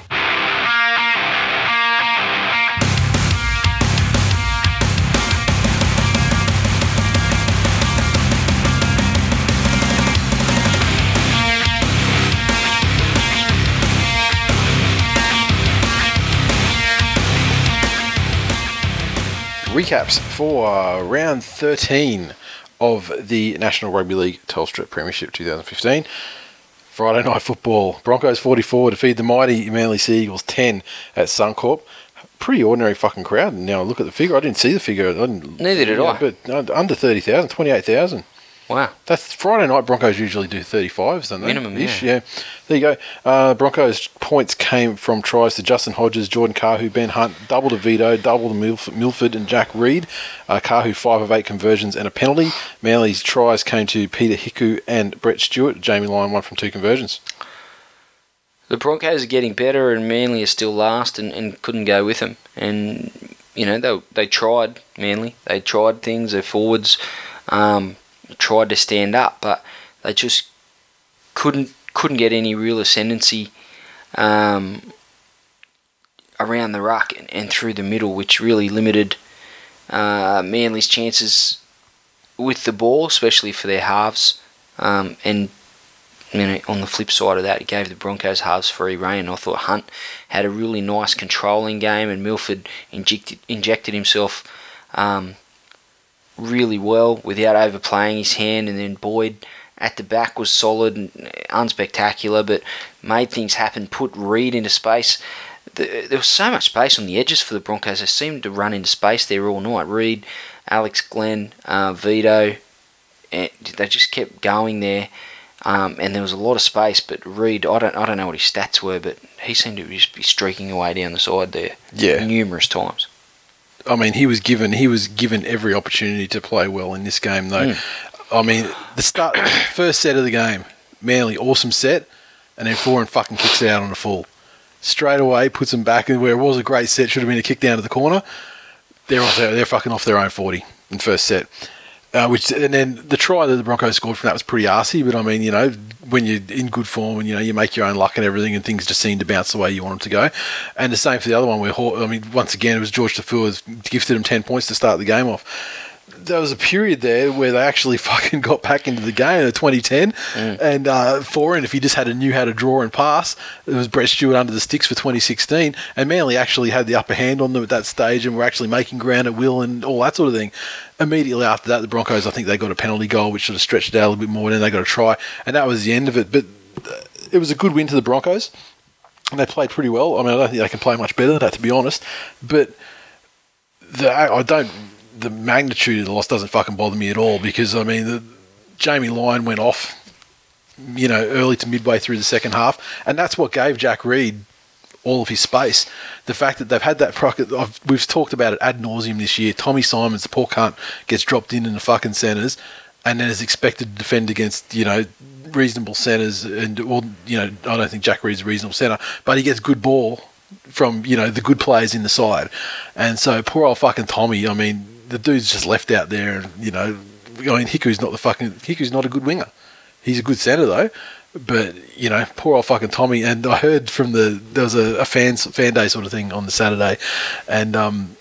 [SPEAKER 1] Recaps for uh, round 13 of the National Rugby League Telstra Premiership 2015. Friday night football. Broncos 44 defeat the mighty Manly Sea Eagles 10 at Suncorp. Pretty ordinary fucking crowd. Now look at the figure. I didn't see the figure. I didn't,
[SPEAKER 2] Neither did I.
[SPEAKER 1] But uh, under 30,000, 28,000.
[SPEAKER 2] Wow.
[SPEAKER 1] That's Friday night. Broncos usually do 35s, don't they?
[SPEAKER 2] Minimum,
[SPEAKER 1] Ish,
[SPEAKER 2] yeah.
[SPEAKER 1] yeah. There you go. Uh, Broncos points came from tries to Justin Hodges, Jordan Kahu, Ben Hunt, double to Vito, double to Milf- Milford and Jack Reed. Uh, Kahu five of eight conversions and a penalty. Manly's tries came to Peter Hiku and Brett Stewart. Jamie Lyon one from two conversions.
[SPEAKER 2] The Broncos are getting better, and Manly are still last, and, and couldn't go with them. And you know they they tried Manly. They tried things. Their forwards, um, tried to stand up, but they just couldn't couldn't get any real ascendancy um, around the ruck and, and through the middle, which really limited uh, Manly's chances with the ball, especially for their halves. Um, and you know, on the flip side of that, it gave the Broncos halves free rein. I thought Hunt had a really nice controlling game, and Milford injected injected himself um, really well without overplaying his hand. And then Boyd at the back was solid and unspectacular, but made things happen. Put Reed into space. The, there was so much space on the edges for the Broncos. They seemed to run into space there all night. Reed, Alex Glenn, uh, Vito, and they just kept going there. Um, and there was a lot of space, but Reed, I don't, I don't know what his stats were, but he seemed to just be streaking away down the side there,
[SPEAKER 1] Yeah.
[SPEAKER 2] numerous times.
[SPEAKER 1] I mean, he was given he was given every opportunity to play well in this game, though. Hmm. I mean, the start first set of the game, Manly awesome set, and then four and fucking kicks it out on a full. Straight away puts them back in where it was a great set, should have been a kick down to the corner. They're off their, they're fucking off their own forty in first set. Uh, which and then the try that the Broncos scored from that was pretty arsey, but I mean, you know, when you're in good form and you know you make your own luck and everything, and things just seem to bounce the way you want them to go. And the same for the other one, where I mean, once again, it was George Taufua gifted him ten points to start the game off. There was a period there where they actually fucking got back into the game in 2010, and uh, Foran, if he just had a knew how to draw and pass, it was Brett Stewart under the sticks for 2016, and Manly actually had the upper hand on them at that stage, and were actually making ground at will and all that sort of thing. Immediately after that, the Broncos, I think they got a penalty goal, which sort of stretched it out a little bit more, and then they got a try, and that was the end of it. But uh, it was a good win to the Broncos. And they played pretty well. I mean, I don't think they can play much better than that, to be honest. But the I don't the magnitude of the loss doesn't fucking bother me at all because I mean, the, Jamie Lyon went off, you know, early to midway through the second half, and that's what gave Jack Reed all of his space. The fact that they've had that I've, we've talked about it ad nauseum this year. Tommy Symonds, the poor cunt, gets dropped in in the fucking centres, and then is expected to defend against you know reasonable centres. And well, you know, I don't think Jack Reed's a reasonable centre, but he gets good ball from you know the good players in the side, and so poor old fucking Tommy. I mean, the dude's just left out there, and you know, I mean, Hiku's not the fucking Hiku's not a good winger. He's a good centre though, but you know, poor old fucking Tommy. And I heard from the there was a, a fans fan day sort of thing on the Saturday, and um,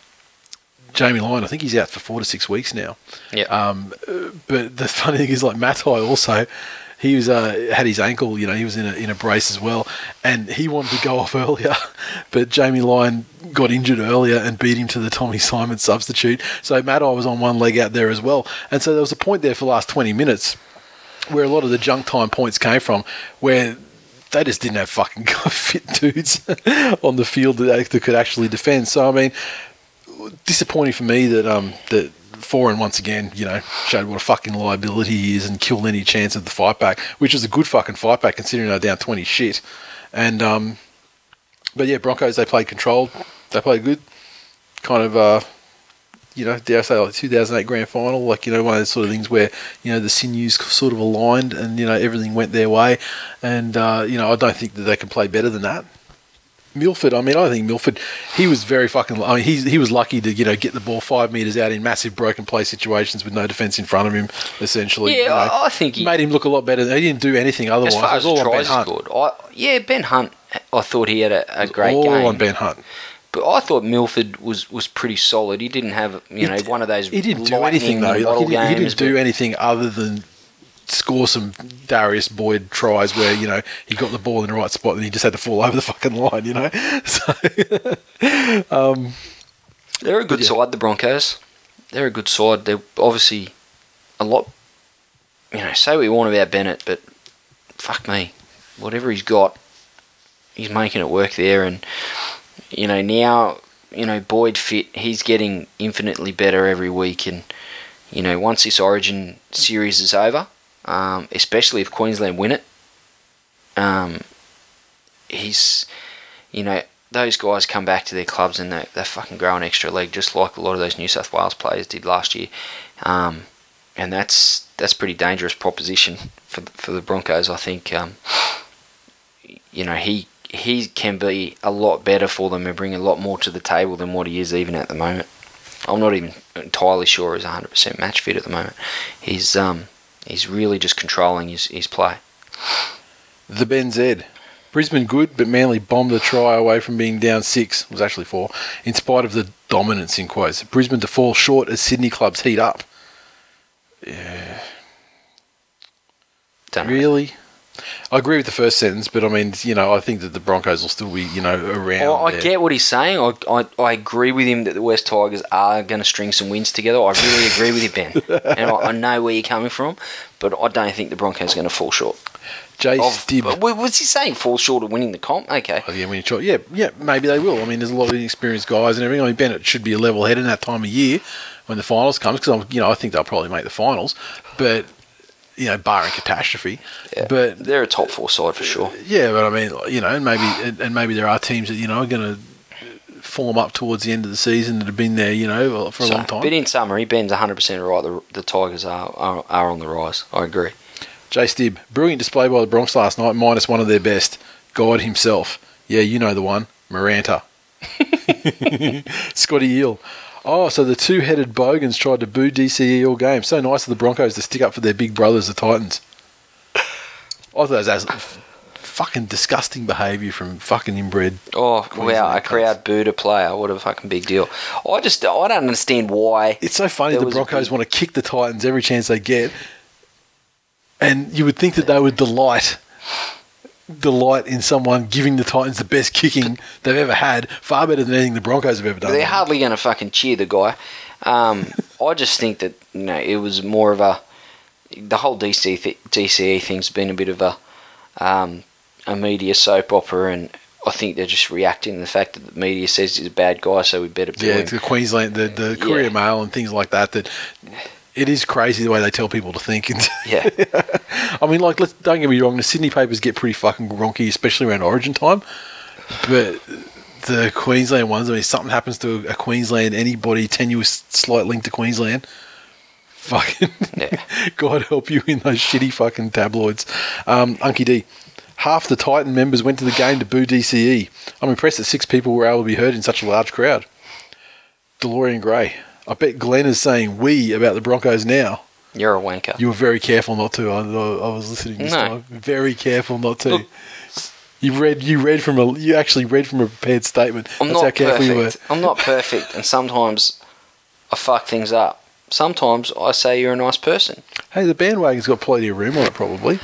[SPEAKER 1] Jamie Lyon, I think he's out for four to six weeks now.
[SPEAKER 2] Yeah.
[SPEAKER 1] Um, but the funny thing is, like Matai also, he was uh, had his ankle. You know, he was in a in a brace as well, and he wanted to go off earlier, but Jamie Lyon got injured earlier and beat him to the Tommy Simon substitute. So Matai was on one leg out there as well, and so there was a point there for the last twenty minutes where a lot of the junk time points came from, where they just didn't have fucking fit dudes on the field that could actually defend. So I mean, disappointing for me that um that Foran once again, you know, showed what a fucking liability he is and killed any chance of the fight back, which was a good fucking fight back considering they're down twenty shit. And um, but yeah, Broncos they played controlled, they played good, kind of uh, you know, dare I say like 2008 grand final, like you know one of those sort of things where you know the sinews sort of aligned and you know everything went their way, and uh, you know I don't think that they can play better than that. Milford, I mean, I think Milford, he was very fucking. I mean, he he was lucky to you know get the ball five meters out in massive broken play situations with no defense in front of him. Essentially,
[SPEAKER 2] Yeah,
[SPEAKER 1] you know.
[SPEAKER 2] I- I think he-
[SPEAKER 1] made him look a lot better. He didn't do anything otherwise.
[SPEAKER 2] As far as
[SPEAKER 1] all
[SPEAKER 2] tries scored, I, yeah, Ben Hunt, I thought he had a, a great
[SPEAKER 1] all
[SPEAKER 2] game.
[SPEAKER 1] on Ben Hunt.
[SPEAKER 2] But I thought Milford was, was pretty solid. He didn't have, you know,
[SPEAKER 1] He-
[SPEAKER 2] one of those.
[SPEAKER 1] He didn't do anything though. Like, he, didn't, he didn't do anything other than score some Darius Boyd tries where you know he got the ball in the right spot and he just had to fall over the fucking line. You know, so um,
[SPEAKER 2] They're a good
[SPEAKER 1] Yeah.
[SPEAKER 2] side, the Broncos. They're a good side. They're obviously a lot. You know, say what you want about Bennett, but fuck me, whatever he's got, he's making it work there. And you know now, you know Boyd fit, he's getting infinitely better every week. And you know once this Origin series is over, um, especially if Queensland win it, um, he's you know, those guys come back to their clubs and they, they fucking grow an extra leg, just like a lot of those New South Wales players did last year. Um, and that's that's pretty dangerous proposition for the, for the Broncos. I think, um, you know, he he can be a lot better for them and bring a lot more to the table than what he is even at the moment. I'm not even entirely sure he's 100% match fit at the moment. He's um, He's really just controlling his, his play.
[SPEAKER 1] The Ben Z. Brisbane good, but Manly bombed the try away from being down six. It was actually four, in spite of the dominance in quotes. Brisbane to fall short as Sydney clubs heat up.
[SPEAKER 2] Don't know.
[SPEAKER 1] I agree with the first sentence, but I mean, you know, I think that the Broncos will still be, you know, around.
[SPEAKER 2] I, get what he's saying. I, I, I agree with him that the West Tigers are going to string some wins together. I really agree with you, Ben. and I, I know where you're coming from, but I don't think the Broncos are going to fall short.
[SPEAKER 1] Jay
[SPEAKER 2] Of, what was he saying? Fall short of winning the comp? Okay.
[SPEAKER 1] Oh, yeah, when you try, yeah, yeah, maybe they will. I mean, there's a lot of inexperienced guys and everything. I mean, Bennett should be a level head in that time of year when the finals comes because you know I think they'll probably make the finals, but you know, barring catastrophe.
[SPEAKER 2] Yeah.
[SPEAKER 1] But
[SPEAKER 2] They're a top four side for sure.
[SPEAKER 1] yeah, but I mean, you know, and maybe and, maybe there are teams that you know are going to form up towards the end of the season that have been there, you know, for a
[SPEAKER 2] So,
[SPEAKER 1] long time.
[SPEAKER 2] But in summary, Ben's 100% right. The, the Tigers are, are, are on the rise. I agree.
[SPEAKER 1] Jay Stibb, brilliant display by the Bronx last night, minus one of their best. God himself. Yeah, you know the one. Maranta. Scotty Eel. Oh, so the two headed Bogans tried to boo DCE all game. So nice of the Broncos to stick up for their big brothers, the Titans. I thought that was as- fucking disgusting behaviour from fucking inbred.
[SPEAKER 2] Oh, wow. A crowd booed a player. What a fucking big deal. I just, I don't understand why.
[SPEAKER 1] It's so funny the Broncos
[SPEAKER 2] big-
[SPEAKER 1] want to kick the Titans every chance they get. And you would think that they would delight delight in someone giving the Titans the best kicking they've ever had, far better than anything the Broncos have ever done.
[SPEAKER 2] They're hardly going to fucking cheer the guy. Um, I just think that you know it was more of a the whole DC th- DCE thing's been a bit of a um, a media soap opera, and I think they're just reacting to the fact that the media says he's a bad guy, so we better
[SPEAKER 1] yeah,
[SPEAKER 2] him.
[SPEAKER 1] the Queensland, the, the Courier
[SPEAKER 2] Yeah.
[SPEAKER 1] Mail and things like that. That it is crazy the way they tell people to think. And
[SPEAKER 2] Yeah,
[SPEAKER 1] I mean, like, let's, don't get me wrong, the Sydney papers get pretty fucking wonky, especially around Origin time. But the Queensland ones, I mean, something happens to a Queensland, anybody tenuous, slight link to Queensland, fucking,
[SPEAKER 2] Yeah.
[SPEAKER 1] God help you in those shitty fucking tabloids. Um, Unky D. Half the Titan members went to the game to boo DCE. I'm impressed that six people were able to be heard in such a large crowd. DeLorean Gray. I bet Glenn is saying we about the Broncos now.
[SPEAKER 2] you're a wanker.
[SPEAKER 1] You were very careful not to. I, I was listening this
[SPEAKER 2] No.
[SPEAKER 1] time. Very careful not to.
[SPEAKER 2] Look-
[SPEAKER 1] you read. You read from a. You actually read from a prepared statement.
[SPEAKER 2] I'm
[SPEAKER 1] That's how
[SPEAKER 2] not
[SPEAKER 1] careful you were.
[SPEAKER 2] perfect. I'm not perfect, and sometimes I fuck things up. Sometimes I say you're a nice person.
[SPEAKER 1] Hey, the bandwagon's got plenty of room on it, probably.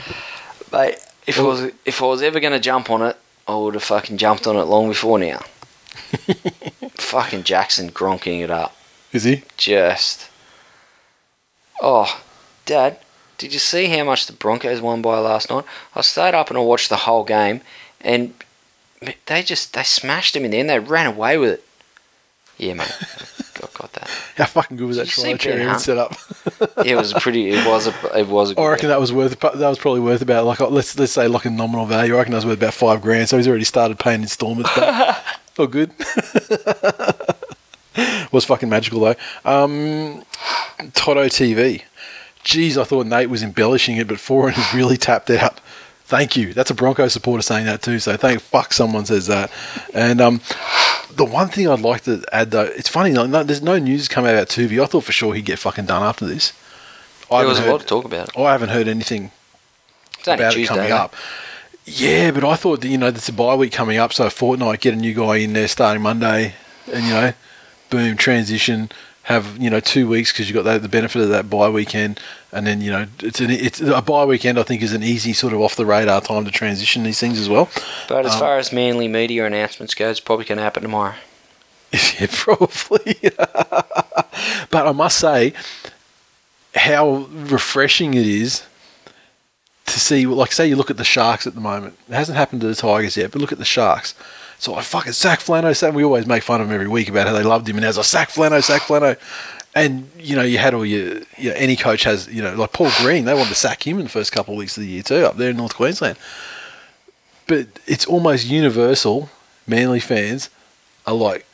[SPEAKER 2] Mate, if I was if I was ever going to jump on it, I would have fucking jumped on it long before now. fucking Jackson gronking it up.
[SPEAKER 1] Is he?
[SPEAKER 2] Just. Oh, Dad, did you see how much the Broncos won by last night? I stayed up and I watched the whole game, and they just they smashed them in the end. They ran away with it. Yeah, mate, got, got that.
[SPEAKER 1] How fucking good was that try Cherry
[SPEAKER 2] Ben
[SPEAKER 1] Hill
[SPEAKER 2] Hunt?
[SPEAKER 1] set up?
[SPEAKER 2] It was pretty. It was a. It was a.
[SPEAKER 1] I reckon that was worth. That was probably worth about like let's let's say like a nominal value. I reckon that was worth about five grand. So he's already started paying instalments back. All good. was fucking magical though. Um, Toto TV. Jeez, I thought Nate was embellishing it, but Foran has really tapped out. Thank you. That's a Bronco supporter saying that too. So thank fuck someone says that. And um, the one thing I'd like to add though, it's funny. No, no, there's no news come out about Toovey. I thought for sure he'd get fucking done after this. I
[SPEAKER 2] There was a lot to talk about.
[SPEAKER 1] I haven't heard anything about it
[SPEAKER 2] Tuesday.
[SPEAKER 1] coming up. Yeah, but I thought that you know there's a bye week coming up, so fortnight, get a new guy in there starting Monday, and you know, boom, transition, have you know two weeks because you got that, the benefit of that bye weekend, and then you know it's an it's a bye weekend. I think is an easy sort of off the radar time to transition these things as well.
[SPEAKER 2] But as
[SPEAKER 1] Um,
[SPEAKER 2] far as Manly media announcements go, it's probably going to happen tomorrow.
[SPEAKER 1] yeah, probably. but I must say, how refreshing it is to see. Like, say you look at the Sharks at the moment. It hasn't happened to the Tigers yet, but look at the Sharks. So I fucking sack Flano. Sack. We always make fun of him every week about how they loved him, and as I sack Flano, sack Flano. And you know, you had all your, you know, any coach has, you know, like Paul Green. They wanted to sack him in the first couple of weeks of the year too, up there in North Queensland. But it's almost universal. Manly fans are like,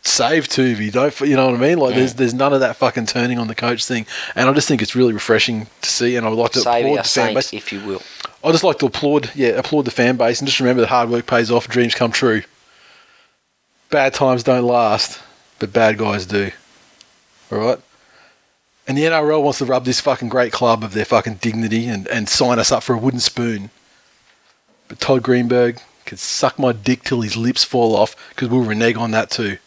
[SPEAKER 1] save Toovey. Don't you know what I mean? Like there's there's none of that fucking turning on the coach thing, and I just think it's really refreshing to see. And I would like to
[SPEAKER 2] Save
[SPEAKER 1] applaud the fan base.
[SPEAKER 2] if you will.
[SPEAKER 1] I just like to applaud, yeah, applaud the fan base, and just remember that hard work pays off, dreams come true. Bad times don't last, but bad guys do. All right. And the NRL wants to rub this fucking great club of their fucking dignity and, and sign us up for a wooden spoon. But Todd Greenberg could suck my dick till his lips fall off because we'll renege on that too.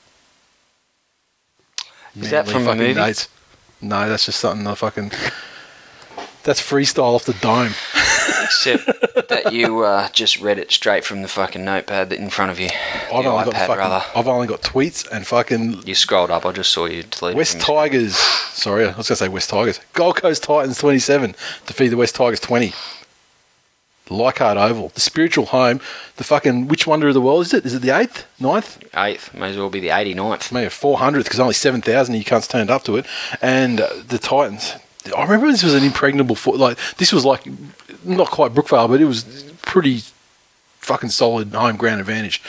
[SPEAKER 2] Is that from a movie?
[SPEAKER 1] dates. No, that's just something I fucking. That's freestyle off the dome.
[SPEAKER 2] Except that you uh, just read it straight from the fucking notepad that in front of you.
[SPEAKER 1] I've only, got
[SPEAKER 2] iPad,
[SPEAKER 1] fucking,
[SPEAKER 2] rather.
[SPEAKER 1] I've only got tweets and fucking
[SPEAKER 2] You scrolled up. I just saw you delete.
[SPEAKER 1] West Tigers. Sorry, I was going to say West Tigers. Gold Coast Titans 27 defeat the West Tigers 20. Leichhardt Oval, the spiritual home, the fucking which wonder of the world is it? Is it the eighth, ninth?
[SPEAKER 2] Eighth. May as well be the 89th.
[SPEAKER 1] maybe four hundredth because only seven thousand you can't stand up to it. And uh, the Titans, I remember this was an impregnable foot. Like this was like not quite Brookvale, but it was pretty fucking solid home ground advantage.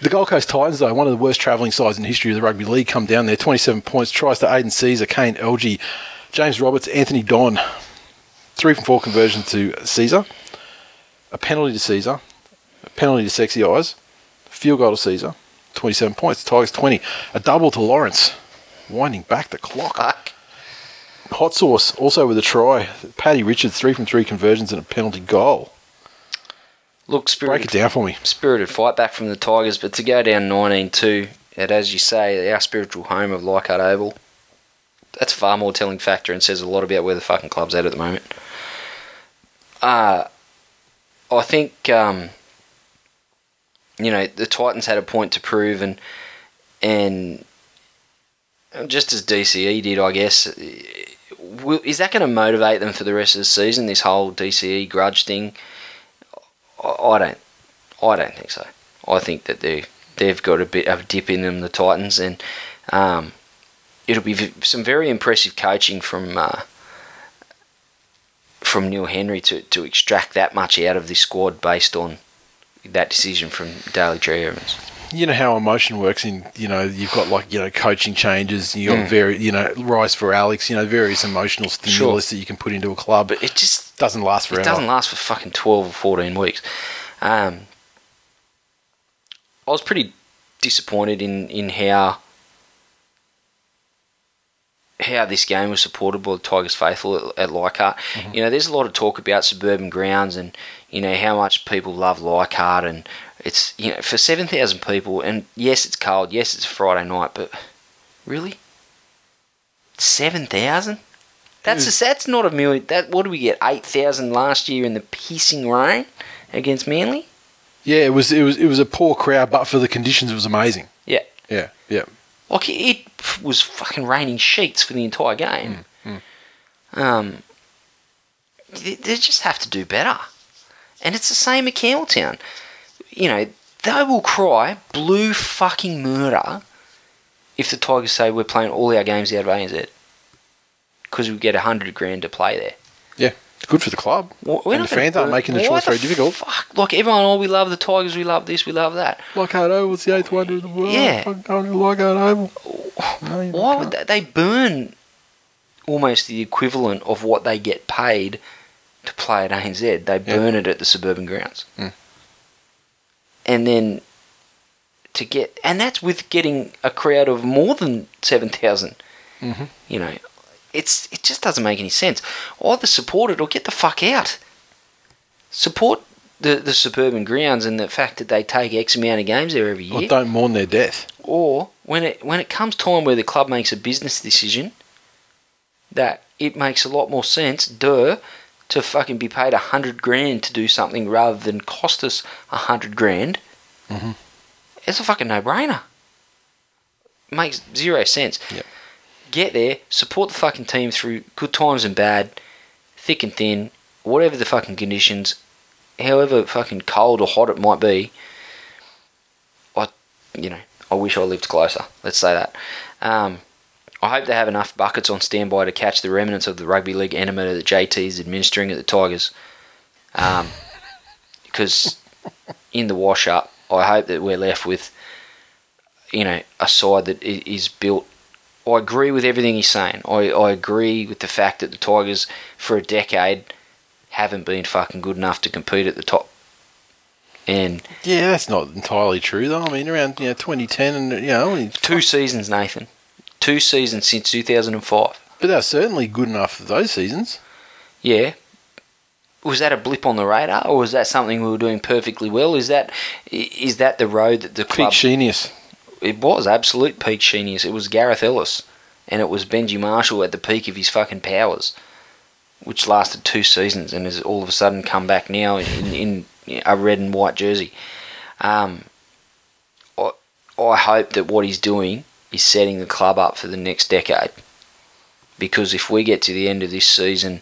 [SPEAKER 1] The Gold Coast Titans, though, one of the worst travelling sides in the history of the rugby league, come down there. Twenty-seven points. Tries to Aidan Sezer, Kane Elgey, James Roberts, Anthony Don. Three from four conversion to Sezer. A penalty to Sezer. A penalty to Sexy Eyes. Field goal to Sezer. 27 points. Tigers 20. A double to Lawrence. Winding back the clock. Hot sauce also with a try. Paddy Richards, three from three conversions and a penalty goal.
[SPEAKER 2] Look,
[SPEAKER 1] Break
[SPEAKER 2] spirited,
[SPEAKER 1] it down for me.
[SPEAKER 2] spirited fight back from the Tigers, but to go down 19-2, and as you say, our spiritual home of Leichhardt Oval, that's a far more telling factor and says a lot about where the fucking club's at at the moment. Uh, I think, um, you know, the Titans had a point to prove, and and just as DCE did, I guess. Will, is that going to motivate them for the rest of the season? This whole DCE grudge thing. I, don't. I don't think so. I think that they they've got a bit of a dip in them, the Titans, and um, it'll be some very impressive coaching from uh, from Neil Henry to, to extract that much out of this squad based on that decision from Daly Cherry-Evans.
[SPEAKER 1] You know how emotion works in, you know, you've got like, you know, coaching changes, you got
[SPEAKER 2] Mm.
[SPEAKER 1] very, you know, rise for Alex, you know, various emotional stimulus that you can put into a club.
[SPEAKER 2] But it just
[SPEAKER 1] doesn't last forever.
[SPEAKER 2] It doesn't last for fucking 12 or 14 weeks. Um, I was pretty disappointed in, in how how this game was supported by the Tigers faithful at, at Leichhardt. You know, there's a lot of talk about suburban grounds and, you know, how much people love Leichhardt and it's, you know, for 7,000 people and yes, it's cold, yes, it's Friday night, but really? 7,000? That's a, that's not a million. That what do we get? Eight thousand last year in the pissing rain against Manly.
[SPEAKER 1] Yeah, it was it was it was a poor crowd, but for the conditions it was amazing.
[SPEAKER 2] Yeah,
[SPEAKER 1] Yeah, yeah.
[SPEAKER 2] like it was fucking raining sheets for the entire game.
[SPEAKER 1] Mm,
[SPEAKER 2] Um, they, they just have to do better, and it's the same at Campbelltown. You know, they will cry blue fucking murder if the Tigers say we're playing all our games out of ANZ because we get a hundred grand to play there.
[SPEAKER 1] Yeah. It's good for the club.
[SPEAKER 2] Well, we're
[SPEAKER 1] and the fans aren't making the choice very difficult.
[SPEAKER 2] Fuck, like everyone, oh, we love the Tigers, we love this, we love that.
[SPEAKER 1] Leichhardt Oval's the eighth wonder of the world.
[SPEAKER 2] Yeah.
[SPEAKER 1] Fucking going to Oval. No,
[SPEAKER 2] Why would they, they burn almost the equivalent of what they get paid to play at ANZ? They burn it at the suburban grounds,
[SPEAKER 1] Mm.
[SPEAKER 2] And then to get and that's with getting a crowd of more than seven
[SPEAKER 1] Mhm.
[SPEAKER 2] You know, it's it just doesn't make any sense. Either support it or get the fuck out. Support the the suburban grounds and the fact that they take X amount of games there every year
[SPEAKER 1] Or don't mourn their death.
[SPEAKER 2] or when it when it comes time where the club makes a business decision that it makes a lot more sense, duh, to fucking be paid a hundred grand to do something rather than cost us a hundred grand.
[SPEAKER 1] Mhm.
[SPEAKER 2] It's a fucking no brainer. Makes zero sense.
[SPEAKER 1] Yep.
[SPEAKER 2] Get there, support the fucking team through good times and bad, thick and thin, whatever the fucking conditions, however fucking cold or hot it might be. I, you know, I wish I lived closer. Let's say that. Um, I hope they have enough buckets on standby to catch the remnants of the rugby league enema that JT is administering at the Tigers. Um, because in the wash up, I hope that we're left with, you know, a side that is built. I agree with everything he's saying. I, I agree with the fact that the Tigers, for a decade, haven't been fucking good enough to compete at the top. And
[SPEAKER 1] Yeah, that's not entirely true though. I mean, around you know 2010 and you know only
[SPEAKER 2] two seasons, Nathan. Two seasons since 2005.
[SPEAKER 1] But they're certainly good enough for those seasons.
[SPEAKER 2] Yeah. Was that a blip on the radar, or was that something we were doing perfectly well? Is that is that the road that the
[SPEAKER 1] Peak genius.
[SPEAKER 2] it was absolute peak genius. It was Gareth Ellis, and it was Benji Marshall at the peak of his fucking powers, which lasted two seasons, and has all of a sudden come back now in, in a red and white jersey. Um, I, I hope that what he's doing is setting the club up for the next decade, because if we get to the end of this season,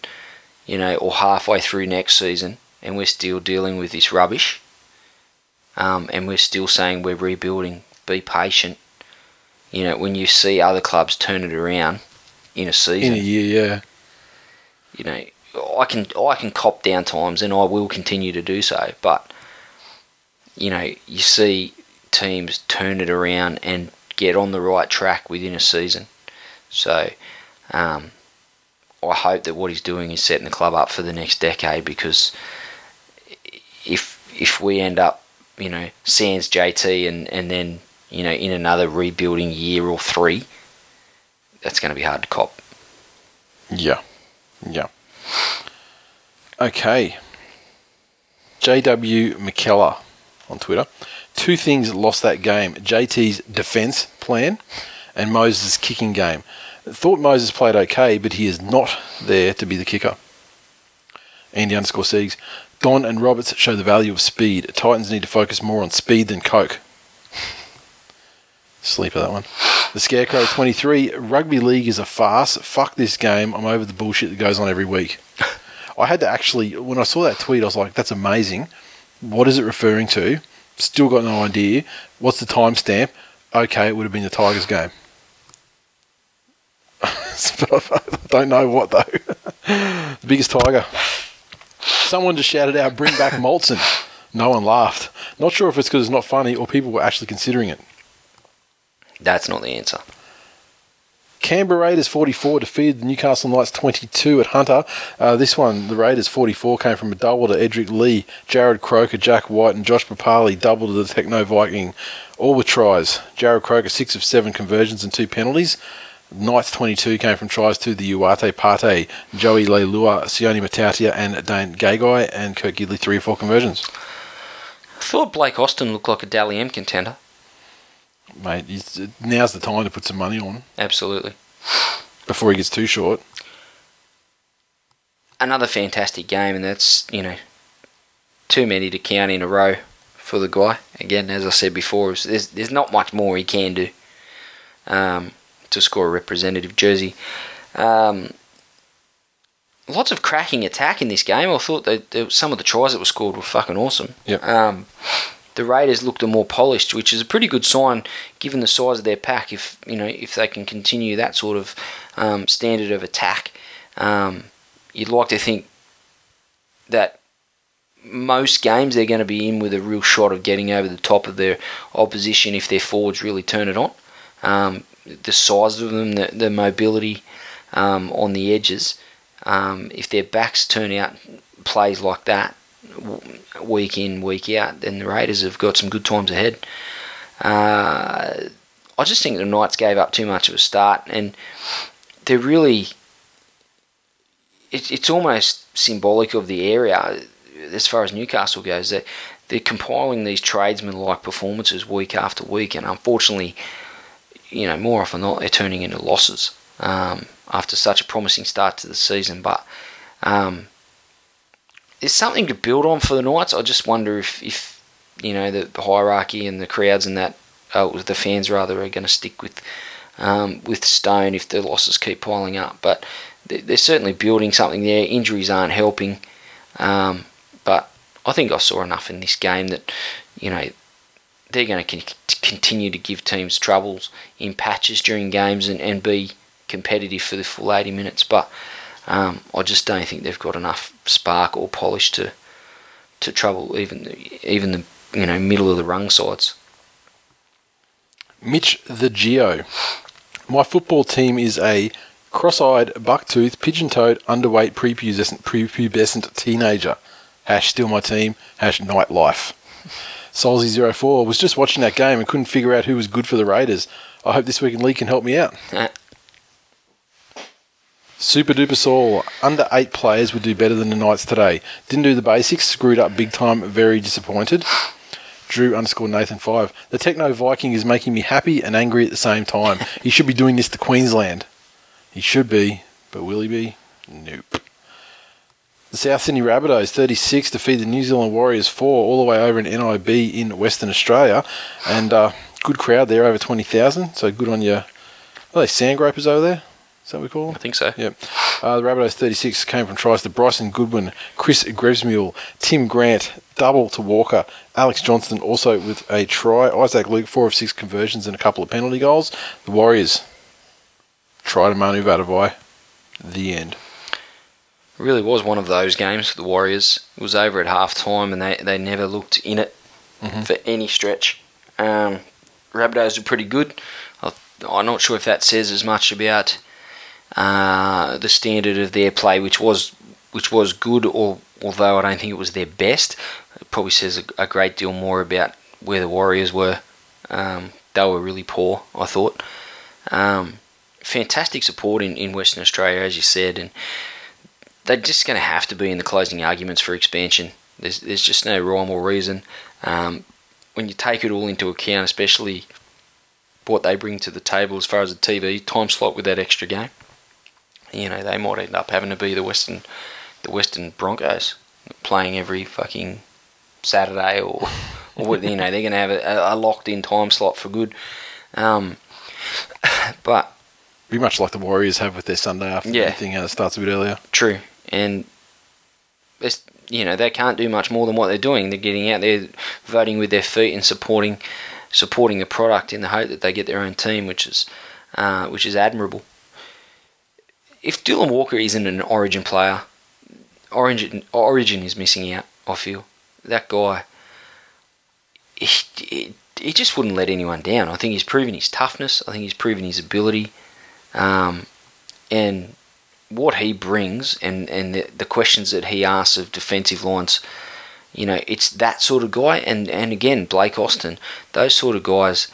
[SPEAKER 2] you know, or halfway through next season, and we're still dealing with this rubbish, um, and we're still saying we're rebuilding, be patient. You know, when you see other clubs turn it around in a season,
[SPEAKER 1] In a year, yeah.
[SPEAKER 2] you know, I can I can cop down times, and I will continue to do so. But you know, you see teams turn it around and get on the right track within a season. So, um, I hope that what he's doing is setting the club up for the next decade because if if we end up, you know, sans JT and and then you know in another rebuilding year or three, that's going to be hard to cop.
[SPEAKER 1] Yeah. Yeah. Okay. JW McKellar on Twitter. Two things lost that game JT's defence plan and Moses' kicking game. Thought Moses played okay, but he is not there to be the kicker. Andy underscore Siegs. Don and Roberts show the value of speed. Titans need to focus more on speed than Coke. Sleeper, that one. The Scarecrow 23. Rugby league is a farce. Fuck this game. I'm over the bullshit that goes on every week. I had to actually, when I saw that tweet, I was like, that's amazing. What is it referring to? Still got no idea. What's the timestamp? Okay, it would have been the Tigers game. I don't know what, though. the biggest Tiger. Someone just shouted out, bring back Molson. No one laughed. Not sure if it's because it's not funny or people were actually considering it.
[SPEAKER 2] That's not the answer.
[SPEAKER 1] Canberra Raiders 44 defeated the Newcastle Knights 22 at Hunter. Uh, this one, the Raiders 44, came from a double to Edrick Lee, Jarrod Croker, Jack White, and Josh Papalii, double to the Techno Viking. All with tries. Jarrod Croker, 6 of 7 conversions and 2 penalties. Knights 22 came from tries to the Uate Pate, Joey Leilua, Sione Matautia, and Dane Gagai, and Kurt Gidley, 3 or 4 conversions.
[SPEAKER 2] I thought Blake Austin looked like a Dally M contender.
[SPEAKER 1] Mate, now's the time to put some money on
[SPEAKER 2] Absolutely.
[SPEAKER 1] before he gets too short.
[SPEAKER 2] Another fantastic game, and that's, you know, too many to count in a row for the guy. Again, as I said before, there's, there's not much more he can do um, to score a representative jersey. Um, lots of cracking attack in this game. I thought that some of the tries that were scored were fucking awesome.
[SPEAKER 1] Yep.
[SPEAKER 2] Um, the Raiders looked a more polished, which is a pretty good sign given the size of their pack. If you know if they can continue that sort of um, standard of attack, um, you'd like to think that most games they're going to be in with a real shot of getting over the top of their opposition if their forwards really turn it on. Um, the size of them, the, the mobility um, on the edges, um, if their backs turn out plays like that week in, week out, then the Raiders have got some good times ahead. Uh, I just think the Knights gave up too much of a start, and they're really. It, it's almost symbolic of the area as far as Newcastle goes. They, they're compiling these tradesman-like performances week after week, and unfortunately, you know, more often than not, they're turning into losses um, after such a promising start to the season. But um, there's something to build on for the Knights. I just wonder if, if you know, the, hierarchy and the crowds and that, uh, the fans rather, are going to stick with um, with Stone if the losses keep piling up. But they- they're certainly building something there. Injuries aren't helping. Um, but I think I saw enough in this game that, you know, they're going to con- continue to give teams troubles in patches during games and, and be competitive for the full 80 minutes. But um, I just don't think they've got enough spark or polish to to trouble even the, even the you know middle of the rung sides.
[SPEAKER 1] Mitch the Geo. My football team is a cross-eyed, buck-toothed, pigeon-toed, underweight, prepubescent, prepubescent teenager. Hash still my team. Hash nightlife. Solzy04 was just watching that game and couldn't figure out who was good for the Raiders. I hope this week in league can help me out. Super duper Saul. Under eight players would do better than the Knights today. Didn't do the basics. Screwed up big time. Very disappointed. Drew underscore Nathan five. The Techno Viking is making me happy and angry at the same time. he should be doing this to Queensland. He should be, but will he be? Nope. The South Sydney Rabbitohs 36 defeat the New Zealand Warriors 4 all the way over in NIB in Western Australia. And uh, good crowd there, over 20,000. So good on your. Are they sand gropers over there? Is that what we call them?
[SPEAKER 2] I think so.
[SPEAKER 1] Yep. Uh, the Rabbitohs 36 came from tries to Bryson Goodwin, Chris Grevsmuhl, Tim Grant, double to Walker, Alex Johnston also with a try, Isaac Luke, four of six conversions and a couple of penalty goals. The Warriors try to Manu Vatuvei. The end.
[SPEAKER 2] It really was one of those games for the Warriors. It was over at half time and they, they never looked in it for any stretch. Um, Rabbitohs were pretty good. I- I'm not sure if that says as much about uh, the standard of their play, which was which was good, or although I don't think it was their best, it probably says a, a great deal more about where the Warriors were. Um, they were really poor, I thought. Um, fantastic support in, in Western Australia, as you said, and they're just going to have to be in the closing arguments for expansion. There's, there's just no rhyme or reason. Um, when you take it all into account, especially what they bring to the table as far as the TV time slot with that extra game, you know they might end up having to be the Western, the Western Broncos, playing every fucking Saturday or, or you know they're going to have a, a locked in time slot for good. Um, but
[SPEAKER 1] Pretty much like the Warriors have with their Sunday afternoon
[SPEAKER 2] Yeah.
[SPEAKER 1] thing, how it starts a bit earlier.
[SPEAKER 2] True, and it's, you know they can't do much more than what they're doing. They're getting out there, voting with their feet, and supporting supporting the product in the hope that they get their own team, which is uh, which is admirable. If Dylan Walker isn't an Origin player, Origin Origin is missing out. I feel that guy. He, he, he just wouldn't let anyone down. I think he's proven his toughness. I think he's proven his ability. Um, and what he brings and, and the, the questions that he asks of defensive lines, you know, it's that sort of guy. And, and again, Blake Austin, those sort of guys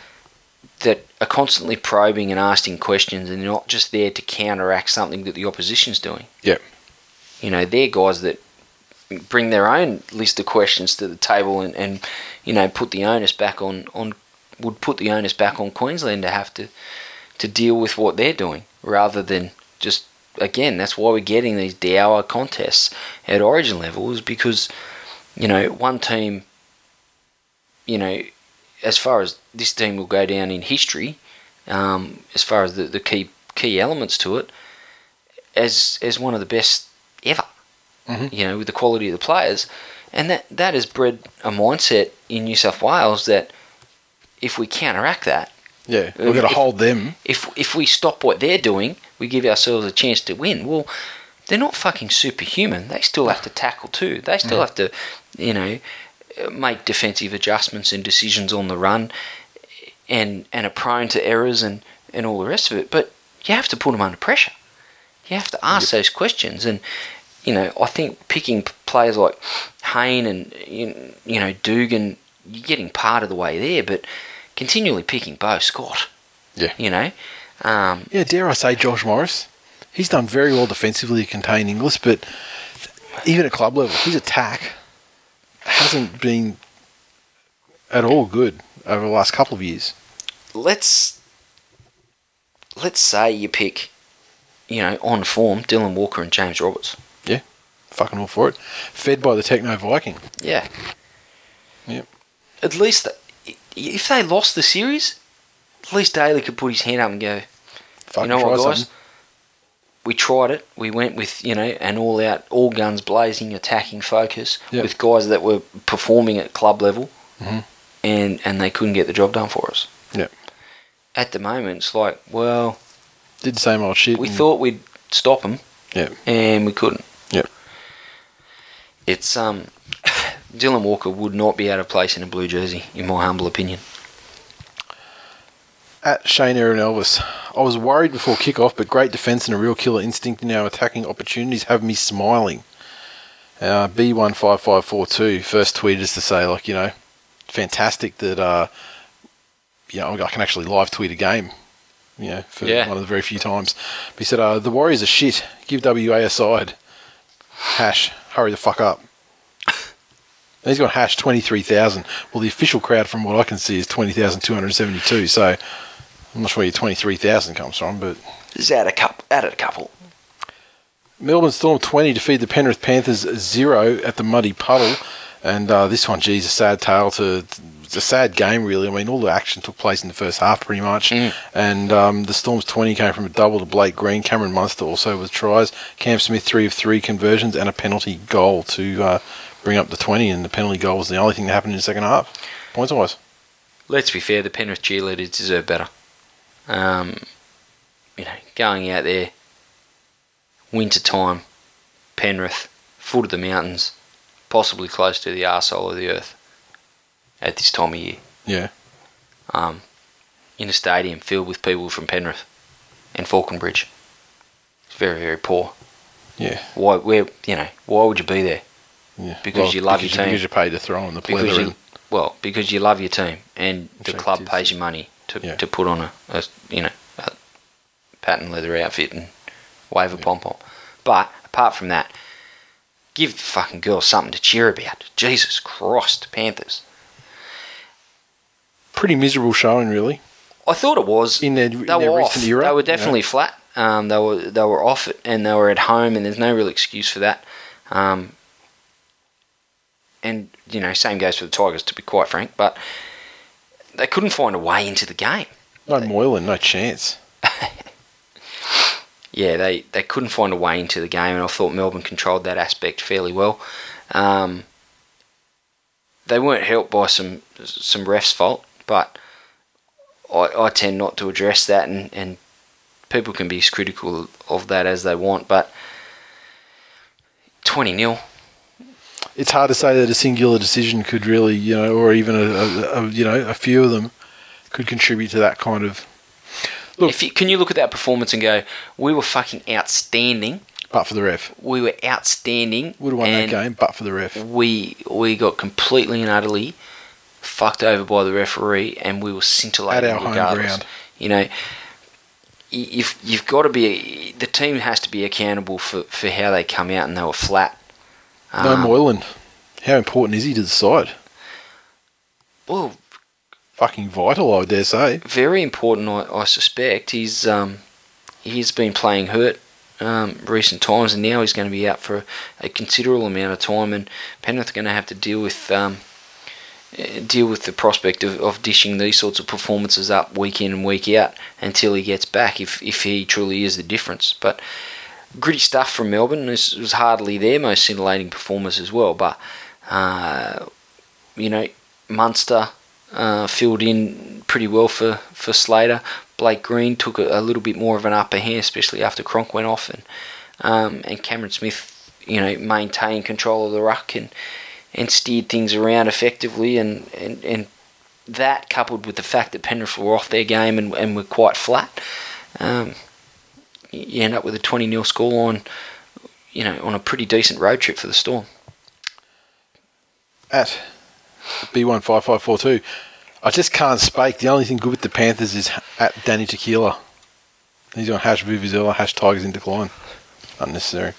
[SPEAKER 2] that are constantly probing and asking questions and they're not just there to counteract something that the opposition's doing.
[SPEAKER 1] Yeah.
[SPEAKER 2] You know, they're guys that bring their own list of questions to the table and, and you know, put the onus back on, on would put the onus back on Queensland to have to to deal with what they're doing rather than just again that's why we're getting these dour contests at origin level is because you know one team you know as far as this team will go down in history um, as far as the, the key key elements to it as as one of the best ever
[SPEAKER 1] Mhm.
[SPEAKER 2] you know with the quality of the players and that that has bred a mindset in New South Wales that if we counteract that
[SPEAKER 1] Yeah. We've got to hold them.
[SPEAKER 2] if if we stop what they're doing, we give ourselves a chance to win. Well, they're not fucking superhuman. They still have to tackle too. They still have to, you know, make defensive adjustments and decisions on the run, and and are prone to errors and and all the rest of it. But you have to put them under pressure. You have to ask those questions, and you know, I think picking players like Hayne and you you know Dugan, you're getting part of the way there, but continually picking Bo Scott.
[SPEAKER 1] Yeah.
[SPEAKER 2] You know, um,
[SPEAKER 1] Yeah, dare I say Josh Morris? He's done very well defensively to contain Inglis, but even at club level, his attack hasn't been at all good over the last couple of years.
[SPEAKER 2] let's let's say you pick, you know, on form Dylan Walker and James Roberts.
[SPEAKER 1] Yeah, fucking all for it. Fed by the Techno Viking.
[SPEAKER 2] Yeah.
[SPEAKER 1] Yep.
[SPEAKER 2] At least if they lost the series, at least Daley could put his hand up and go,
[SPEAKER 1] Fucking
[SPEAKER 2] you know what, guys?
[SPEAKER 1] something.
[SPEAKER 2] We tried it. We went with you know an all-out, all guns blazing, attacking focus
[SPEAKER 1] Yep.
[SPEAKER 2] with guys that were performing at club level,
[SPEAKER 1] Mhm.
[SPEAKER 2] and and they couldn't get the job done for us.
[SPEAKER 1] Yep.
[SPEAKER 2] At the moment, it's like, well,
[SPEAKER 1] Did the same old shit.
[SPEAKER 2] we thought we'd stop them,
[SPEAKER 1] Yep.
[SPEAKER 2] and we couldn't.
[SPEAKER 1] Yep.
[SPEAKER 2] It's um, Dylan Walker would not be out of place in a blue jersey, in my humble opinion.
[SPEAKER 1] At Shane Aaron Elvis. I was worried before kick-off, but great defence and a real killer instinct in our attacking opportunities have me smiling. Uh, B15542 first tweeted us to say, like, you know, fantastic that, uh, you know, I can actually live tweet a game you know, for
[SPEAKER 2] Yeah.
[SPEAKER 1] one of the very few times. But he said, uh, "The Warriors are shit. Give WA a side." Hash, hurry the fuck up. He's got hash twenty three thousand. Well, the official crowd, from what I can see, is twenty thousand two hundred seventy two. So I'm not sure where your twenty three thousand comes from, but
[SPEAKER 2] Just add a couple. Added a couple.
[SPEAKER 1] Melbourne Storm 20 defeat the Penrith Panthers 0 at the Muddy Puddle. And uh, this one, geez, a sad tale to. It's a sad game, really. I mean, all the action took place in the first half, pretty much.
[SPEAKER 2] Mm.
[SPEAKER 1] And um, the Storm's 20 came from a double to Blake Green. Cameron Munster also with tries. Cam Smith, 3 of 3 conversions, and a penalty goal to uh, bring up the 20. And the penalty goal was the only thing that happened in the second half, points wise.
[SPEAKER 2] Let's be fair, the Penrith cheerleaders deserve better. Um, you know, going out there, winter time, Penrith, foot of the mountains, possibly close to the arsehole of the earth at this time of year.
[SPEAKER 1] Yeah.
[SPEAKER 2] Um, in a stadium filled with people from Penrith and Falconbridge. It's very, very poor.
[SPEAKER 1] Yeah.
[SPEAKER 2] Why? Where? You know? Why would you be there?
[SPEAKER 1] yeah.
[SPEAKER 2] Because you love
[SPEAKER 1] because
[SPEAKER 2] your team.
[SPEAKER 1] Because you paid to throw in the pleather
[SPEAKER 2] you, well, because you love your team and the club pays you money to,
[SPEAKER 1] Yeah.
[SPEAKER 2] to put on a, a you know a patent leather outfit and wave a pom pom. But apart from that, give the fucking girls something to cheer about. Jesus Christ, Panthers.
[SPEAKER 1] pretty miserable showing, really.
[SPEAKER 2] I thought it was.
[SPEAKER 1] In their, in
[SPEAKER 2] they
[SPEAKER 1] their
[SPEAKER 2] were
[SPEAKER 1] recent era.
[SPEAKER 2] They were
[SPEAKER 1] you know.
[SPEAKER 2] definitely flat. Um, they were they were off it and they were at home, and there's no real excuse for that. Um, and you know, same goes for the Tigers, to be quite frank. But they couldn't find a way into the game.
[SPEAKER 1] No Moylan, no chance.
[SPEAKER 2] Yeah, they, they couldn't find a way into the game, and I thought Melbourne controlled that aspect fairly well. Um, they weren't helped by some some refs' fault, but I, I tend not to address that, and, and people can be as critical of that as they want. But twenty 0
[SPEAKER 1] It's hard to say that a singular decision could really, you know, or even a, a, a you know a few of them could contribute to that kind of. Look-
[SPEAKER 2] If you, can you look at that performance and go, we were fucking outstanding.
[SPEAKER 1] But for the ref,
[SPEAKER 2] We were outstanding.
[SPEAKER 1] would have won that game, but for the ref.
[SPEAKER 2] we we got completely and utterly fucked over by the referee, and we were scintillating
[SPEAKER 1] At our home ground.
[SPEAKER 2] You know, you've you've got to be the team has to be accountable for, for how they come out, and they were flat.
[SPEAKER 1] No
[SPEAKER 2] Um,
[SPEAKER 1] Moylan. How important is he to the side?
[SPEAKER 2] Well,
[SPEAKER 1] Fucking vital, I dare say.
[SPEAKER 2] very important, I, I suspect. He's um, he's been playing hurt um, recent times, and now he's going to be out for a considerable amount of time. And Penrith are going to have to deal with um, eh, deal with the prospect of, of dishing these sorts of performances up week in and week out until he gets back, if if he truly is the difference. But gritty stuff from Melbourne. This was hardly their most scintillating performance as well, but uh, you know, Munster uh, filled in pretty well for, for Slater. Blake Green took a, a little bit more of an upper hand, especially after Cronk went off, and um, and Cameron Smith, you know, maintained control of the ruck and and steered things around effectively, and, and, and that coupled with the fact that Penrith were off their game and, and were quite flat, um, you you end up with a 20 0 scoreline, you know, on a pretty decent road trip for the Storm.
[SPEAKER 1] At B15542. I just can't spake. The only thing good with the Panthers is at Danny Tequila. He's on hash Vuvuzela, hash Tigers in decline. Unnecessary.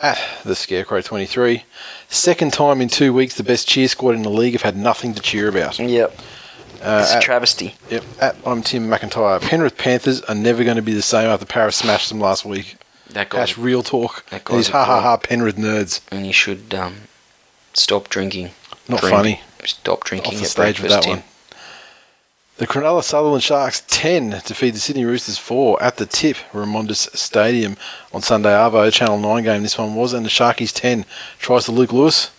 [SPEAKER 1] At the Scarecrow 23. Second time in two weeks, the best cheer squad in the league have had nothing to cheer about.
[SPEAKER 2] Yep.
[SPEAKER 1] Uh,
[SPEAKER 2] It's a travesty.
[SPEAKER 1] Yep. At, I'm Tim McIntyre. Penrith Panthers are never going to be the same after Paris smashed them last week.
[SPEAKER 2] That guy's
[SPEAKER 1] Hash real talk.
[SPEAKER 2] that guy's
[SPEAKER 1] These ha ha ha Penrith nerds.
[SPEAKER 2] and you should um, stop drinking.
[SPEAKER 1] Not
[SPEAKER 2] Drink.
[SPEAKER 1] funny.
[SPEAKER 2] Stop drinking
[SPEAKER 1] Off the
[SPEAKER 2] at
[SPEAKER 1] stage with that
[SPEAKER 2] Tim.
[SPEAKER 1] one. The Cronulla Sutherland Sharks 10 defeat the Sydney Roosters 4 at the tip Remondis Stadium on Sunday Arvo, Channel 9 game this one was, and the Sharkies 10 tries to Luke Lewis,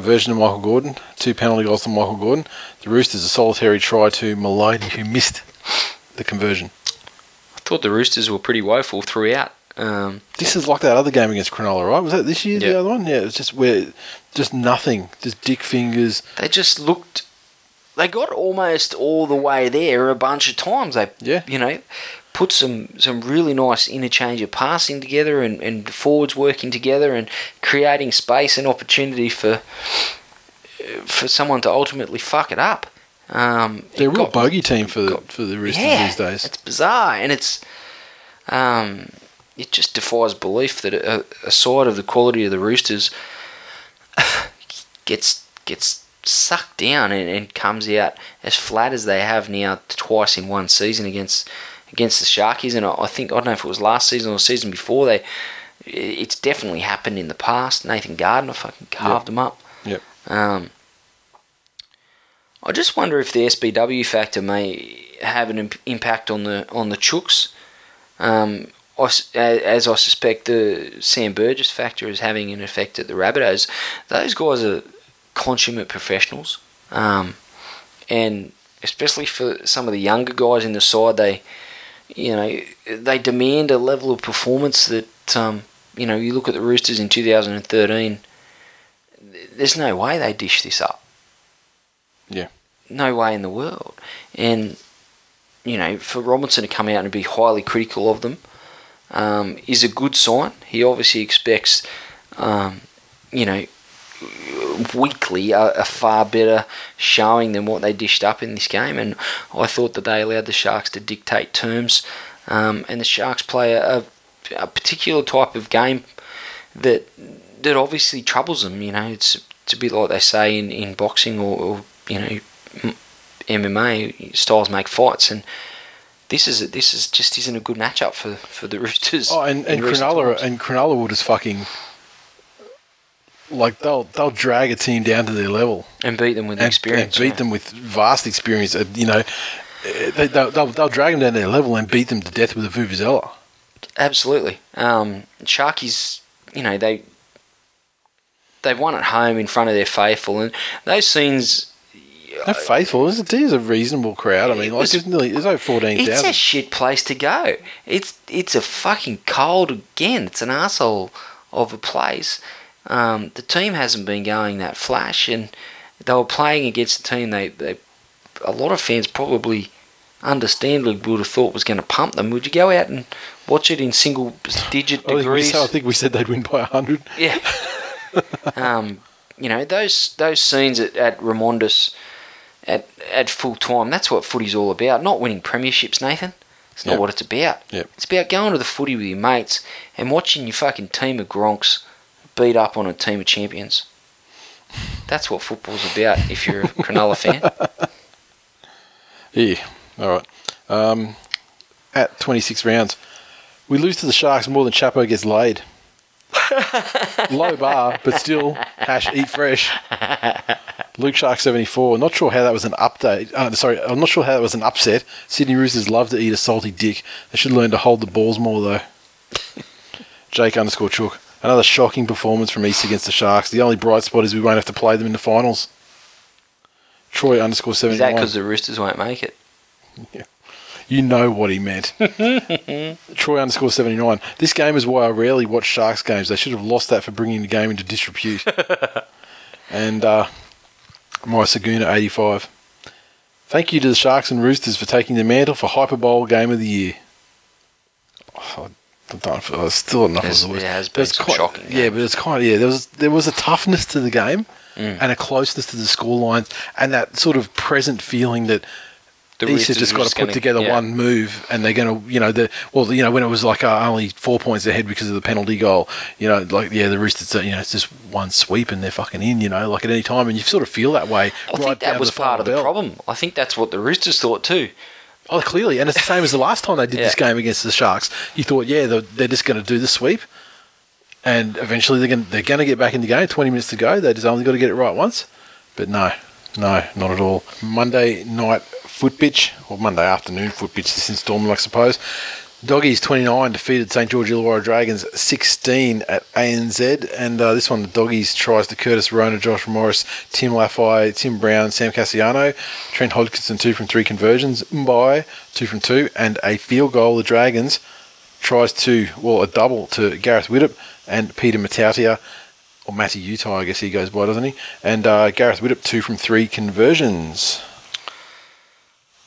[SPEAKER 1] conversion to Michael Gordon, two penalty goals to Michael Gordon. The Roosters a solitary try to Maloney who missed the conversion.
[SPEAKER 2] I thought the Roosters were pretty woeful throughout. Um,
[SPEAKER 1] This is like that other game against Cronulla, right? Was that this year,
[SPEAKER 2] Yeah.
[SPEAKER 1] the other one? Yeah, it was just where, just nothing, just dick fingers.
[SPEAKER 2] they just looked. They got almost all the way there a bunch of times. They,
[SPEAKER 1] Yeah.
[SPEAKER 2] you know, put some some really nice interchange of passing together and, and forwards working together and creating space and opportunity for for someone to ultimately fuck it up. Um,
[SPEAKER 1] They're a real
[SPEAKER 2] got-
[SPEAKER 1] bogey team for the,
[SPEAKER 2] got-
[SPEAKER 1] for the Roosters
[SPEAKER 2] yeah,
[SPEAKER 1] these days.
[SPEAKER 2] It's bizarre, and it's um, it just defies belief that a, a side of the quality of the Roosters gets gets sucked down and, and comes out as flat as they have now twice in one season against against the Sharkies. And I, think I don't know if it was last season or the season before. They it's definitely happened in the past. Nathan Gardner fucking carved them up.
[SPEAKER 1] Yep.
[SPEAKER 2] Um, I just wonder if the SBW factor may have an imp- impact on the on the Chooks. Um, I s- a- as I suspect the Sam Burgess factor is having an effect at the Rabbitohs. Those guys are consummate professionals, um, and especially for some of the younger guys in the side, they you know they demand a level of performance that um, you know you look at the Roosters in 2013. There's no way they dish this up.
[SPEAKER 1] Yeah.
[SPEAKER 2] No way in the world. And you know, for Robinson to come out and be highly critical of them um, is a good sign. He obviously expects, um, you know, weekly a, a far better showing than what they dished up in this game. And I thought that they allowed the Sharks to dictate terms. Um, and the Sharks play a, a particular type of game that that obviously troubles them. You know, it's it's a bit like they say in, in boxing or, or you know MMA styles make fights, and this is this is just isn't a good matchup for, for the Roosters.
[SPEAKER 1] Oh, and, and Cronulla and Cronulla will just fucking like they'll they'll drag a team down to their level
[SPEAKER 2] and beat them with
[SPEAKER 1] and,
[SPEAKER 2] experience.
[SPEAKER 1] and beat
[SPEAKER 2] yeah.
[SPEAKER 1] them with vast experience. uh, You know, they, they'll, they'll they'll drag them down to their level and beat them to death with a vuvuzela.
[SPEAKER 2] Absolutely. Um, Sharkies, you know, they they won at home in front of their faithful, and those scenes.
[SPEAKER 1] They're faithful. It's a, it's a reasonable crowd. I mean, like
[SPEAKER 2] It's-
[SPEAKER 1] there's nearly there's over fourteen
[SPEAKER 2] It's a shit place to go. It's it's a fucking cold again. It's an asshole of a place. Um, the team hasn't been going that flash, and they were playing against a team they, they a lot of fans probably understandably would have thought was going to pump them. Would you go out and watch it in single digit
[SPEAKER 1] I think, we
[SPEAKER 2] degrees?
[SPEAKER 1] I think we said they'd win by hundred.
[SPEAKER 2] Yeah. um, you know those those scenes at, at at at full time. That's what footy's all about. Not winning premierships, Nathan. It's not
[SPEAKER 1] Yep.
[SPEAKER 2] what it's about.
[SPEAKER 1] Yep.
[SPEAKER 2] It's about going to the footy with your mates and watching your fucking team of gronks beat up on a team of champions. That's what football's about. If you're a Cronulla fan,
[SPEAKER 1] Yeah. All right. Um, at 26 rounds, we lose to the Sharks more than Chapo gets laid. Low bar, but still, hash eat fresh. Luke Shark 74. Not sure how that was an update. Uh, sorry, I'm not sure how that was an upset. Sydney Roosters love to eat a salty dick. They should learn to hold the balls more, though. Jake underscore Chook. Another shocking performance from East against the Sharks. The only bright spot is we won't have to play them in the finals. Troy underscore
[SPEAKER 2] is
[SPEAKER 1] 79.
[SPEAKER 2] that because the Roosters won't make it?
[SPEAKER 1] You know what he meant. Troy underscore 79. This game is why I rarely watch Sharks games. They should have lost that for bringing the game into disrepute. and uh, my Saguna 85. Thank you to the Sharks and Roosters for taking the mantle for Hyper Bowl Game of the Year. Oh, I don't feel, it's still enough
[SPEAKER 2] There's-
[SPEAKER 1] of the
[SPEAKER 2] there has been some
[SPEAKER 1] quite-
[SPEAKER 2] shocking
[SPEAKER 1] Yeah,
[SPEAKER 2] games.
[SPEAKER 1] but it's kind of yeah. There was there was a toughness to the game
[SPEAKER 2] Mm.
[SPEAKER 1] and a closeness to the score lines and that sort of present feeling that
[SPEAKER 2] The
[SPEAKER 1] East have
[SPEAKER 2] Roosters
[SPEAKER 1] just got to put
[SPEAKER 2] gonna-
[SPEAKER 1] together
[SPEAKER 2] yeah.
[SPEAKER 1] one move, and they're going to, you know, the well, you know, when it was like uh, only four points ahead because of the penalty goal, you know, like yeah, the Roosters, you know, it's just one sweep and they're fucking in, you know, like at any time, and you sort of feel that way.
[SPEAKER 2] I
[SPEAKER 1] right
[SPEAKER 2] think that was part of the
[SPEAKER 1] bell.
[SPEAKER 2] problem. I think that's what the Roosters thought too.
[SPEAKER 1] Oh, clearly, and it's the same as the last time they did this game against the Sharks. You thought, yeah, they're, they're just going to do the sweep, and eventually they're going they're going to get back in the game. Twenty minutes to go. They just only got to get it right once, but no, no, not at all. Monday night foot pitch, or Monday afternoon foot pitch. This installment, I suppose. Doggies 29 defeated St George Illawarra Dragons 16 at ANZ, and uh, this one the Doggies tries to Curtis Rona, Josh Morris, Tim Lafai, Tim Brown, Sam Kasiano, Trent Hodgkinson two from three conversions, Mbye two from two, and a field goal. The Dragons tries to well a double to Gareth Widdop and Peter Matautia. Or Matty Utah, I guess he goes by, doesn't he? And uh, Gareth Widdop, two from three conversions.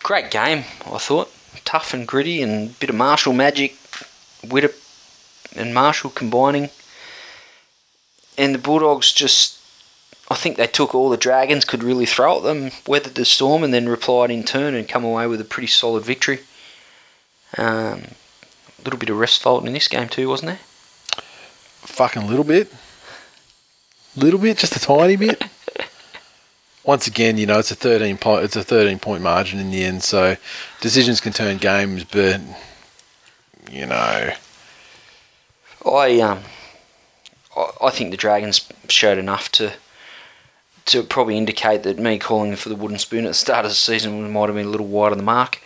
[SPEAKER 2] Great game, I thought. Tough and gritty and a bit of martial magic. Widdop and Marshall combining. And the Bulldogs just. I think they took all the Dragons could really throw at them, weathered the storm, and then replied in turn and come away with a pretty solid victory. Um, a little bit of rest fault in this game too, wasn't there?
[SPEAKER 1] Fucking little bit. Little bit, just a tiny bit. Once again, you know, it's a thirteen point it's a thirteen point margin in the end, so decisions can turn games, but you know
[SPEAKER 2] I um, I, think the Dragons showed enough to to probably indicate that me calling for the wooden spoon at the start of the season might have been a little wide of the mark.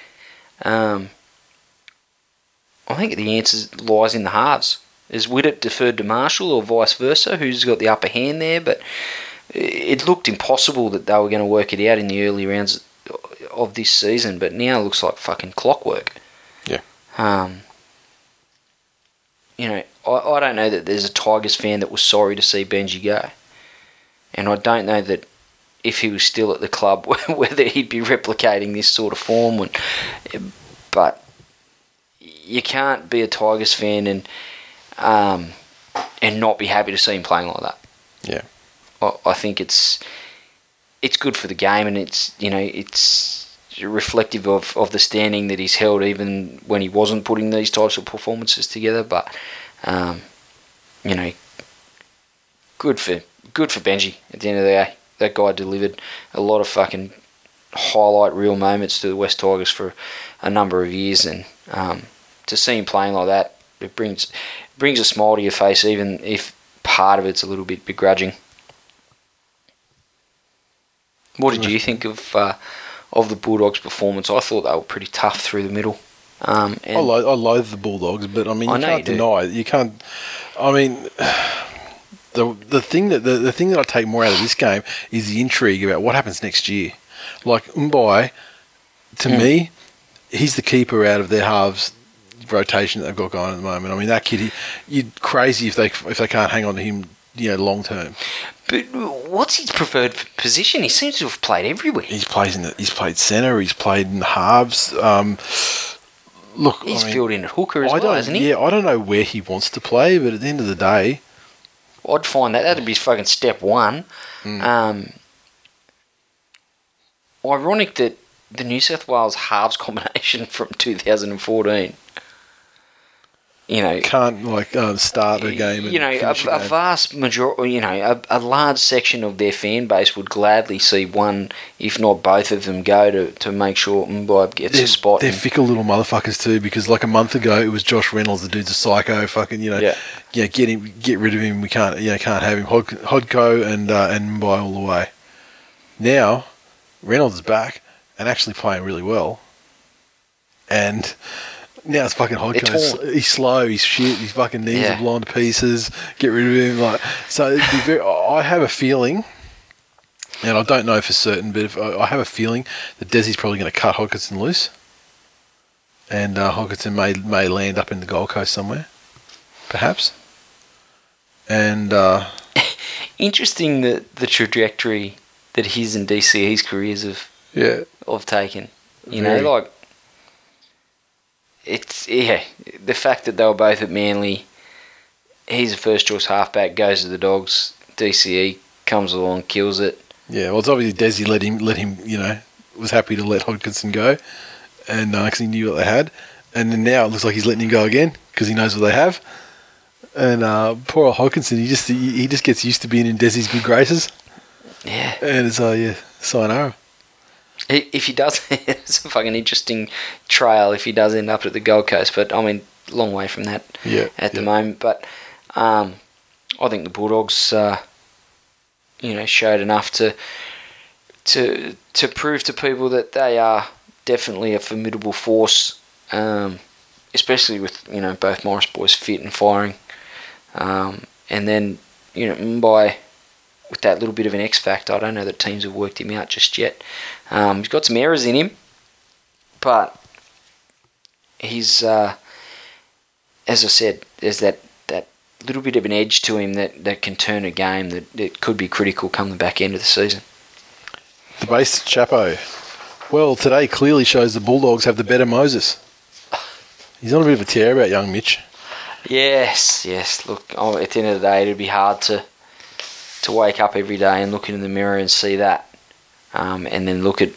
[SPEAKER 2] Um, I think the answer lies in the halves. Is Widdop deferred to Marshall or vice versa? Who's got the upper hand there? But it looked impossible that they were going to work it out in the early rounds of this season. But now it looks like fucking clockwork.
[SPEAKER 1] Yeah.
[SPEAKER 2] Um, you know, I, I don't know that there's a Tigers fan that was sorry to see Benji go. And I don't know that if he was still at the club, whether he'd be replicating this sort of form. When, but you can't be a Tigers fan and um, and not be happy to see him playing like that.
[SPEAKER 1] Yeah.
[SPEAKER 2] I, think it's it's good for the game, and it's you know it's reflective of, of the standing that he's held, even when he wasn't putting these types of performances together. But um, you know, good for good for Benji. At the end of the day, that guy delivered a lot of fucking highlight real moments to the West Tigers for a number of years, and um, to see him playing like that, it brings brings a smile to your face, even if part of it's a little bit begrudging. What did you think of uh, of the Bulldogs' performance? I thought they were pretty tough through the middle. Um,
[SPEAKER 1] I, lo- I loathe the Bulldogs, but I mean, you
[SPEAKER 2] I
[SPEAKER 1] can't
[SPEAKER 2] you
[SPEAKER 1] deny it. You can't. I mean, the the thing that the, the thing that I take more out of this game is the intrigue about what happens next year. Like Mbye, to
[SPEAKER 2] Mm.
[SPEAKER 1] me, he's the keeper out of their halves rotation that they've got going at the moment. I mean, that kid, he, you're crazy if they if they can't hang on to him, you know, long term.
[SPEAKER 2] but what's his preferred position? He seems to have played everywhere.
[SPEAKER 1] He's plays in the, he's played centre, he's played in the halves. Um, look,
[SPEAKER 2] He's
[SPEAKER 1] I mean,
[SPEAKER 2] filled in at hooker as
[SPEAKER 1] I
[SPEAKER 2] well, hasn't he?
[SPEAKER 1] yeah, I don't know where he wants to play, but at the end of the day,
[SPEAKER 2] I'd find that that'd be fucking step one.
[SPEAKER 1] Hmm.
[SPEAKER 2] Um, ironic that the New South Wales halves combination from 2014. You know,
[SPEAKER 1] can't like uh, start a game. And
[SPEAKER 2] you know, a,
[SPEAKER 1] a
[SPEAKER 2] vast majority, you know, a, a large section of their fan base would gladly see one, if not both of them, go to, to make sure Mbye gets
[SPEAKER 1] they're,
[SPEAKER 2] a spot.
[SPEAKER 1] they're fickle little motherfuckers too, because like a month ago it was Josh Reynolds, the dude's a psycho, fucking you know,
[SPEAKER 2] Yeah.
[SPEAKER 1] yeah, get him, get rid of him. We can't, you know, can't have him. Hod, Hodko and uh, and Mbye all the way. Now Reynolds is back and actually playing really well, and. Now it's fucking
[SPEAKER 2] They're
[SPEAKER 1] He's slow. He's shit. His fucking knees
[SPEAKER 2] Yeah.
[SPEAKER 1] are blown to pieces. Get rid of him. Like so. it'd be very, I have a feeling and I don't know for certain, but if, I have a feeling that Desi's probably going to cut Hodgkinson loose, and uh, Hodgkinson may may land up in the Gold Coast somewhere, perhaps. And uh,
[SPEAKER 2] Interesting that the trajectory that his and DCE's careers have
[SPEAKER 1] yeah,
[SPEAKER 2] of taken. You
[SPEAKER 1] Very.
[SPEAKER 2] know, like it's yeah, the fact that they were both at Manly. He's a first choice halfback, goes to the Dogs. DCE comes along, kills it.
[SPEAKER 1] yeah. Well, it's obviously Desi let him let him. You know, was happy to let Hodgkinson go, and because he knew what they had, and then now it looks like he's letting him go again because he knows what they have. And uh, poor old Hodgkinson, he just he, he just gets used to being in Desi's good graces,
[SPEAKER 2] Yeah,
[SPEAKER 1] and it's uh yeah, sayonara.
[SPEAKER 2] If he does, it's a fucking interesting trail if he does end up at the Gold Coast. But I mean, long way from that
[SPEAKER 1] Yeah,
[SPEAKER 2] at the moment. But um, I think the Bulldogs, uh, you know, showed enough to to to prove to people that they are definitely a formidable force, um, especially with you know both Morris boys fit and firing, um, and then you know Mbye with that little bit of an X factor. I don't know that teams have worked him out just yet. Um, he's got some errors in him, but he's uh, as I said, there's that that little bit of an edge to him that, that can turn a game that, that could be critical come the back end of the season.
[SPEAKER 1] The base Chapo. Well, today clearly shows the Bulldogs have the better Moses. He's on a bit of a tear about young Mitch.
[SPEAKER 2] Yes, yes. Look, oh, at the end of the day, it'd be hard to to wake up every day and look in the mirror and see that, um, and then look at,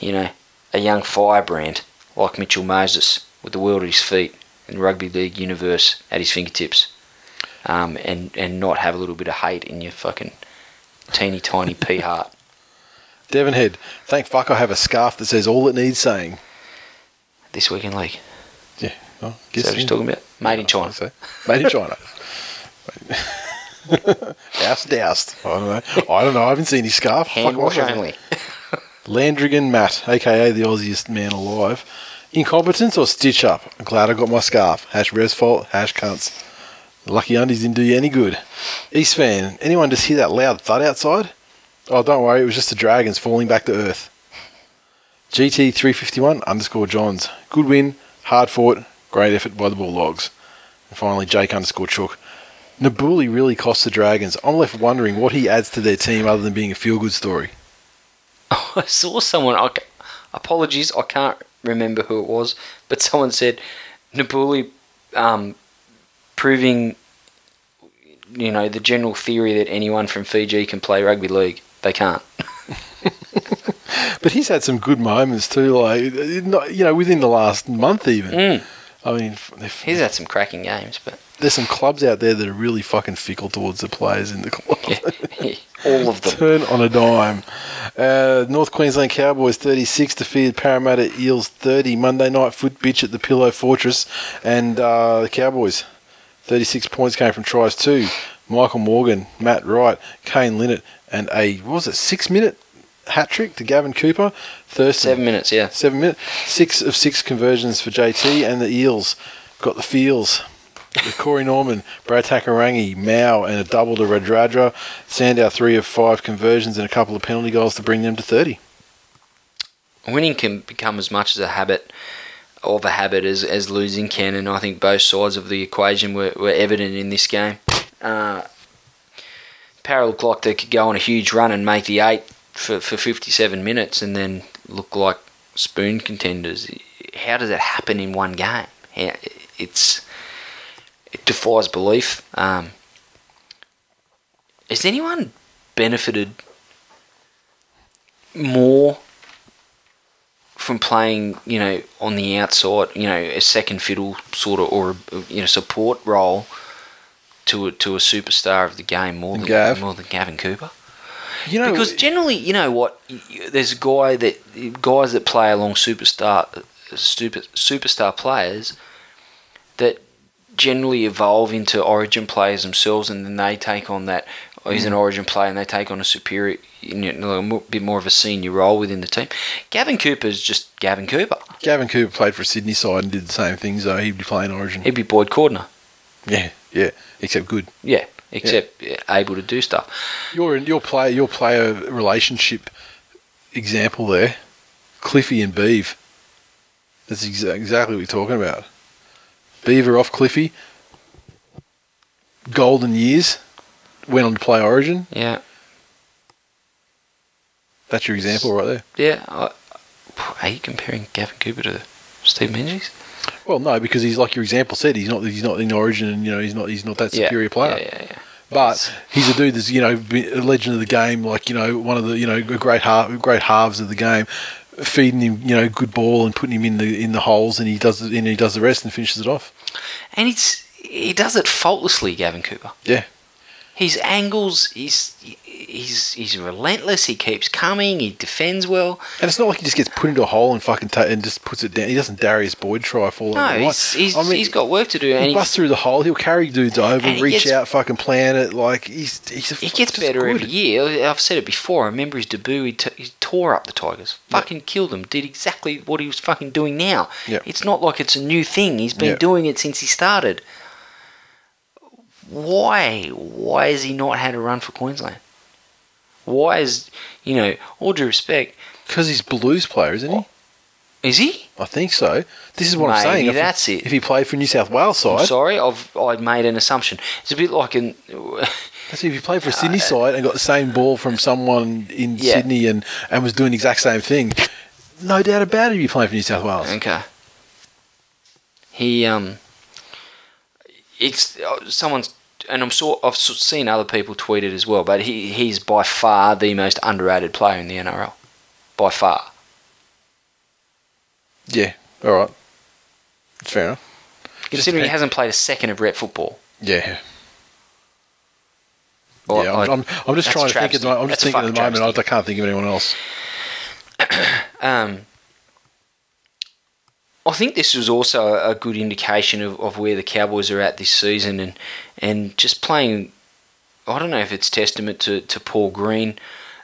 [SPEAKER 2] you know, a young firebrand like Mitchell Moses with the world at his feet and rugby league universe at his fingertips, um, and and not have a little bit of hate in your fucking teeny tiny pea heart.
[SPEAKER 1] Devon Head, thank fuck I have a scarf that says all it needs saying.
[SPEAKER 2] This weekend league.
[SPEAKER 1] Yeah, well,
[SPEAKER 2] Is
[SPEAKER 1] guess
[SPEAKER 2] what he's talking about? Made in China.
[SPEAKER 1] Made in China. doused, doused. I don't know. I don't know. I haven't seen his scarf.
[SPEAKER 2] Hand
[SPEAKER 1] Fuck,
[SPEAKER 2] wash only.
[SPEAKER 1] Landrigan Matt, aka the Aussiest man alive. Incompetence or stitch up? I'm glad I got my scarf. Hash res fault, hash cunts. Lucky undies didn't do you any good. East fan, anyone just hear that loud thud outside? Oh, don't worry, it was just the dragons falling back to earth. GT351 underscore Johns. Good win, hard fought, great effort by the Bulldogs. And finally, Jake underscore Chook. Nabuli really cost the Dragons. I'm left wondering what he adds to their team other than being a feel good story.
[SPEAKER 2] I saw someone. I, apologies, I can't remember who it was, but someone said Nabuli um, proving, you know, the general theory that anyone from Fiji can play rugby league. They can't.
[SPEAKER 1] But he's had some good moments too, like you know within the last month even.
[SPEAKER 2] Mm.
[SPEAKER 1] I mean,
[SPEAKER 2] He's had some cracking games, but
[SPEAKER 1] there's some clubs out there that are really fucking fickle towards the players in the club.
[SPEAKER 2] yeah, all of them.
[SPEAKER 1] Turn on a dime. Uh, North Queensland Cowboys 36 defeated Parramatta Eels 30 Monday night foot bitch at the Pillow Fortress, and uh, the Cowboys 36 points came from tries too. Michael Morgan, Matt Wright, Kane Linnett, and a what was it six minute hat trick to Gavin Cooper. Thurston
[SPEAKER 2] Seven minutes, yeah.
[SPEAKER 1] Seven minutes. Six of six conversions for JT and the Eels got the feels. With Corey Norman, Brad Takairangi, Mao, and a double to Radradra. Sandow three of five conversions and a couple of penalty goals to bring them to 30.
[SPEAKER 2] Winning can become as much as a habit of a habit as, as losing can, and I think both sides of the equation were, were evident in this game. Uh, Para looked like they could go on a huge run and make the eight for, for 57 minutes and then look like spoon contenders. How does that happen in one game? It's it defies belief. Um, has anyone benefited more from playing, you know, on the outside, you know, a second fiddle sort of, or a, you know, support role to a, to a superstar of the game more
[SPEAKER 1] Than Gav?
[SPEAKER 2] more than Gavin Cooper?
[SPEAKER 1] You know,
[SPEAKER 2] Because generally, you know what, there's a guy that guys that play along superstar super, superstar players that generally evolve into origin players themselves, and then they take on that. Oh, he's an mm. origin player, and they take on a superior, you know, a bit more of a senior role within the team. Gavin Cooper is just Gavin Cooper.
[SPEAKER 1] Gavin Cooper played for Sydney side and did the same things, though. He'd be playing Origin.
[SPEAKER 2] He'd be Boyd Cordner.
[SPEAKER 1] Yeah, yeah, except good.
[SPEAKER 2] Yeah, except yeah, able to do stuff.
[SPEAKER 1] Your your player your player relationship example there, Cliffy and Beeve. That's exa- exactly what you're talking about. Beaver off Cliffy. Golden years. Went on to play Origin.
[SPEAKER 2] Yeah,
[SPEAKER 1] That's your example right there.
[SPEAKER 2] yeah. I, are you comparing Gavin Cooper to Steve Menzies?
[SPEAKER 1] Well, no, because he's like your example said. He's not. He's not in Origin, and you know he's not. He's not that
[SPEAKER 2] Yeah,
[SPEAKER 1] superior player.
[SPEAKER 2] Yeah, yeah, yeah.
[SPEAKER 1] But he's a dude that's you know a legend of the game, like you know one of the you know great half, great halves of the game, feeding him you know good ball and putting him in the in the holes, and he does it, and he does the rest and finishes it off.
[SPEAKER 2] And it's he does it faultlessly, Gavin Cooper.
[SPEAKER 1] Yeah,
[SPEAKER 2] His angles, he's he's he's relentless. He keeps coming. He defends well.
[SPEAKER 1] and it's not like he just gets put into a hole and fucking ta- and just puts it down. He doesn't Darius Boyd try fall
[SPEAKER 2] No, he's he's,
[SPEAKER 1] I mean,
[SPEAKER 2] he's got work to do, and
[SPEAKER 1] He busts through the hole. He'll carry dudes over,
[SPEAKER 2] And
[SPEAKER 1] reach
[SPEAKER 2] gets-
[SPEAKER 1] out, fucking plan it. Like he's he's a,
[SPEAKER 2] he gets better
[SPEAKER 1] good.
[SPEAKER 2] every year. I've said it before. I remember his debut. He, t- he tore up the Tigers, fucking killed them. Did exactly what he was fucking doing now.
[SPEAKER 1] Yeah.
[SPEAKER 2] It's not like it's a new thing. He's been
[SPEAKER 1] Yeah.
[SPEAKER 2] doing it since he started. Why? Why has he not had a run for Queensland? Why is you know all due respect?
[SPEAKER 1] because he's Blues player, isn't he?
[SPEAKER 2] Is he?
[SPEAKER 1] I think so. This is what I'm
[SPEAKER 2] Maybe
[SPEAKER 1] saying. If he-
[SPEAKER 2] that's it.
[SPEAKER 1] If he played for New South Wales
[SPEAKER 2] I'm
[SPEAKER 1] side,
[SPEAKER 2] sorry, I've I'd made an assumption. It's a bit like an
[SPEAKER 1] That's if you played for a Sydney side and got the same ball from someone in
[SPEAKER 2] Uh, Yeah.
[SPEAKER 1] Sydney and, and was doing the exact same thing, no doubt about it, you'd be playing for New South Wales.
[SPEAKER 2] okay. He um, it's uh, someone's and I'm sort I've seen other people tweet it as well, but he he's by far the most underrated player in the NRL, by far.
[SPEAKER 1] Yeah, all right. Fair enough.
[SPEAKER 2] Considering he hasn't played a second of rep football.
[SPEAKER 1] Yeah.
[SPEAKER 2] Or-
[SPEAKER 1] yeah, I'm,
[SPEAKER 2] or-
[SPEAKER 1] I'm, I'm just trying to think. At the, I'm just
[SPEAKER 2] That's
[SPEAKER 1] thinking at the moment. I. I can't think of anyone else.
[SPEAKER 2] Um, I think this was also a good indication of, of where the Cowboys are at this season, and and just playing. I don't know if it's testament to, to Paul Green,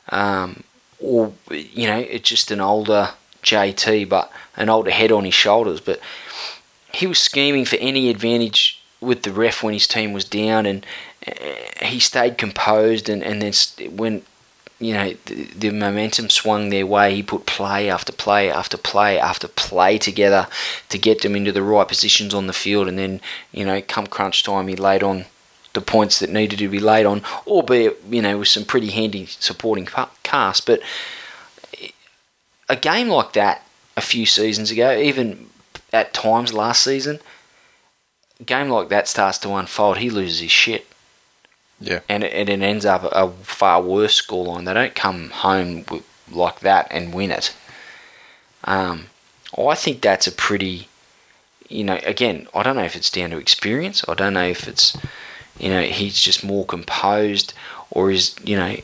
[SPEAKER 2] um, or you know, it's just an older JT, but an older head on his shoulders. But he was scheming for any advantage with the ref when his team was down, and uh, he stayed composed. And and then when you know the, the momentum swung their way, he put play after play after play after play together to get them into the right positions on the field. And then you know, come crunch time, he laid on the points that needed to be laid on, albeit you know with some pretty handy supporting cast. But a game like that a few seasons ago, even at times last season, a game like that starts to unfold. He loses his shit
[SPEAKER 1] Yeah.
[SPEAKER 2] and it, it ends up a far worse scoreline. They don't come home like that and win it. Um, I think that's a pretty, you know, again, I don't know if it's down to experience. I don't know if it's, you know, he's just more composed or is, you know,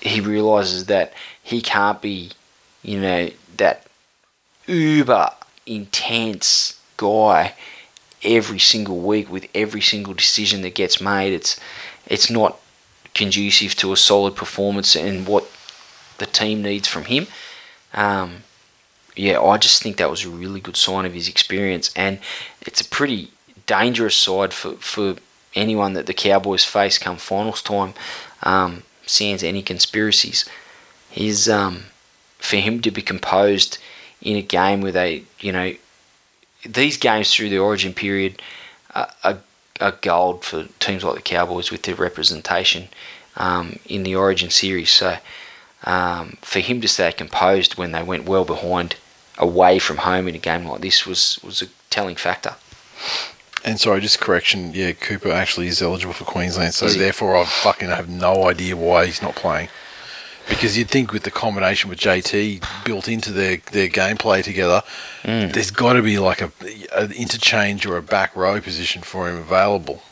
[SPEAKER 2] he realizes that he can't be, you know, that uber intense guy every single week with every single decision that gets made. It's it's not conducive to a solid performance and what the team needs from him. Um, yeah, I just think that was a really good sign of his experience, and it's a pretty dangerous side for, for anyone that the Cowboys face come finals time. Um, sans any conspiracies, he's um, for him to be composed in a game where they, you know, these games through the Origin period are, are, are gold for teams like the Cowboys with their representation um, in the Origin series. So um, for him to stay composed when they went well behind away from home in a game like this was was a telling factor.
[SPEAKER 1] And sorry, just correction. Yeah, Cooper actually is eligible for Queensland, so therefore I fucking have no idea why he's not playing. Because you'd think with the combination with JT built into their, their gameplay together,
[SPEAKER 2] Mm.
[SPEAKER 1] there's got to be like a an interchange or a back row position for him available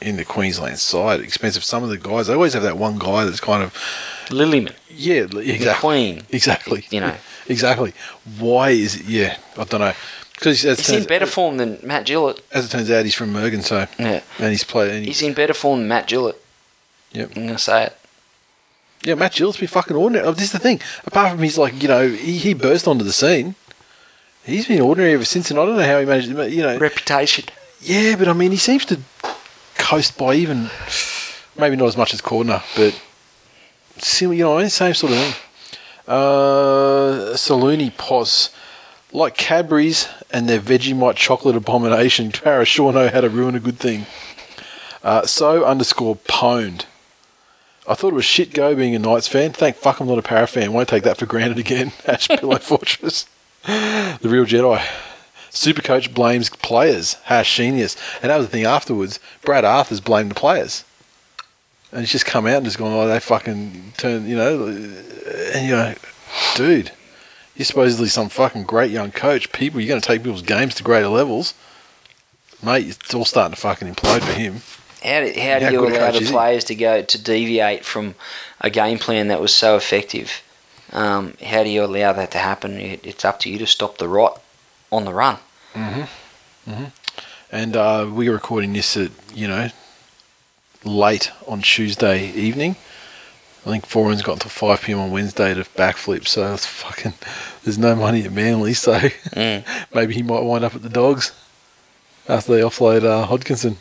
[SPEAKER 1] in the Queensland side. Expensive. Some of the guys, they always have that one guy that's kind of
[SPEAKER 2] Lillyman,
[SPEAKER 1] yeah, exactly,
[SPEAKER 2] Queen,
[SPEAKER 1] exactly,
[SPEAKER 2] you know.
[SPEAKER 1] exactly. Why is it? Yeah, I don't know. Because
[SPEAKER 2] he's
[SPEAKER 1] turns-
[SPEAKER 2] in better form than Matt Gillett.
[SPEAKER 1] as it turns out, he's from Mergen, so
[SPEAKER 2] Yeah,
[SPEAKER 1] and he's played. And he,
[SPEAKER 2] he's in better form than Matt Gillett.
[SPEAKER 1] Yep.
[SPEAKER 2] I'm gonna say it.
[SPEAKER 1] Yeah, Matt Gill's fucking ordinary. Oh, this is the thing. Apart from he's like, you know, he, he burst onto the scene. He's been ordinary ever since, and I don't know how he managed. You know,
[SPEAKER 2] Reputation.
[SPEAKER 1] yeah, but I mean, he seems to coast by even maybe not as much as Cordner, but similar. You know, same sort of thing. Uh, Saluni Pos, like Cadbury's and their Vegemite chocolate abomination. Para sure know how to ruin a good thing. Uh, so underscore pwned. I thought it was shit go being a Knights fan. Thank fuck I'm not a Para fan. Won't take that for granted again. Ash Pillow Fortress. the real Jedi. Supercoach blames players. Hash genius. And that was the thing afterwards. Brad Arthur's blamed the players. And he's just come out and just gone, oh, they fucking turn, you know. And you're like, dude, you're supposedly some fucking great young coach. People, you're going to take people's games to greater levels. Mate, it's all starting to fucking implode for him.
[SPEAKER 2] How do, how do
[SPEAKER 1] How
[SPEAKER 2] you allow the players to go to deviate from a game plan that was so effective? Um, how do you allow that to happen? It, it's up to you to stop the rot on the run. Mhm. Mhm.
[SPEAKER 1] And uh, we are recording this at, you know, late on Tuesday evening. I think Foran's got until 5 pm on Wednesday to backflip, so it's fucking. There's no money at Manly, so
[SPEAKER 2] Mm.
[SPEAKER 1] maybe he might wind up at the Dogs after they offload uh, Hodgkinson.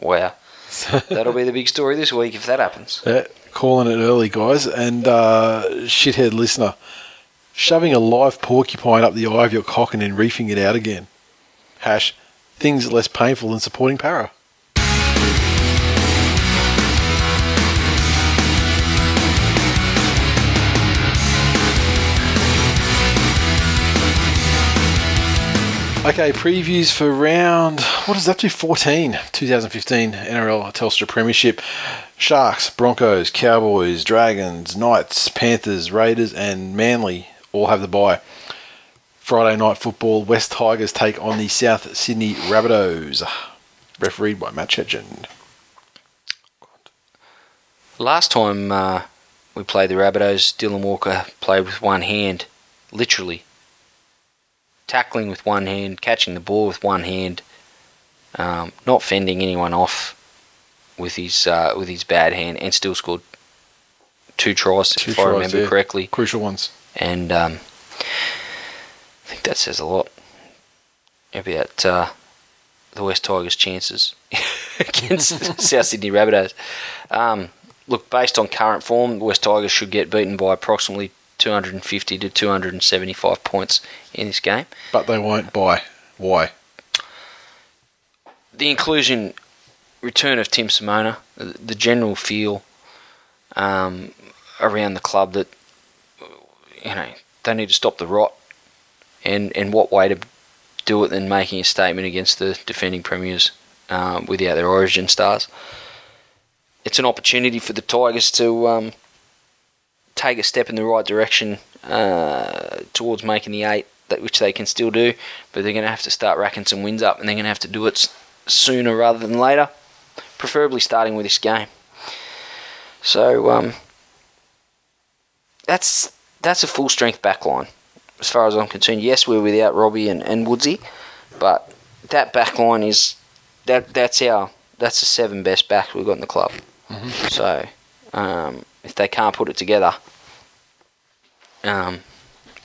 [SPEAKER 2] Wow, that'll be the big story this week if that happens.
[SPEAKER 1] Yeah, calling it early, guys. And uh, shithead listener, shoving a live porcupine up the eye of your cock and then reefing it out again. Hash, things less painful than supporting para. Okay, previews for round, what is that to? 14, 2015 NRL Telstra Premiership. Sharks, Broncos, Cowboys, Dragons, Knights, Panthers, Raiders, and Manly all have the bye. Friday night football, West Tigers take on the South Sydney Rabbitohs. Refereed by Matt Cecchin.
[SPEAKER 2] Last time uh, we played the Rabbitohs, Dylan Walker played with one hand, literally. Tackling with one hand, catching the ball with one hand, um, not fending anyone off with his uh, with his bad hand, and still scored two tries,
[SPEAKER 1] Two
[SPEAKER 2] if I remember
[SPEAKER 1] yeah.
[SPEAKER 2] correctly.
[SPEAKER 1] Crucial ones.
[SPEAKER 2] And um, I think that says a lot about uh, the West Tigers' chances against the South Sydney Rabbitohs. Um, look, based on current form, the West Tigers should get beaten by approximately 250 to 275 points in this game.
[SPEAKER 1] But they won't buy. Why?
[SPEAKER 2] the inclusion, return of Tim Simona, the, general feel um, around the club that you know they need to stop the rot, and and what way to do it than making a statement against the defending premiers um, without their origin stars. It's an opportunity for the Tigers to um, take a step in the right direction uh, towards making the eight, that which they can still do, but they're going to have to start racking some wins up, and they're going to have to do it sooner rather than later, preferably starting with this game. So um, that's that's a full strength back line, as far as I'm concerned. Yes, we're without Robbie and, and Woodsy, but that back line is that that's our that's the seven best backs we've got in the club. So um, if they can't put it together, um,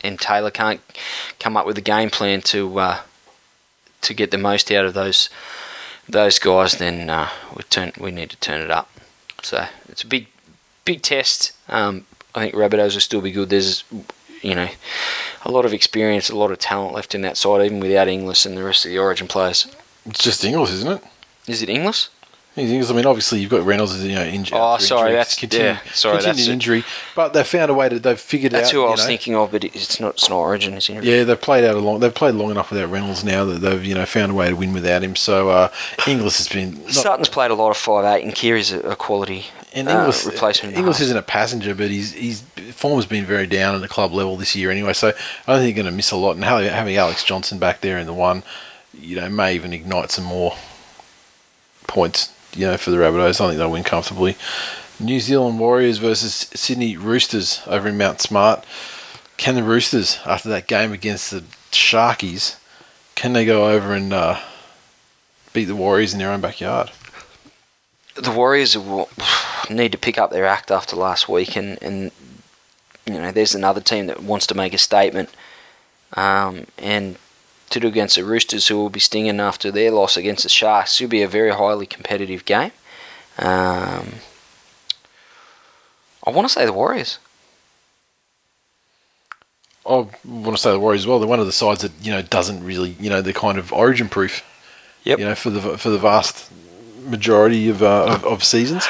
[SPEAKER 2] and Taylor can't come up with a game plan to uh, to get the most out of those those guys, then uh, we turn we need to turn it up. So it's a big big test. Um, I think Rabbitohs will still be good. There's you know a lot of experience, a lot of talent left in that side, even without Inglis and the rest of the Origin players.
[SPEAKER 1] It's just Inglis, isn't it?
[SPEAKER 2] Is it Inglis?
[SPEAKER 1] Inglis, I mean, obviously you've got Reynolds, you know, injured.
[SPEAKER 2] Oh, sorry, that's- yeah, sorry,
[SPEAKER 1] continued
[SPEAKER 2] that's it.
[SPEAKER 1] injury. But they found a way to. They've figured
[SPEAKER 2] That's
[SPEAKER 1] out.
[SPEAKER 2] That's who I was
[SPEAKER 1] know,
[SPEAKER 2] thinking of, but it's not. It's not Origin. It's in
[SPEAKER 1] Yeah, they've played out a long. They've played long enough without Reynolds now that they've you know found a way to win without him. So uh, Inglis has been. Not,
[SPEAKER 2] Sutton's played a lot of five eight, and Kiri's a, a quality
[SPEAKER 1] and
[SPEAKER 2] uh, replacement. in
[SPEAKER 1] Inglis isn't a passenger, but he's he's form has been very down at the club level this year anyway. So I don't think you're going to miss a lot. And having having Alex Johnson back there in the one, you know, may even ignite some more points. You know, for the Rabbitohs, I think they'll win comfortably. New Zealand Warriors versus Sydney Roosters over in Mount Smart. Can the Roosters, after that game against the Sharkies, can they go over and uh, beat the Warriors in their own backyard?
[SPEAKER 2] the Warriors will need to pick up their act after last week, and, and you know there's another team that wants to make a statement, um, and to do against the Roosters, who will be stinging after their loss against the Sharks, It'll be a very highly competitive game. Um, I want to say the Warriors.
[SPEAKER 1] I want to say the Warriors as well. They're one of the sides that you know doesn't really, you know, they're kind of origin proof.
[SPEAKER 2] Yep.
[SPEAKER 1] You know, for the for the vast majority of uh, of, of seasons,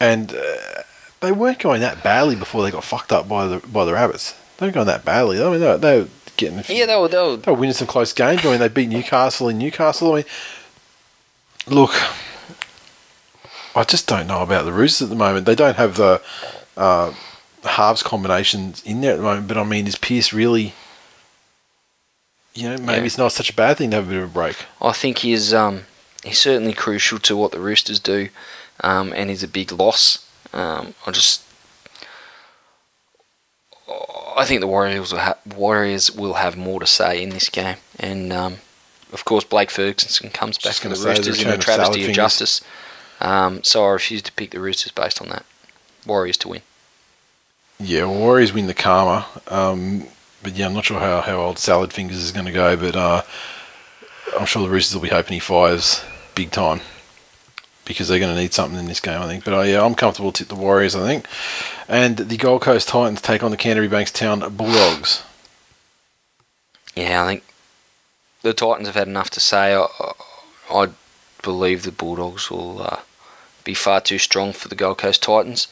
[SPEAKER 1] and uh, they weren't going that badly before they got fucked up by the by the Rabbits. They weren't going that badly. I mean, they they getting. A few,
[SPEAKER 2] Yeah, they were. They were
[SPEAKER 1] they were winning some close games. I mean, they beat Newcastle in Newcastle. I mean, look, I just don't know about the Roosters at the moment. They don't have the uh, halves combinations in there at the moment. But I mean, is Pearce really? You know, maybe
[SPEAKER 2] Yeah.
[SPEAKER 1] it's not such a bad thing to have a bit of a break.
[SPEAKER 2] I think he's um, he's certainly crucial to what the Roosters do, um, and he's a big loss. Um, I just I think the Warriors will ha- Warriors will have more to say in this game, and um, of course Blake Ferguson comes back for the Roosters in a travesty
[SPEAKER 1] salad
[SPEAKER 2] of justice. Um, so I refuse to pick the Roosters based on that. Warriors to win.
[SPEAKER 1] Yeah, well, Warriors win the karma. Um, but yeah, I'm not sure how, how old Salad Fingers is going to go, but uh, I'm sure the Roosters will be hoping he fires big time because they're going to need something in this game, I think. But uh, yeah, I'm comfortable to tip the Warriors, I think. And the Gold Coast Titans take on the Canterbury Bankstown Bulldogs.
[SPEAKER 2] Yeah, I think the Titans have had enough to say. I, I believe the Bulldogs will uh, be far too strong for the Gold Coast Titans.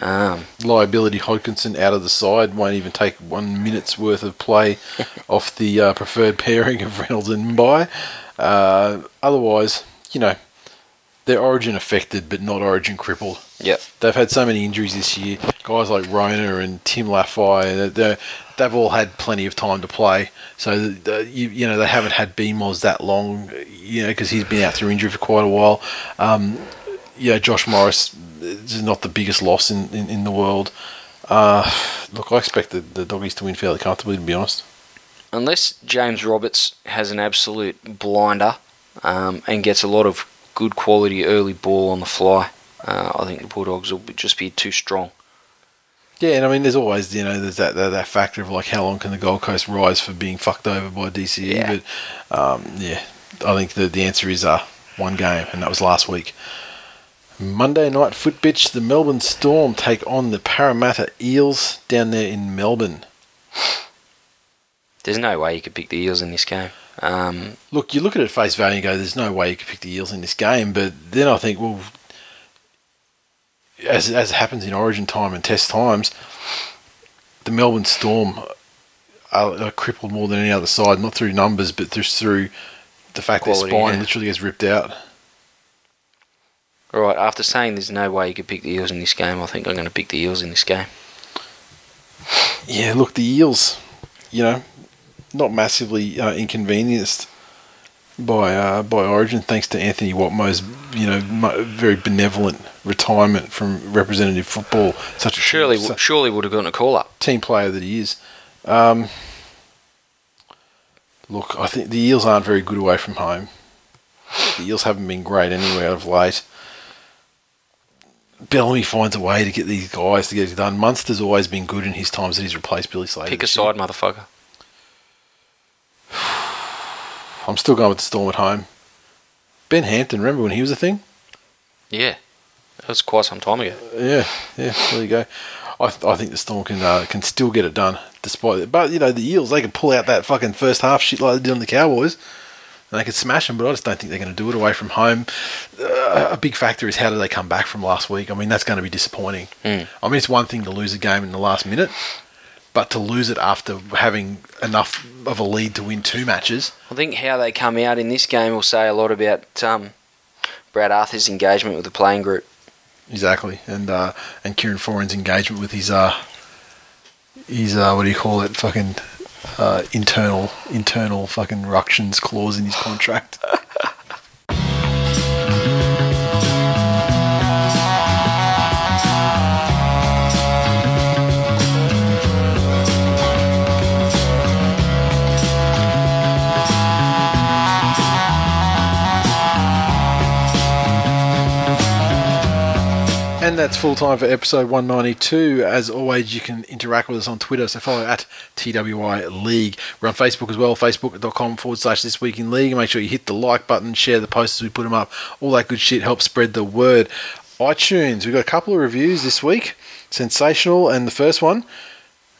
[SPEAKER 2] Um,
[SPEAKER 1] liability Hodgkinson out of the side won't even take one minute's worth of play off the uh, preferred pairing of Reynolds and Mbye. Uh, otherwise, you know, they're origin affected but not origin crippled.
[SPEAKER 2] yep.
[SPEAKER 1] They've had so many injuries this year. Guys like Rona and Tim they're, they've all had plenty of time to play. So the, you, you know they haven't had BMOS that long, you know, because he's been out through injury for quite a while. Um, yeah, Josh Morris is not the biggest loss in, in, in the world. Uh, look, I expect the, the doggies to win fairly comfortably, to be honest.
[SPEAKER 2] Unless James Roberts has an absolute blinder um, and gets a lot of good quality early ball on the fly, uh, I think the Bulldogs will be, just be too strong.
[SPEAKER 1] Yeah, and I mean, there's always you know there's that, that that factor of like how long can the Gold Coast rise for being fucked over by DCE?
[SPEAKER 2] Yeah.
[SPEAKER 1] But um, yeah, I think the the answer is uh one game, and that was last week. Monday night foot bitch, the Melbourne Storm take on the Parramatta Eels down there in Melbourne.
[SPEAKER 2] There's no way you could pick the Eels in this game. Um,
[SPEAKER 1] Look, you look at it face value and go, "There's no way you could pick the Eels in this game." But then I think, well, as as happens in Origin time and Test times, the Melbourne Storm are, are crippled more than any other side, not through numbers, but just through the fact
[SPEAKER 2] Quality,
[SPEAKER 1] their spine
[SPEAKER 2] yeah.
[SPEAKER 1] literally gets ripped out.
[SPEAKER 2] all right, after saying there's no way you could pick the Eels in this game, I think I'm going to pick the Eels in this game.
[SPEAKER 1] Yeah, look, the Eels, you know, not massively uh, inconvenienced by uh, by Origin, thanks to Anthony Watmough's, you know, very benevolent retirement from representative football. Such a
[SPEAKER 2] Surely,
[SPEAKER 1] su-
[SPEAKER 2] surely would have gotten a call up.
[SPEAKER 1] team player that he is. Um, look, I think the Eels aren't very good away from home. The Eels haven't been great anywhere of late. Bellamy finds a way to get these guys to get it done. Munster's always been good in his times that he's replaced Billy Slater.
[SPEAKER 2] Pick a side, motherfucker.
[SPEAKER 1] I'm still going with the Storm at home. Ben Hampton, remember when he was a thing?
[SPEAKER 2] Yeah, that was quite some time ago.
[SPEAKER 1] Yeah, yeah. There you go. I, th- I think the Storm can uh, can still get it done despite it. But you know the Eels, they can pull out that fucking first half shit like they did on the Cowboys, and they could smash them. But I just don't think they're going to do it away from home. Uh, a big factor is how do they come back from last week? I mean that's going to be disappointing.
[SPEAKER 2] Mm.
[SPEAKER 1] I mean it's one thing to lose a game in the last minute, but to lose it after having enough of a lead to win two matches.
[SPEAKER 2] I think how they come out in this game will say a lot about um, Brad Arthur's engagement with the playing group.
[SPEAKER 1] Exactly, and uh, and Kieran Foran's engagement with his uh, his uh, what do you call it? Fucking uh, internal internal fucking ructions clause in his contract. That's full time for episode 192. As always, you can interact with us on Twitter, so follow at TWI League. We're on Facebook as well, facebook.com forward slash This Week in League. Make sure you hit the like button, share the posts we put them up. All that good shit helps spread the word. iTunes, we've got a couple of reviews this week. Sensational, and the first one,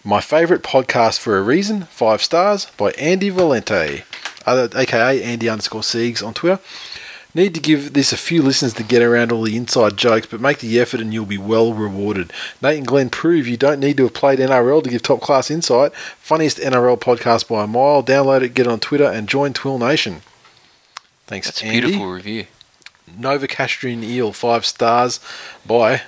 [SPEAKER 1] My Favourite Podcast for a Reason, five stars, by Andy Valente, aka Andy underscore Siegs on Twitter. Need to give this a few listens to get around all the inside jokes, but make the effort and you'll be well rewarded. Nate and Glenn prove you don't need to have played NRL to give top class insight. Funniest NRL podcast by a mile. Download it, get it on Twitter, and join TWiL Nation. Thanks,
[SPEAKER 2] That's a beautiful review.
[SPEAKER 1] Novocastrian Eel, five stars by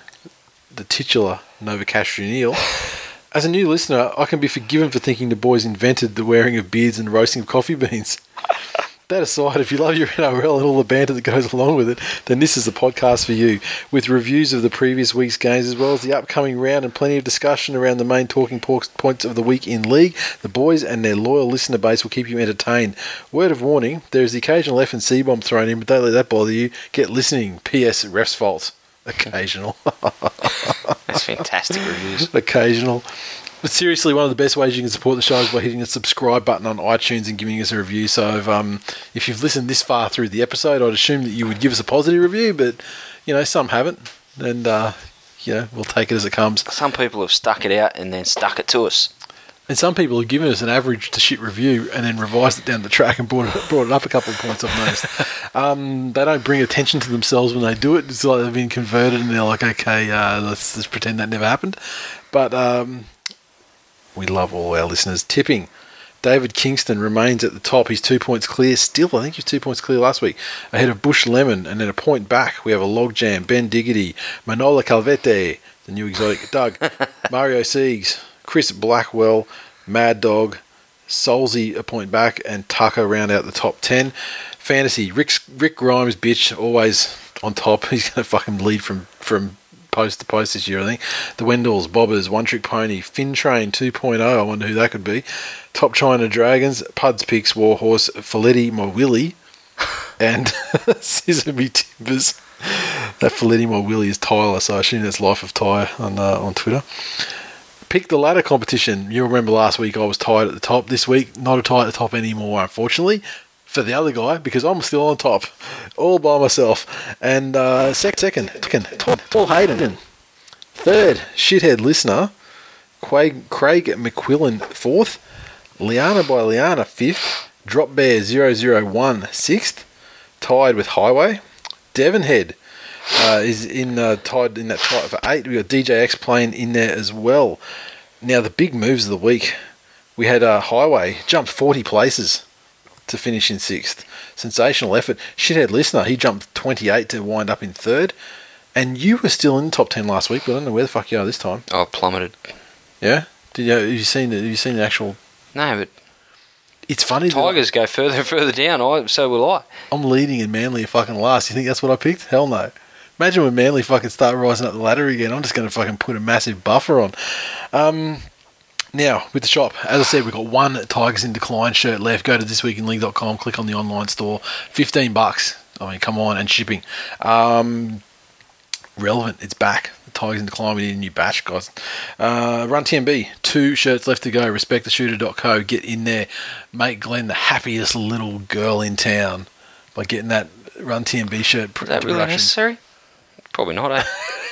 [SPEAKER 1] the titular Novocastrian Eel. As a new listener, I can be forgiven for thinking the boys invented the wearing of beards and roasting of coffee beans. That aside, if you love your NRL and all the banter that goes along with it, then this is the podcast for you, with reviews of the previous week's games as well as the upcoming round and plenty of discussion around the main talking points of the week in league. The boys and their loyal listener base will keep you entertained. Word of warning: there is the occasional F and C bomb thrown in, but don't let that bother you. Get listening. P.S. Ref's fault. Occasional.
[SPEAKER 2] That's fantastic reviews.
[SPEAKER 1] occasional. But seriously, one of the best ways you can support the show is by hitting the subscribe button on iTunes and giving us a review. So, if, um, if you've listened this far through the episode, I'd assume that you would give us a positive review, but you know some haven't, and uh, you know we'll take it as it comes.
[SPEAKER 2] Some people have stuck it out and then stuck it to us.
[SPEAKER 1] And some people have given us an average to shit review and then revised it down the track and brought it, brought it up a couple of points. I've noticed. Um, they don't bring attention to themselves when they do it. It's like they've been converted and they're like, okay, uh, let's just pretend that never happened. But um, we love all our listeners. Tipping. David Kingston remains at the top. He's two points clear still. I think he was two points clear last week. Ahead of Bush Lemon. And then a point back, we have a Logjam, Ben Diggity, Manola Calvete, the new exotic, Doug, Mario Siegs, Chris Blackwell, Mad Dog, Solzy a point back, and Tucker round out the top 10. Fantasy, Rick, Rick Grimes, bitch, always on top. He's going to fucking lead from, from post to post this year, I think. The Wendells, Bobbers, One Trick Pony, Fin Train 2.0, I wonder who that could be. Top China Dragons, Puds Picks, Warhorse, Faletti, My Willie, and Sesame Timbers. That Faletti, My Willie is Tyler, so I assume that's Life of Tyre on, uh, on Twitter. Pick the ladder competition. You remember last week I was tied at the top. This week, not a tie at the top anymore, unfortunately for the other guy because I'm still on top, all by myself. And uh, sec- second, second, top, Paul Hayden. Third, shithead listener, Craig, Craig McQuillan. Fourth, Liana by Liana. Fifth, Drop Bear 001. Sixth, tied with Highway. Devonhead uh, is in uh, tied in that tie for eight. We got DJX playing in there as well. Now the big moves of the week. We had uh, Highway jumped 40 places to finish in sixth. Sensational effort. Shithead listener, he jumped 28 to wind up in third. And you were still in the top 10 last week, but I don't know where the fuck you are this time.
[SPEAKER 2] Oh, plummeted.
[SPEAKER 1] Yeah? Did you, have you seen the, have you seen the actual.
[SPEAKER 2] No, but
[SPEAKER 1] It's funny.
[SPEAKER 2] Tigers go further and further down. I so will I.
[SPEAKER 1] I'm leading and Manly fucking last. You think that's what I picked? Hell no. Imagine when Manly fucking start rising up the ladder again. I'm just going to fucking put a massive buffer on. Um, now, with the shop, as I said, we've got one Tigers in Decline shirt left. Go to thisweekinleague.com, click on the online store. 15 bucks. I mean, come on, and shipping. Um, relevant, it's back. The Tigers in Decline, we need a new batch, guys. Uh, Run TMB, two shirts left to go. Respecttheshooter.co. Get in there. Make Glenn the happiest little girl in town by getting that Run TMB shirt pr-
[SPEAKER 2] Is that really
[SPEAKER 1] production.
[SPEAKER 2] necessary? Probably not, eh?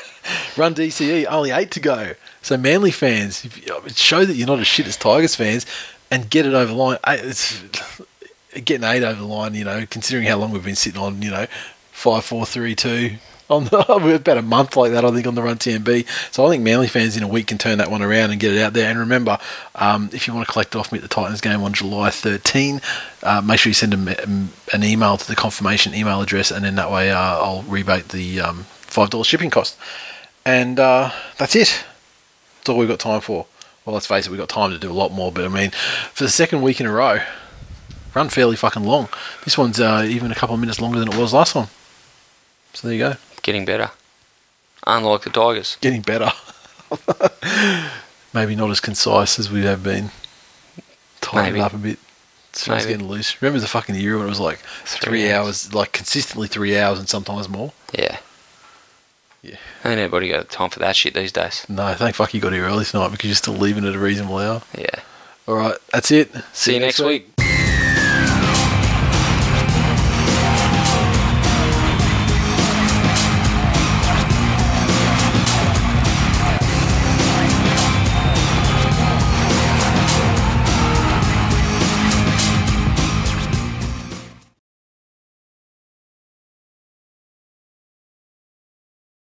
[SPEAKER 1] Run DCE, only eight to go. So Manly fans, show that you're not as shit as Tigers fans, and get it over line. It's, getting eight over line, you know, considering how long we've been sitting on, you know, five, four, three, two. On the, about a month like that, I think, on the Run TMB. So I think Manly fans in a week can turn that one around and get it out there. And remember, um, if you want to collect off me at the Titans game on July 13, uh, make sure you send a, an email to the confirmation email address, and then that way uh, I'll rebate the um, $5 shipping cost. And uh, that's it. That's all we've got time for. Well, let's face it, we've got time to do a lot more. But I mean, for the second week in a row, run fairly fucking long. This one's uh, even a couple of minutes longer than it was last one. So there you go.
[SPEAKER 2] Getting better. Unlike the Tigers.
[SPEAKER 1] Getting better. Maybe not as concise as we have been. Tighten it up a bit.
[SPEAKER 2] Maybe.
[SPEAKER 1] getting loose. Remember the fucking era when it was like three,
[SPEAKER 2] Three
[SPEAKER 1] hours, like consistently three hours and sometimes more?
[SPEAKER 2] Yeah.
[SPEAKER 1] Yeah.
[SPEAKER 2] Ain't anybody got time for that shit these days.
[SPEAKER 1] No, thank fuck you got here early tonight because you're still leaving at a reasonable hour.
[SPEAKER 2] Yeah.
[SPEAKER 1] All right, that's it.
[SPEAKER 2] See you next week.